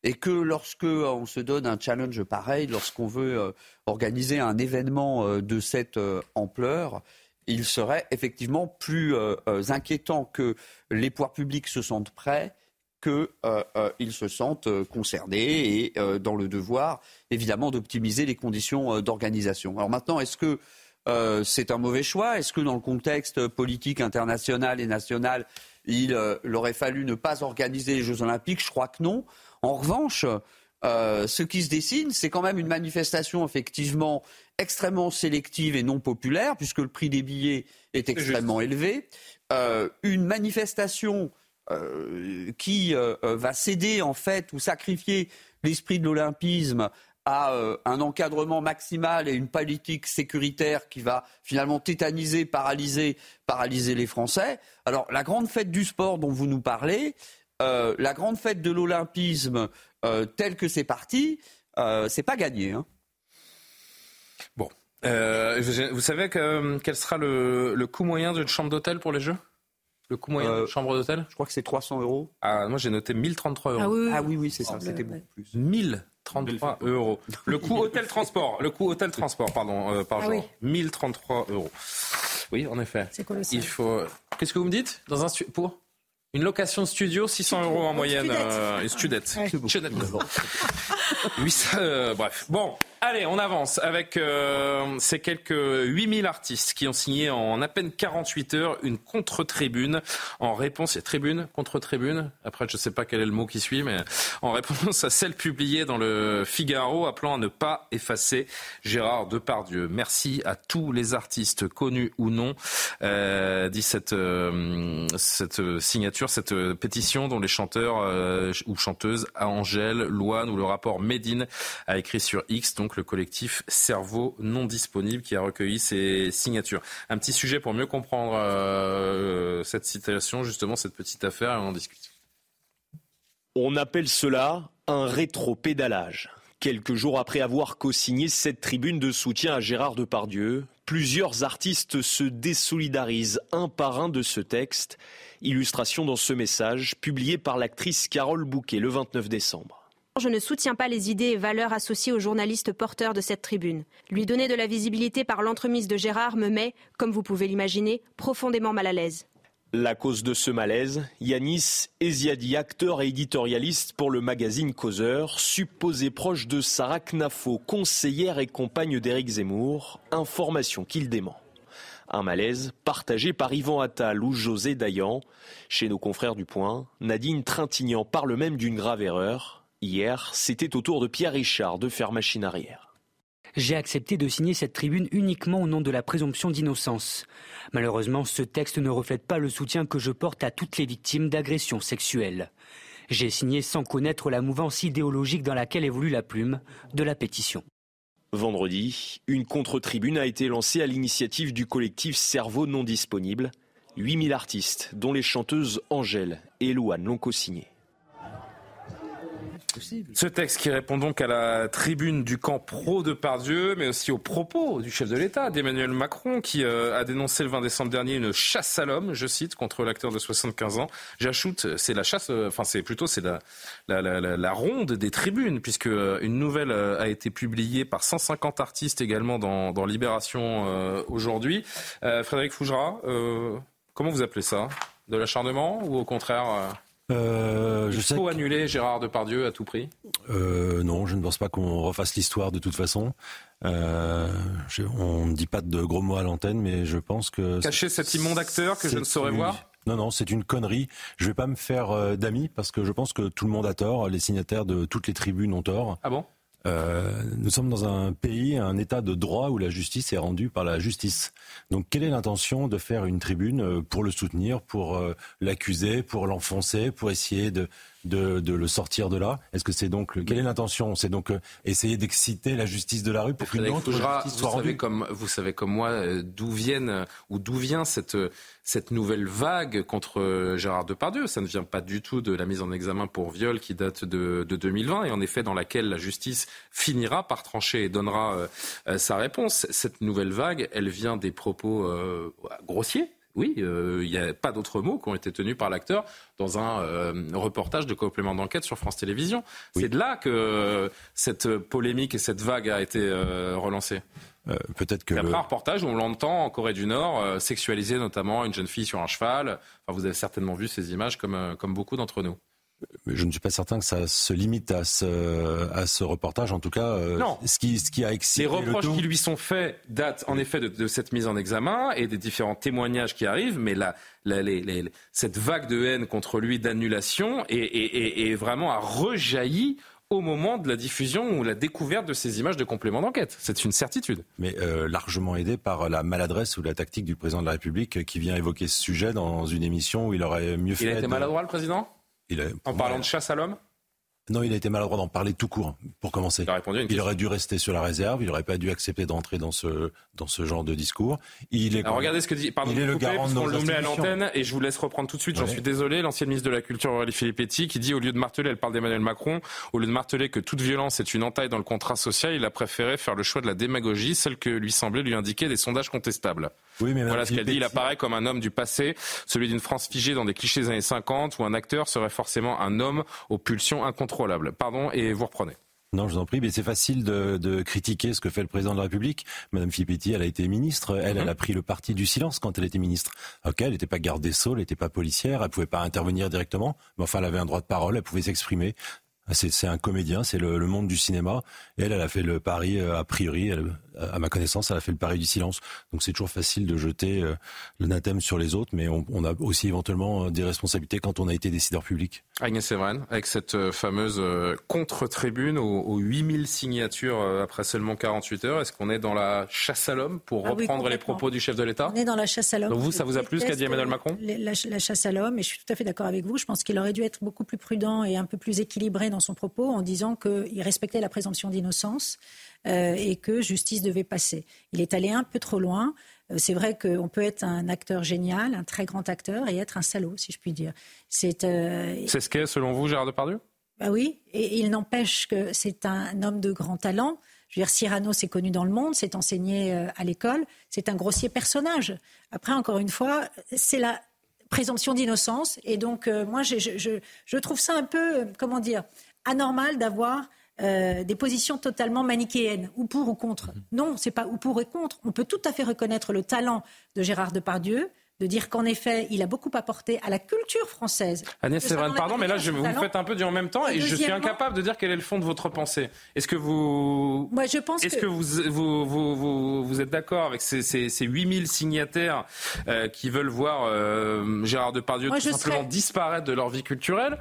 Et que lorsque on se donne un challenge pareil, lorsqu'on veut euh, organiser un événement euh, de cette euh, ampleur, il serait effectivement plus inquiétant que les pouvoirs publics se sentent prêts qu'ils se sentent concernés et dans le devoir, évidemment, d'optimiser les conditions d'organisation. Alors maintenant, est-ce que c'est un mauvais choix? Est-ce que dans le contexte politique international et national, il aurait fallu ne pas organiser les Jeux Olympiques? Je crois que non. En revanche, euh, ce qui se dessine, c'est quand même une manifestation effectivement extrêmement sélective et non populaire, puisque le prix des billets est extrêmement élevé. Euh, une manifestation euh, qui va céder en fait ou sacrifier l'esprit de l'olympisme à un encadrement maximal et une politique sécuritaire qui va finalement tétaniser, paralyser, paralyser les Français. Alors la grande fête du sport dont vous nous parlez, euh, la grande fête de l'olympisme euh, telle que c'est parti, euh, c'est pas gagné. Hein. Bon. vous savez quel sera le, coût moyen d'une chambre d'hôtel pour les Jeux? Le coût moyen d'une chambre d'hôtel Je crois que c'est 300 euros. Ah, moi j'ai noté 1033 euros. Ah oui, ah oui, c'est ça, c'était beaucoup plus. 1033 euros. Le coût hôtel transport, le coût hôtel transport, pardon, par ah jour. 1033 euros. Oui, en effet. C'est quoi le Il faut. Qu'est-ce que vous me dites? Dans un pour? Une location studio, 600 euros en moyenne. Euh, studette. studette. oui, euh, bref. Bon, allez, on avance avec euh, ces quelques 8000 artistes qui ont signé en à peine 48 heures une contre-tribune. En réponse, tribune, contre-tribune, après je ne sais pas quel est le mot qui suit, mais en réponse à celle publiée dans le Figaro appelant à ne pas effacer Gérard Depardieu. Merci à tous les artistes connus ou non, euh, dit cette, euh, cette signature, cette pétition dont les chanteurs ou chanteuses Angèle, Loane ou le rapport Médine a écrit sur X, le collectif Cerveau non disponible qui a recueilli ces signatures. Un petit sujet pour mieux comprendre euh, cette situation, justement cette petite affaire, et on en discute. On appelle cela un rétro-pédalage. Quelques jours après avoir co-signé cette tribune de soutien à Gérard Depardieu, plusieurs artistes se désolidarisent un par un de ce texte. Illustration dans ce message publié par l'actrice Carole Bouquet le 29 décembre. Je ne soutiens pas les idées et valeurs associées aux journalistes porteurs de cette tribune. Lui donner de la visibilité par l'entremise de Gérard me met, comme vous pouvez l'imaginer, profondément mal à l'aise. La cause de ce malaise, Yanis Eziadi, acteur et éditorialiste pour le magazine Causeur, supposé proche de Sarah Knafo, conseillère et compagne d'Éric Zemmour, information qu'il dément. Un malaise partagé par Yvan Attal ou José Dayan. Chez nos confrères du Point, Nadine Trintignant parle même d'une grave erreur. Hier, c'était au tour de Pierre Richard de faire machine arrière. J'ai accepté de signer cette tribune uniquement au nom de la présomption d'innocence. Malheureusement, ce texte ne reflète pas le soutien que je porte à toutes les victimes d'agressions sexuelles. J'ai signé sans connaître la mouvance idéologique dans laquelle évolue la plume de la pétition. Vendredi, une contre-tribune a été lancée à l'initiative du collectif Cerveau non disponible. 8000 artistes, dont les chanteuses Angèle et Louane, l'ont Ce texte qui répond donc à la tribune du camp pro de Pardieu, mais aussi aux propos du chef de l'État, d'Emmanuel Macron, qui euh, a dénoncé le 20 décembre dernier une chasse à l'homme, je cite, contre l'acteur de 75 ans. J'ajoute, c'est la chasse, euh, enfin c'est plutôt c'est la, ronde des tribunes, puisque euh, une nouvelle a été publiée par 150 artistes également dans, dans Libération aujourd'hui. Frédéric Fougera, comment vous appelez ça? De l'acharnement ou au contraire euh, Il faut annuler Gérard Depardieu à tout prix euh, Non, je ne pense pas qu'on refasse l'histoire de toute façon. Euh, on ne dit pas de gros mots à l'antenne, mais je pense que... Cacher cet immonde acteur que je ne saurais voir non, non, c'est une connerie. Je ne vais pas me faire euh, d'amis parce que je pense que tout le monde a tort. Les signataires de toutes les tribunes ont tort. Ah bon? Euh, nous sommes dans un pays, un état de droit où la justice est rendue par la justice. Donc quelle est l'intention de faire une tribune euh, pour le soutenir, pour euh, l'accuser, pour l'enfoncer, pour essayer de, de, de le sortir de là Est-ce que c'est donc le- quelle est l'intention C'est donc euh, essayer d'exciter la justice de la rue pour qu'une autre Fougera, justice vous soit savez rendue comme vous savez comme moi euh, d'où viennent ou d'où vient cette cette nouvelle vague contre euh, Gérard Depardieu. Ça ne vient pas du tout de la mise en examen pour viol qui date de, de 2020 et en effet dans laquelle la justice finira par trancher et donnera euh, sa réponse. Cette nouvelle vague, elle vient des propos euh, grossiers. Oui, euh, il n'y a pas d'autres mots qui ont été tenus par l'acteur dans un euh, reportage de complément d'enquête sur France Télévisions. C'est de là que euh, cette polémique et cette vague a été relancée. Peut-être que après le- un reportage où on l'entend en Corée du Nord sexualiser notamment une jeune fille sur un cheval. Enfin, vous avez certainement vu ces images comme, comme beaucoup d'entre nous. Je ne suis pas certain que ça se limite à ce, à ce reportage. En tout cas, euh, Non. ce, qui, ce qui a excité Les reproches le qui lui sont faits datent en effet de, de cette mise en examen et des différents témoignages qui arrivent, mais la, la- les- les- cette vague de haine contre lui d'annulation est, est- est- est vraiment a rejailli au moment de la diffusion ou la découverte de ces images de complément d'enquête. C'est une certitude. mais euh, largement aidé par la maladresse ou la tactique du président de la République qui vient évoquer ce sujet dans une émission où il aurait mieux fait. Il a été de- maladroit, le président? Il a- En parlant moi, de chasse à l'homme Non, il a été maladroit d'en parler tout court, pour commencer. Il a répondu à une Il aurait dû rester sur la réserve, il n'aurait pas dû accepter d'entrer dans ce, dans ce genre de discours. Il est Alors regardez ce que dit. Pardon, il est le garant parce de qu'on nos le met à l'antenne et je vous laisse reprendre tout de suite. J'en suis désolé. L'ancienne ministre de la Culture, Aurélie Filippetti, qui dit au lieu de marteler, elle parle d'Emmanuel Macron. Au lieu de marteler que toute violence est une entaille dans le contrat social, il a préféré faire le choix de la démagogie, celle que lui semblait lui indiquer des sondages contestables. Oui, mais voilà ce qu'elle dit. Il apparaît comme un homme du passé, celui d'une France figée dans des clichés des années 50, où un acteur serait forcément un homme aux pulsions incontrôlables. Pardon, et vous reprenez. Non, je vous en prie, mais c'est facile de, de critiquer ce que fait le président de la République. Madame Filippetti, elle a été ministre. Elle, Mhm. elle a pris le parti du silence quand elle était ministre. Ok, elle n'était pas garde des Sceaux, elle n'était pas policière, elle pouvait pas intervenir directement, mais enfin, elle avait un droit de parole, elle pouvait s'exprimer. C'est c'est un comédien, c'est le, le monde du cinéma. Et elle, elle a fait le pari, euh, a priori, elle- à ma connaissance, elle a fait le pari du silence. Donc c'est toujours facile de jeter euh, l'anathème sur les autres, mais on, on a aussi éventuellement euh, des responsabilités quand on a été décideur public. Agnès Séverine, avec cette euh, fameuse euh, contre-tribune aux, aux 8000 signatures euh, après seulement 48 heures, est-ce qu'on est dans la chasse à l'homme pour Ah oui, reprendre les propos du chef de l'État? On est dans la chasse à l'homme. Donc vous, ça vous a plu ce qu'a dit Emmanuel euh, Macron? la, la- la chasse à l'homme, et je suis tout à fait d'accord avec vous. Je pense qu'il aurait dû être beaucoup plus prudent et un peu plus équilibré dans son propos en disant qu'il respectait la présomption d'innocence euh, et que justice devait passer. Il est allé un peu trop loin. Euh, C'est vrai qu'on peut être un acteur génial, un très grand acteur, et être un salaud, si je puis dire. C'est euh, C'est ce qu'est, selon vous, Gérard Depardieu? Bah oui, et il n'empêche que c'est un homme de grand talent. Je veux dire, Cyrano s'est connu dans le monde, s'est enseigné à l'école, c'est un grossier personnage. Après, encore une fois, c'est la présomption d'innocence, et donc euh, moi, je, je- je- je trouve ça un peu, comment dire, anormal d'avoir euh, des positions totalement manichéennes, ou pour ou contre. Non, c'est pas ou pour et contre. On peut tout à fait reconnaître le talent de Gérard Depardieu, de dire qu'en effet, il a beaucoup apporté à la culture française. Agnès Séverine, pardon, mais là, je, vous me faites un peu du en même temps Et et, je suis incapable de dire quel est le fond de votre pensée. Est-ce que vous... Moi, je pense Est-ce que- que, vous, vous, vous, vous, vous êtes d'accord avec ces, ces, ces 8000 signataires euh, qui veulent voir euh, Gérard Depardieu Moi, tout simplement serais- disparaître de leur vie culturelle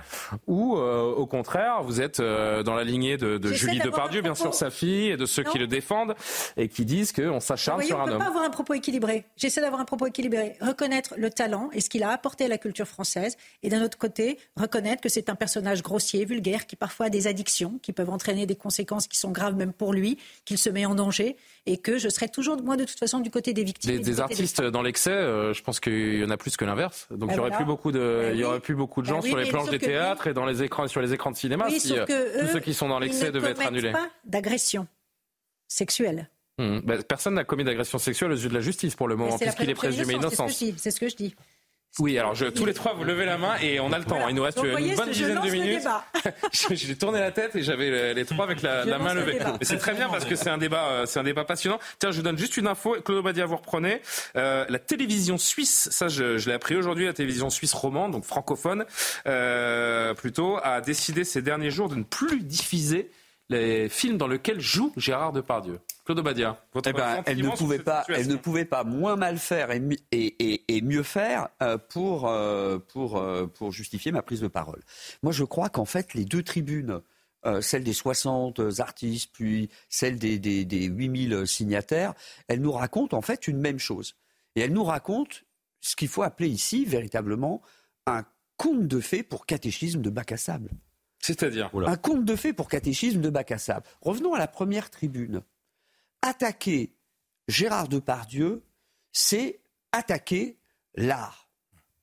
Ou euh, au contraire, vous êtes dans la lignée de, Julie Depardieu, bien propos. sûr sa fille, et de ceux qui le défendent et qui disent qu'on s'acharne sur on un ne peut homme pas avoir un propos équilibré. J'essaie d'avoir un propos équilibré. Reconnaître le talent et ce qu'il a apporté à la culture française. Et d'un autre côté, reconnaître que c'est un personnage grossier, vulgaire, qui parfois a des addictions, qui peuvent entraîner des conséquences qui sont graves même pour lui, qu'il se met en danger. Et que je serai toujours, moi, de toute façon, du côté des victimes. Des, des artistes dans l'excès, euh, je pense qu'il y en a plus que l'inverse. Donc Ben il y aurait voilà. plus beaucoup de, Ben il y aurait oui. plus beaucoup de Ben gens oui, sur les planches sauf de que théâtre et dans les écrans, sur les écrans de cinéma Oui, si euh, que tous eux, ceux qui sont dans l'excès devaient être annulés. pas d'agression sexuelle. Hum, ben, personne n'a commis d'agression sexuelle aux yeux de la justice pour le moment, puisqu'il est présumé innocent. C'est ce que je dis. C'est ce que je dis. Oui, alors je, tous les trois, vous levez la main et on a le temps. Voilà. Il nous reste Donc, une bonne dizaine de minutes. J'ai tourné la tête et j'avais le- les trois avec la, main levée. c'est très bien parce que c'est un débat, euh, c'est un débat passionnant. Tiens, je vous donne juste une info. Claude Badia, vous reprenez. Euh, la télévision suisse, ça je, je l'ai appris aujourd'hui, la télévision suisse romande, donc francophone, euh, plutôt, a décidé ces derniers jours de ne plus diffuser les films dans lesquels joue Gérard Depardieu. Claude Badia, votre Eh ben, elle ne pouvait pas, elle ne pouvait pas moins mal faire et, et- et- et mieux faire euh, pour euh, pour euh, pour justifier ma prise de parole. Moi, je crois qu'en fait, les deux tribunes, euh, celle des 60 artistes, puis celle des, des, des 8000 signataires, elles nous racontent en fait une même chose. Et elles nous racontent ce qu'il faut appeler ici véritablement un conte de fées pour catéchisme de bac à sable. C'est-à-dire Un conte de fées pour catéchisme de bac à sable. Revenons à la première tribune. Attaquer Gérard Depardieu, c'est attaquer l'art.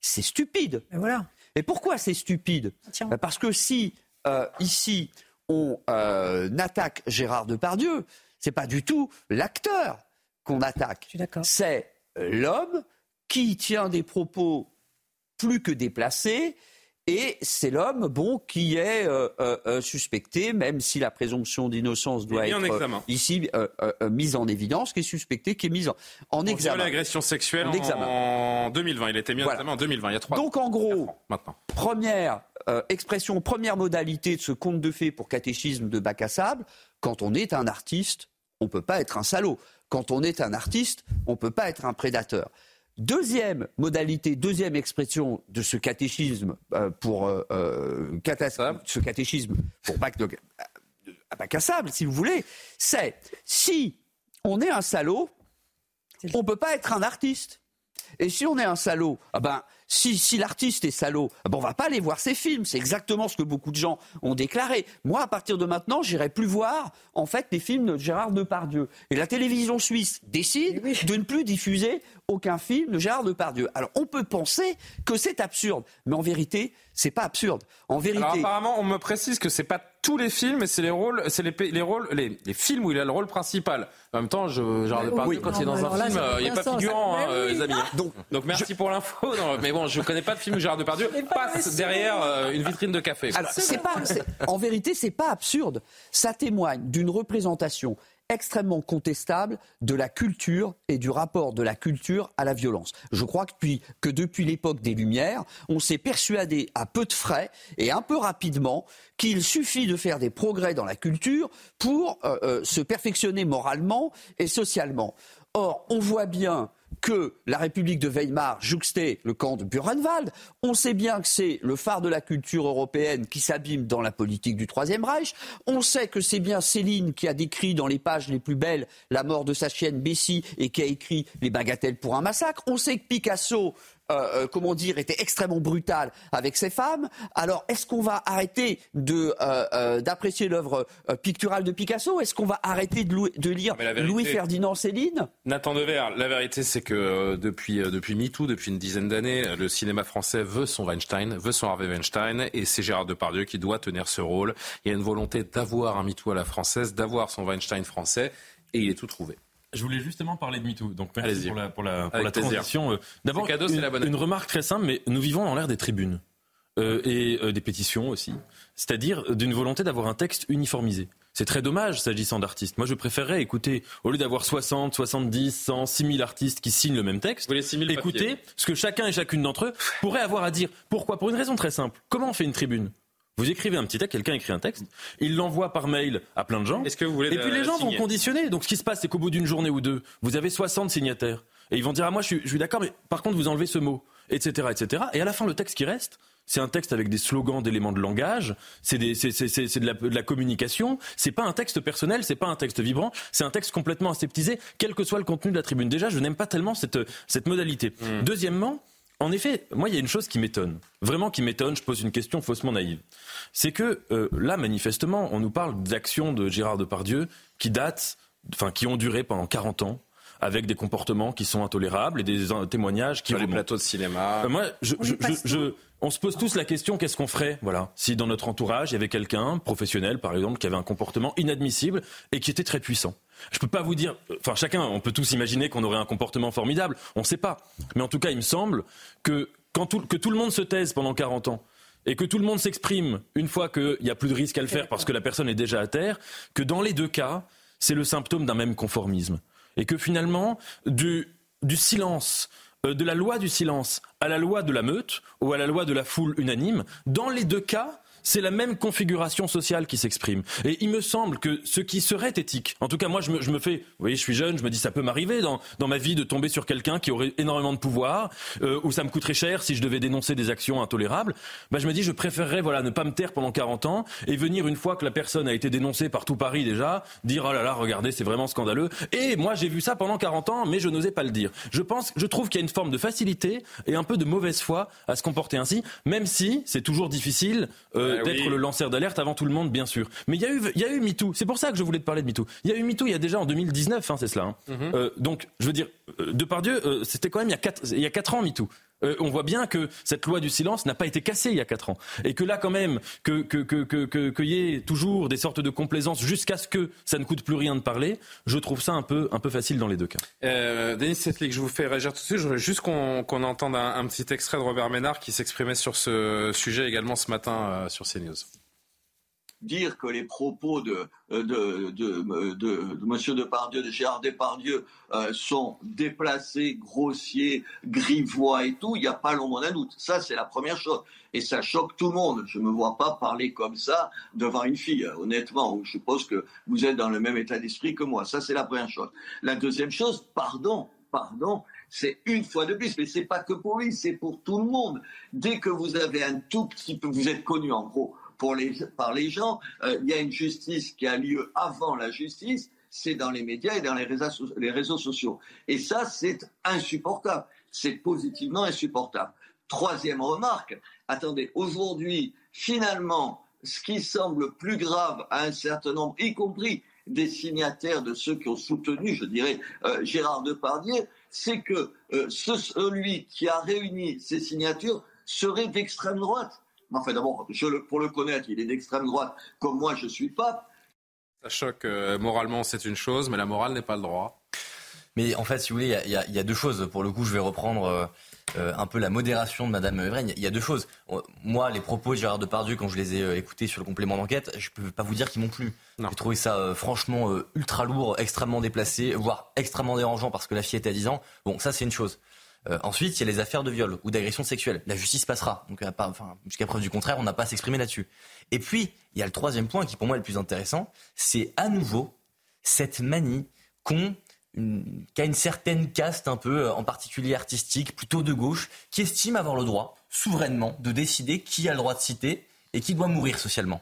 C'est stupide. Et voilà. Et pourquoi c'est stupide? Ben Parce que si euh, ici on euh, attaque Gérard Depardieu, c'est pas du tout l'acteur qu'on attaque. C'est euh, l'homme qui tient des propos plus que déplacés. Et c'est l'homme, bon, qui est euh, euh, euh, suspecté, même si la présomption d'innocence doit être ici mise en évidence, qui est suspecté, qui est mise en, examen. violer agression sexuelle En en, examen. en 2020. Il a été mis en examen en 2020, il y a trois Donc en gros, maintenant. première expression, première modalité de ce conte de fées pour catéchisme de bac à sable, quand on est un artiste, on ne peut pas être un salaud. Quand on est un artiste, on ne peut pas être un prédateur. Deuxième modalité, deuxième expression de ce catéchisme euh, pour euh, euh, catas- ce catéchisme pour bac de, à bac à sable, si vous voulez, c'est si on est un salaud, on ne peut pas être un artiste. Et si on est un salaud, ah ben, si, si l'artiste est salaud, ah ben, on va pas aller voir ses films. C'est exactement ce que beaucoup de gens ont déclaré. Moi, à partir de maintenant, j'irai plus voir, en fait, les films de Gérard Depardieu. Et la télévision suisse décide de ne plus diffuser aucun film de Gérard Depardieu. Alors, on peut penser que c'est absurde. Mais en vérité, c'est pas absurde. En vérité. Alors apparemment, on me précise que c'est pas tous les films, c'est les rôles, c'est les, les rôles, les, les films où il a le rôle principal. En même temps, je, Depardieu, oui. quand il est dans un là, film, euh, il n'est pas figurant, hein, euh, oui. les amis. Donc, Donc, merci pour l'info. Mais bon, je connais pas de film où Gérard Depardieu passe derrière euh, une vitrine de café. Alors, c'est pas, en vérité, c'est pas absurde. Ça témoigne d'une représentation extrêmement contestable de la culture et du rapport de la culture à la violence. Je crois que depuis, que depuis l'époque des Lumières, on s'est persuadé à peu de frais et un peu rapidement qu'il suffit de faire des progrès dans la culture pour euh, euh, se perfectionner moralement et socialement. Or, on voit bien que la République de Weimar jouxtait le camp de Buchenwald. On sait bien que c'est le phare de la culture européenne qui s'abîme dans la politique du Troisième Reich. On sait que c'est bien Céline qui a décrit dans les pages les plus belles la mort de sa chienne Bessie et qui a écrit Les bagatelles pour un massacre. On sait que Picasso euh, euh, comment dire, était extrêmement brutal avec ses femmes. Alors, est-ce qu'on va arrêter de euh, d'apprécier l'œuvre picturale de Picasso? Est-ce qu'on va arrêter de, lire vérité- Louis-Ferdinand Céline? Nathan Dever, la vérité c'est que depuis, depuis MeToo, depuis une dizaine d'années, le cinéma français veut son Weinstein, veut son Harvey Weinstein, et c'est Gérard Depardieu qui doit tenir ce rôle. Il y a une volonté d'avoir un MeToo à la française, d'avoir son Weinstein français, et il est tout trouvé. Je voulais justement parler de MeToo. Donc merci pour la, pour la, pour Avec la plaisir. transition. Euh, D'abord, une, remarque très simple, mais nous vivons dans l'ère des tribunes. Euh, et euh, des pétitions aussi. C'est-à-dire d'une volonté d'avoir un texte uniformisé. C'est très dommage s'agissant d'artistes. Moi, je préférerais écouter, au lieu d'avoir 60, 70, 100, 6000 artistes qui signent le même texte, écouter papiers. ce que chacun et chacune d'entre eux pourrait avoir à dire. Pourquoi? Pour une raison très simple. Comment on fait une tribune? Vous écrivez un petit texte, quelqu'un écrit un texte, il l'envoie par mail à plein de gens. Est-ce que vous voulez Et puis les gens vont conditionner. Donc ce qui se passe, c'est qu'au bout d'une journée ou deux, vous avez 60 signataires. Et ils vont dire, ah moi je suis, je suis d'accord, mais par contre vous enlevez ce mot, etc., etc. Et à la fin, le texte qui reste, c'est un texte avec des slogans d'éléments de langage, c'est des- c'est- c'est- c'est- c'est de, la, de la communication, c'est pas un texte personnel, c'est pas un texte vibrant, c'est un texte complètement aseptisé, quel que soit le contenu de la tribune. Déjà, je n'aime pas tellement cette, cette modalité. Deuxièmement, en effet, moi, il y a une chose qui m'étonne, vraiment qui m'étonne, je pose une question faussement naïve. C'est que euh, là, manifestement, on nous parle d'actions de Gérard Depardieu qui datent, enfin, qui ont duré pendant 40 ans, avec des comportements qui sont intolérables et des euh, témoignages qui Sur les remontent. plateaux de cinéma. Euh, moi, je, je- je- on se pose tous la question qu'est-ce qu'on ferait, voilà, si dans notre entourage il y avait quelqu'un professionnel, par exemple, qui avait un comportement inadmissible et qui était très puissant. Je peux pas vous dire, enfin chacun, on peut tous imaginer qu'on aurait un comportement formidable, on ne sait pas. Mais en tout cas, il me semble que quand tout, que tout le monde se taise pendant 40 ans et que tout le monde s'exprime une fois qu'il n'y a plus de risque à le faire parce que la personne est déjà à terre, que dans les deux cas, c'est le symptôme d'un même conformisme. Et que finalement, du, du silence, euh, de la loi du silence à la loi de la meute ou à la loi de la foule unanime, dans les deux cas, c'est la même configuration sociale qui s'exprime. Et il me semble que ce qui serait éthique, en tout cas moi je me, je me fais, vous voyez, je suis jeune, je me dis ça peut m'arriver dans, dans ma vie de tomber sur quelqu'un qui aurait énormément de pouvoir, euh, ou ça me coûterait cher si je devais dénoncer des actions intolérables. Bah, je me dis je préférerais voilà ne pas me taire pendant 40 ans et venir une fois que la personne a été dénoncée par tout Paris déjà, dire oh là là regardez c'est vraiment scandaleux. Et moi j'ai vu ça pendant 40 ans mais je n'osais pas le dire. Je pense, je trouve qu'il y a une forme de facilité et un peu de mauvaise foi à se comporter ainsi, même si c'est toujours difficile euh, d'être oui. le lanceur d'alerte avant tout le monde, bien sûr. Mais il y a eu, il y a eu MeToo. C'est pour ça que je voulais te parler de MeToo. Il y a eu MeToo il y a déjà en 2019, hein, c'est cela. hein. Mhm. Euh, donc, je veux dire, euh, Depardieu, euh, c'était quand même il y a quatre, il y a quatre ans MeToo. Euh, on voit bien que cette loi du silence n'a pas été cassée il y a quatre ans et que là quand même qu'il y ait toujours des sortes de complaisance jusqu'à ce que ça ne coûte plus rien de parler, je trouve ça un peu facile dans les deux cas. Euh, Denis Setlik, je vous fais réagir tout de suite. Je voudrais juste qu'on entende un, un petit extrait de Robert Ménard qui s'exprimait sur ce sujet également ce matin euh, sur CNews. Dire que les propos de, de, de, de, de M. Depardieu, de Gérard Depardieu, euh, sont déplacés, grossiers, grivois et tout, il n'y a pas l'ombre d'un doute. Ça, c'est la première chose. Et ça choque tout le monde. Je ne me vois pas parler comme ça devant une fille, honnêtement. Je suppose que vous êtes dans le même état d'esprit que moi. Ça, c'est la première chose. La deuxième chose, pardon, pardon, c'est une fois de plus, mais c'est pas que pour lui, c'est pour tout le monde. Dès que vous avez un tout petit peu, vous êtes connu en gros par les gens, euh, il y a une justice qui a lieu avant la justice, c'est dans les médias et dans les réseaux, sociaux. Et ça, c'est insupportable. C'est positivement insupportable. Troisième remarque, attendez, aujourd'hui, finalement, ce qui semble plus grave à un certain nombre, y compris des signataires de ceux qui ont soutenu, je dirais, euh, Gérard Depardieu, c'est que euh, ce- celui qui a réuni ces signatures serait d'extrême droite. Mais Enfin, d'abord, pour le connaître, il est d'extrême droite, comme moi, je suis pape. Ça choque euh, moralement, c'est une chose, mais la morale n'est pas le droit. Mais en fait, si vous voulez, il y a- y, y deux choses. Pour le coup, je vais reprendre euh, euh, un peu la modération de Madame Evren. Il y a deux choses. Moi, les propos de Gérard Depardieu, quand je les ai euh, écoutés sur le complément d'enquête, je peux pas vous dire qu'ils m'ont plu. J'ai trouvé ça euh, franchement euh, ultra lourd, extrêmement déplacé, voire extrêmement dérangeant parce que la fille était à 10 ans. Bon, ça c'est une chose. Euh, ensuite, il y a les affaires de viol ou d'agression sexuelle. La justice passera. Donc, enfin, jusqu'à preuve du contraire, on n'a pas à s'exprimer là-dessus. Et puis, il y a le troisième point qui pour moi est le plus intéressant, c'est à nouveau cette manie qu'ont qu'a une certaine caste un peu, euh, en particulier artistique, plutôt de gauche, qui estime avoir le droit, souverainement, de décider qui a le droit de citer et qui doit mourir socialement.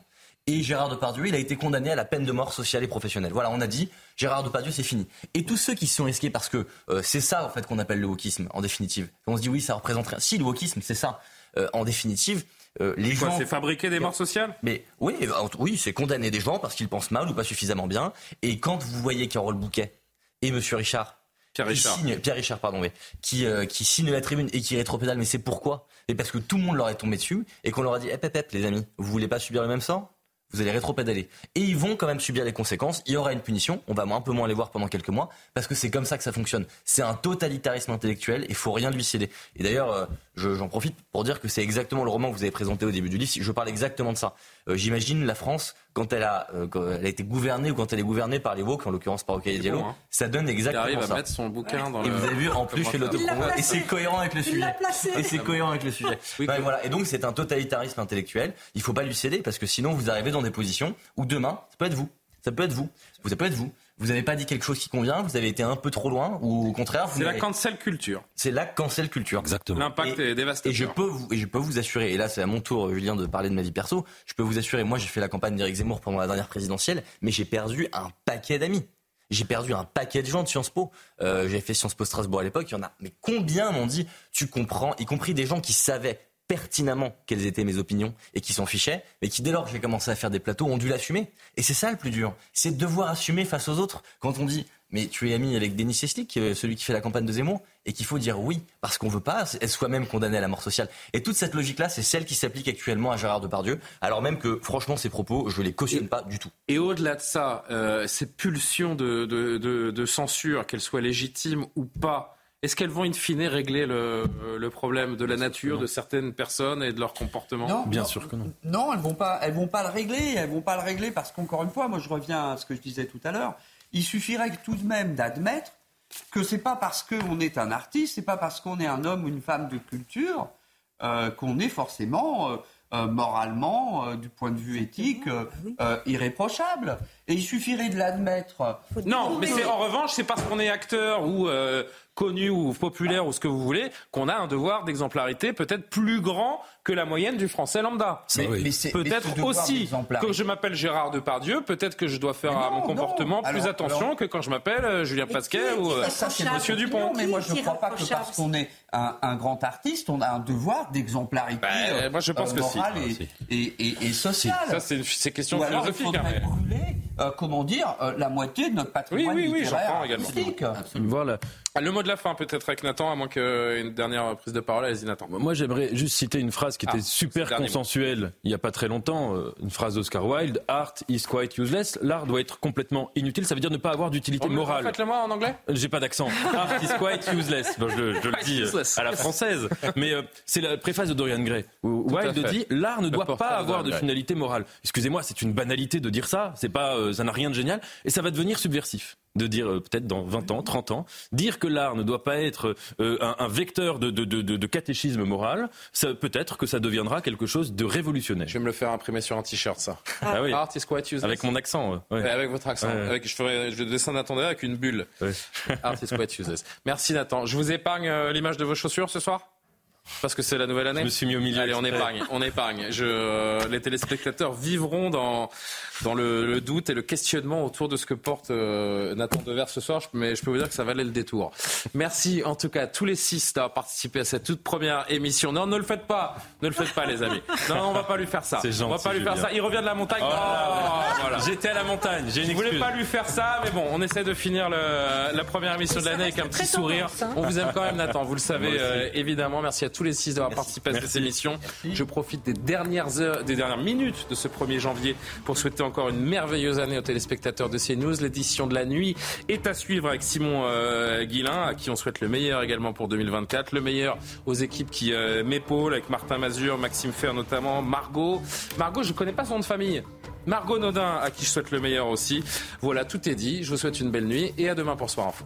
Et Gérard Depardieu, il a été condamné à la peine de mort sociale et professionnelle. Voilà, on a dit, Gérard Depardieu, c'est fini. Et tous ceux qui se sont risqués, parce que euh, c'est ça, en fait, qu'on appelle le wokisme, en définitive. On se dit, oui, ça représente rien. Si, le wokisme, c'est ça. Euh, en définitive, euh, les Quoi, gens... c'est fabriquer des morts sociales? Mais oui, oui, c'est condamner des gens parce qu'ils pensent mal ou pas suffisamment bien. Et quand vous voyez Carole Bouquet et Monsieur Richard, Pierre qui Richard. signent- Pierre Richard, pardon, oui, qui, euh, qui signent la tribune et qui rétropédalent, mais c'est pourquoi? Et parce que tout le monde leur est tombé dessus et qu'on leur a dit, hep, hep, hep, les amis, vous voulez pas subir le même sort? Vous allez rétropédaler. Et ils vont quand même subir les conséquences. Il y aura une punition. On va un peu moins les voir pendant quelques mois. Parce que c'est comme ça que ça fonctionne. C'est un totalitarisme intellectuel. Il faut rien lui céder. Et d'ailleurs, euh, je- j'en profite pour dire que c'est exactement le roman que vous avez présenté au début du livre. Je parle exactement de ça. Euh, J'imagine la France, quand elle, a, euh, quand elle a été gouvernée ou quand elle est gouvernée par les woke, en l'occurrence par Ocaïa C'est Diallo, bon, hein. ça donne Il exactement arrive à ça. mettre son bouquin dans Et le. vous avez vu, en plus, je fais l'autopromo. Et c'est cohérent avec le Il sujet. Et c'est cohérent avec le sujet. Ouais, voilà. Et donc, c'est un totalitarisme intellectuel. Il faut pas lui céder parce que sinon, vous arrivez dans des positions où demain, ça peut être vous. Ça peut être vous. Ça peut être vous. Vous n'avez pas dit quelque chose qui convient, vous avez été un peu trop loin, ou au contraire, vous C'est la cancel culture. c'est la cancel culture. Exactement. L'impact est dévastateur. Et je peux vous, et je peux vous assurer, et là c'est à mon tour, Julien, de parler de ma vie perso. Je peux vous assurer, moi j'ai fait la campagne d'Éric Zemmour pendant la dernière présidentielle, mais j'ai perdu un paquet d'amis. J'ai perdu un paquet de gens de Sciences Po. Euh, J'avais fait Sciences Po Strasbourg à l'époque. Il y en a, mais combien m'ont dit, tu comprends, y compris des gens qui savaient pertinemment quelles étaient mes opinions et qui s'en fichaient, mais qui dès lors que j'ai commencé à faire des plateaux ont dû l'assumer. Et c'est ça le plus dur, c'est de devoir assumer face aux autres. Quand on dit, mais tu es ami avec Denis Seslik, euh, celui qui fait la campagne de Zemmour, et qu'il faut dire oui, parce qu'on veut pas être soi-même condamné à la mort sociale. Et toute cette logique-là, c'est celle qui s'applique actuellement à Gérard Depardieu, alors même que, franchement, ces propos, je les cautionne pas du tout. Et au-delà de ça, euh, ces pulsions de, de, de- de censure, qu'elles soient légitimes ou pas, est-ce qu'elles vont in fine régler le, le problème de la nature de certaines personnes et de leur comportement Non, Bien non. sûr que non. Non, elles vont pas, elles vont pas le régler. Elles vont pas le régler parce qu'encore une fois, moi je reviens à ce que je disais tout à l'heure. Il suffirait tout de même d'admettre que c'est pas parce qu'on est un artiste, c'est pas parce qu'on est un homme ou une femme de culture euh, qu'on est forcément euh, euh, moralement, euh, du point de vue éthique, euh, irréprochable. Et il suffirait de l'admettre. Non, mais c'est en revanche, c'est parce qu'on est acteur ou connu ou populaire ou ce que vous voulez, qu'on a un devoir d'exemplarité peut-être plus grand que la moyenne du français lambda. Mais- mais peut-être aussi que je m'appelle Gérard Depardieu, peut-être que je dois faire à mon comportement plus Alors- attention alors- que quand je m'appelle euh, Julien Pasquet ou euh, Ça, Monsieur Dupont. Non, mais moi, je ne crois pas que parce qu'on est un, un grand artiste, on a un devoir d'exemplarité Ben, euh, moi, je pense euh, que si. morale Ah, et, et, et, et sociale. Ça, c'est une- c'est question Ou alors, il philosophique, hein, brûler, euh, comment dire, euh, la moitié de notre patrimoine Oui, oui, oui, littéraire également. Voilà. Ah, Le mot de la fin peut-être avec Nathan, à moins qu'une dernière prise de parole. Allez-y Nathan. Moi, j'aimerais juste citer une phrase qui était Ah, super le dernier consensuelle il n'y a pas très longtemps. euh, Une phrase d'Oscar Wilde Art is quite useless. L'art doit être complètement inutile. Ça veut dire ne pas avoir d'utilité morale. Faites-le moi en anglais. J'ai pas d'accent. Art is quite useless. Bon, je, je le dis euh, à la française. Mais euh, c'est la préface de Dorian Gray. Où Tout Wilde dit l'art ne Le doit pas avoir de finalité morale. Excusez-moi, c'est une banalité de dire ça. C'est pas, euh, ça n'a rien de génial. Et ça va devenir subversif de dire euh, peut-être dans 20 ans, 30 ans, dire que l'art ne doit pas être euh, un, un vecteur de, de, de, de- catéchisme moral, peut-être que ça deviendra quelque chose de révolutionnaire. Je vais me le faire imprimer sur un t-shirt, ça. Ah oui. Art is quite useless. Avec mon accent. euh, ouais. Ouais, avec votre accent. Ouais. Avec, je ferai je dessin Nathan avec une bulle. Art is quite useless. Merci Nathan. Je vous épargne euh, l'image de vos chaussures ce soir? Parce que c'est la nouvelle année. Je me suis mis au milieu Allez, on épargne, on épargne. Je, euh, les téléspectateurs vivront dans dans le, le doute et le questionnement autour de ce que porte euh, Nathan Dever ce soir. Mais je peux vous dire que ça valait le détour. Merci en tout cas à tous les six d'avoir participé à cette toute première émission. Non, ne le faites pas, ne le faites pas, les amis. Non, non, on va pas lui faire ça. C'est on va gentil, pas lui faire ça. Il revient de la montagne. Oh. Oh, voilà. J'étais à la montagne, j'ai une Je voulais excuse. pas lui faire ça, mais bon, on essaie de finir le- la première émission de l'année avec un petit sourire. On vous aime quand même, Nathan, vous le savez euh, évidemment. Merci à tous les six d'avoir participé à cette émission. Je profite des dernières heures, des dernières minutes de ce 1er janvier pour souhaiter encore une merveilleuse année aux téléspectateurs de CNews. L'édition de la nuit est à suivre avec Simon euh, Guillain, à qui on souhaite le meilleur également pour 2024. Le meilleur aux équipes qui euh, m'épaulent, avec Martin Mazur, Maxime Fer notamment, Margot. Margot, je connais pas son nom de famille. Margot Nodin, à qui je souhaite le meilleur aussi. Voilà, tout est dit. Je vous souhaite une belle nuit et à demain pour Soir Info.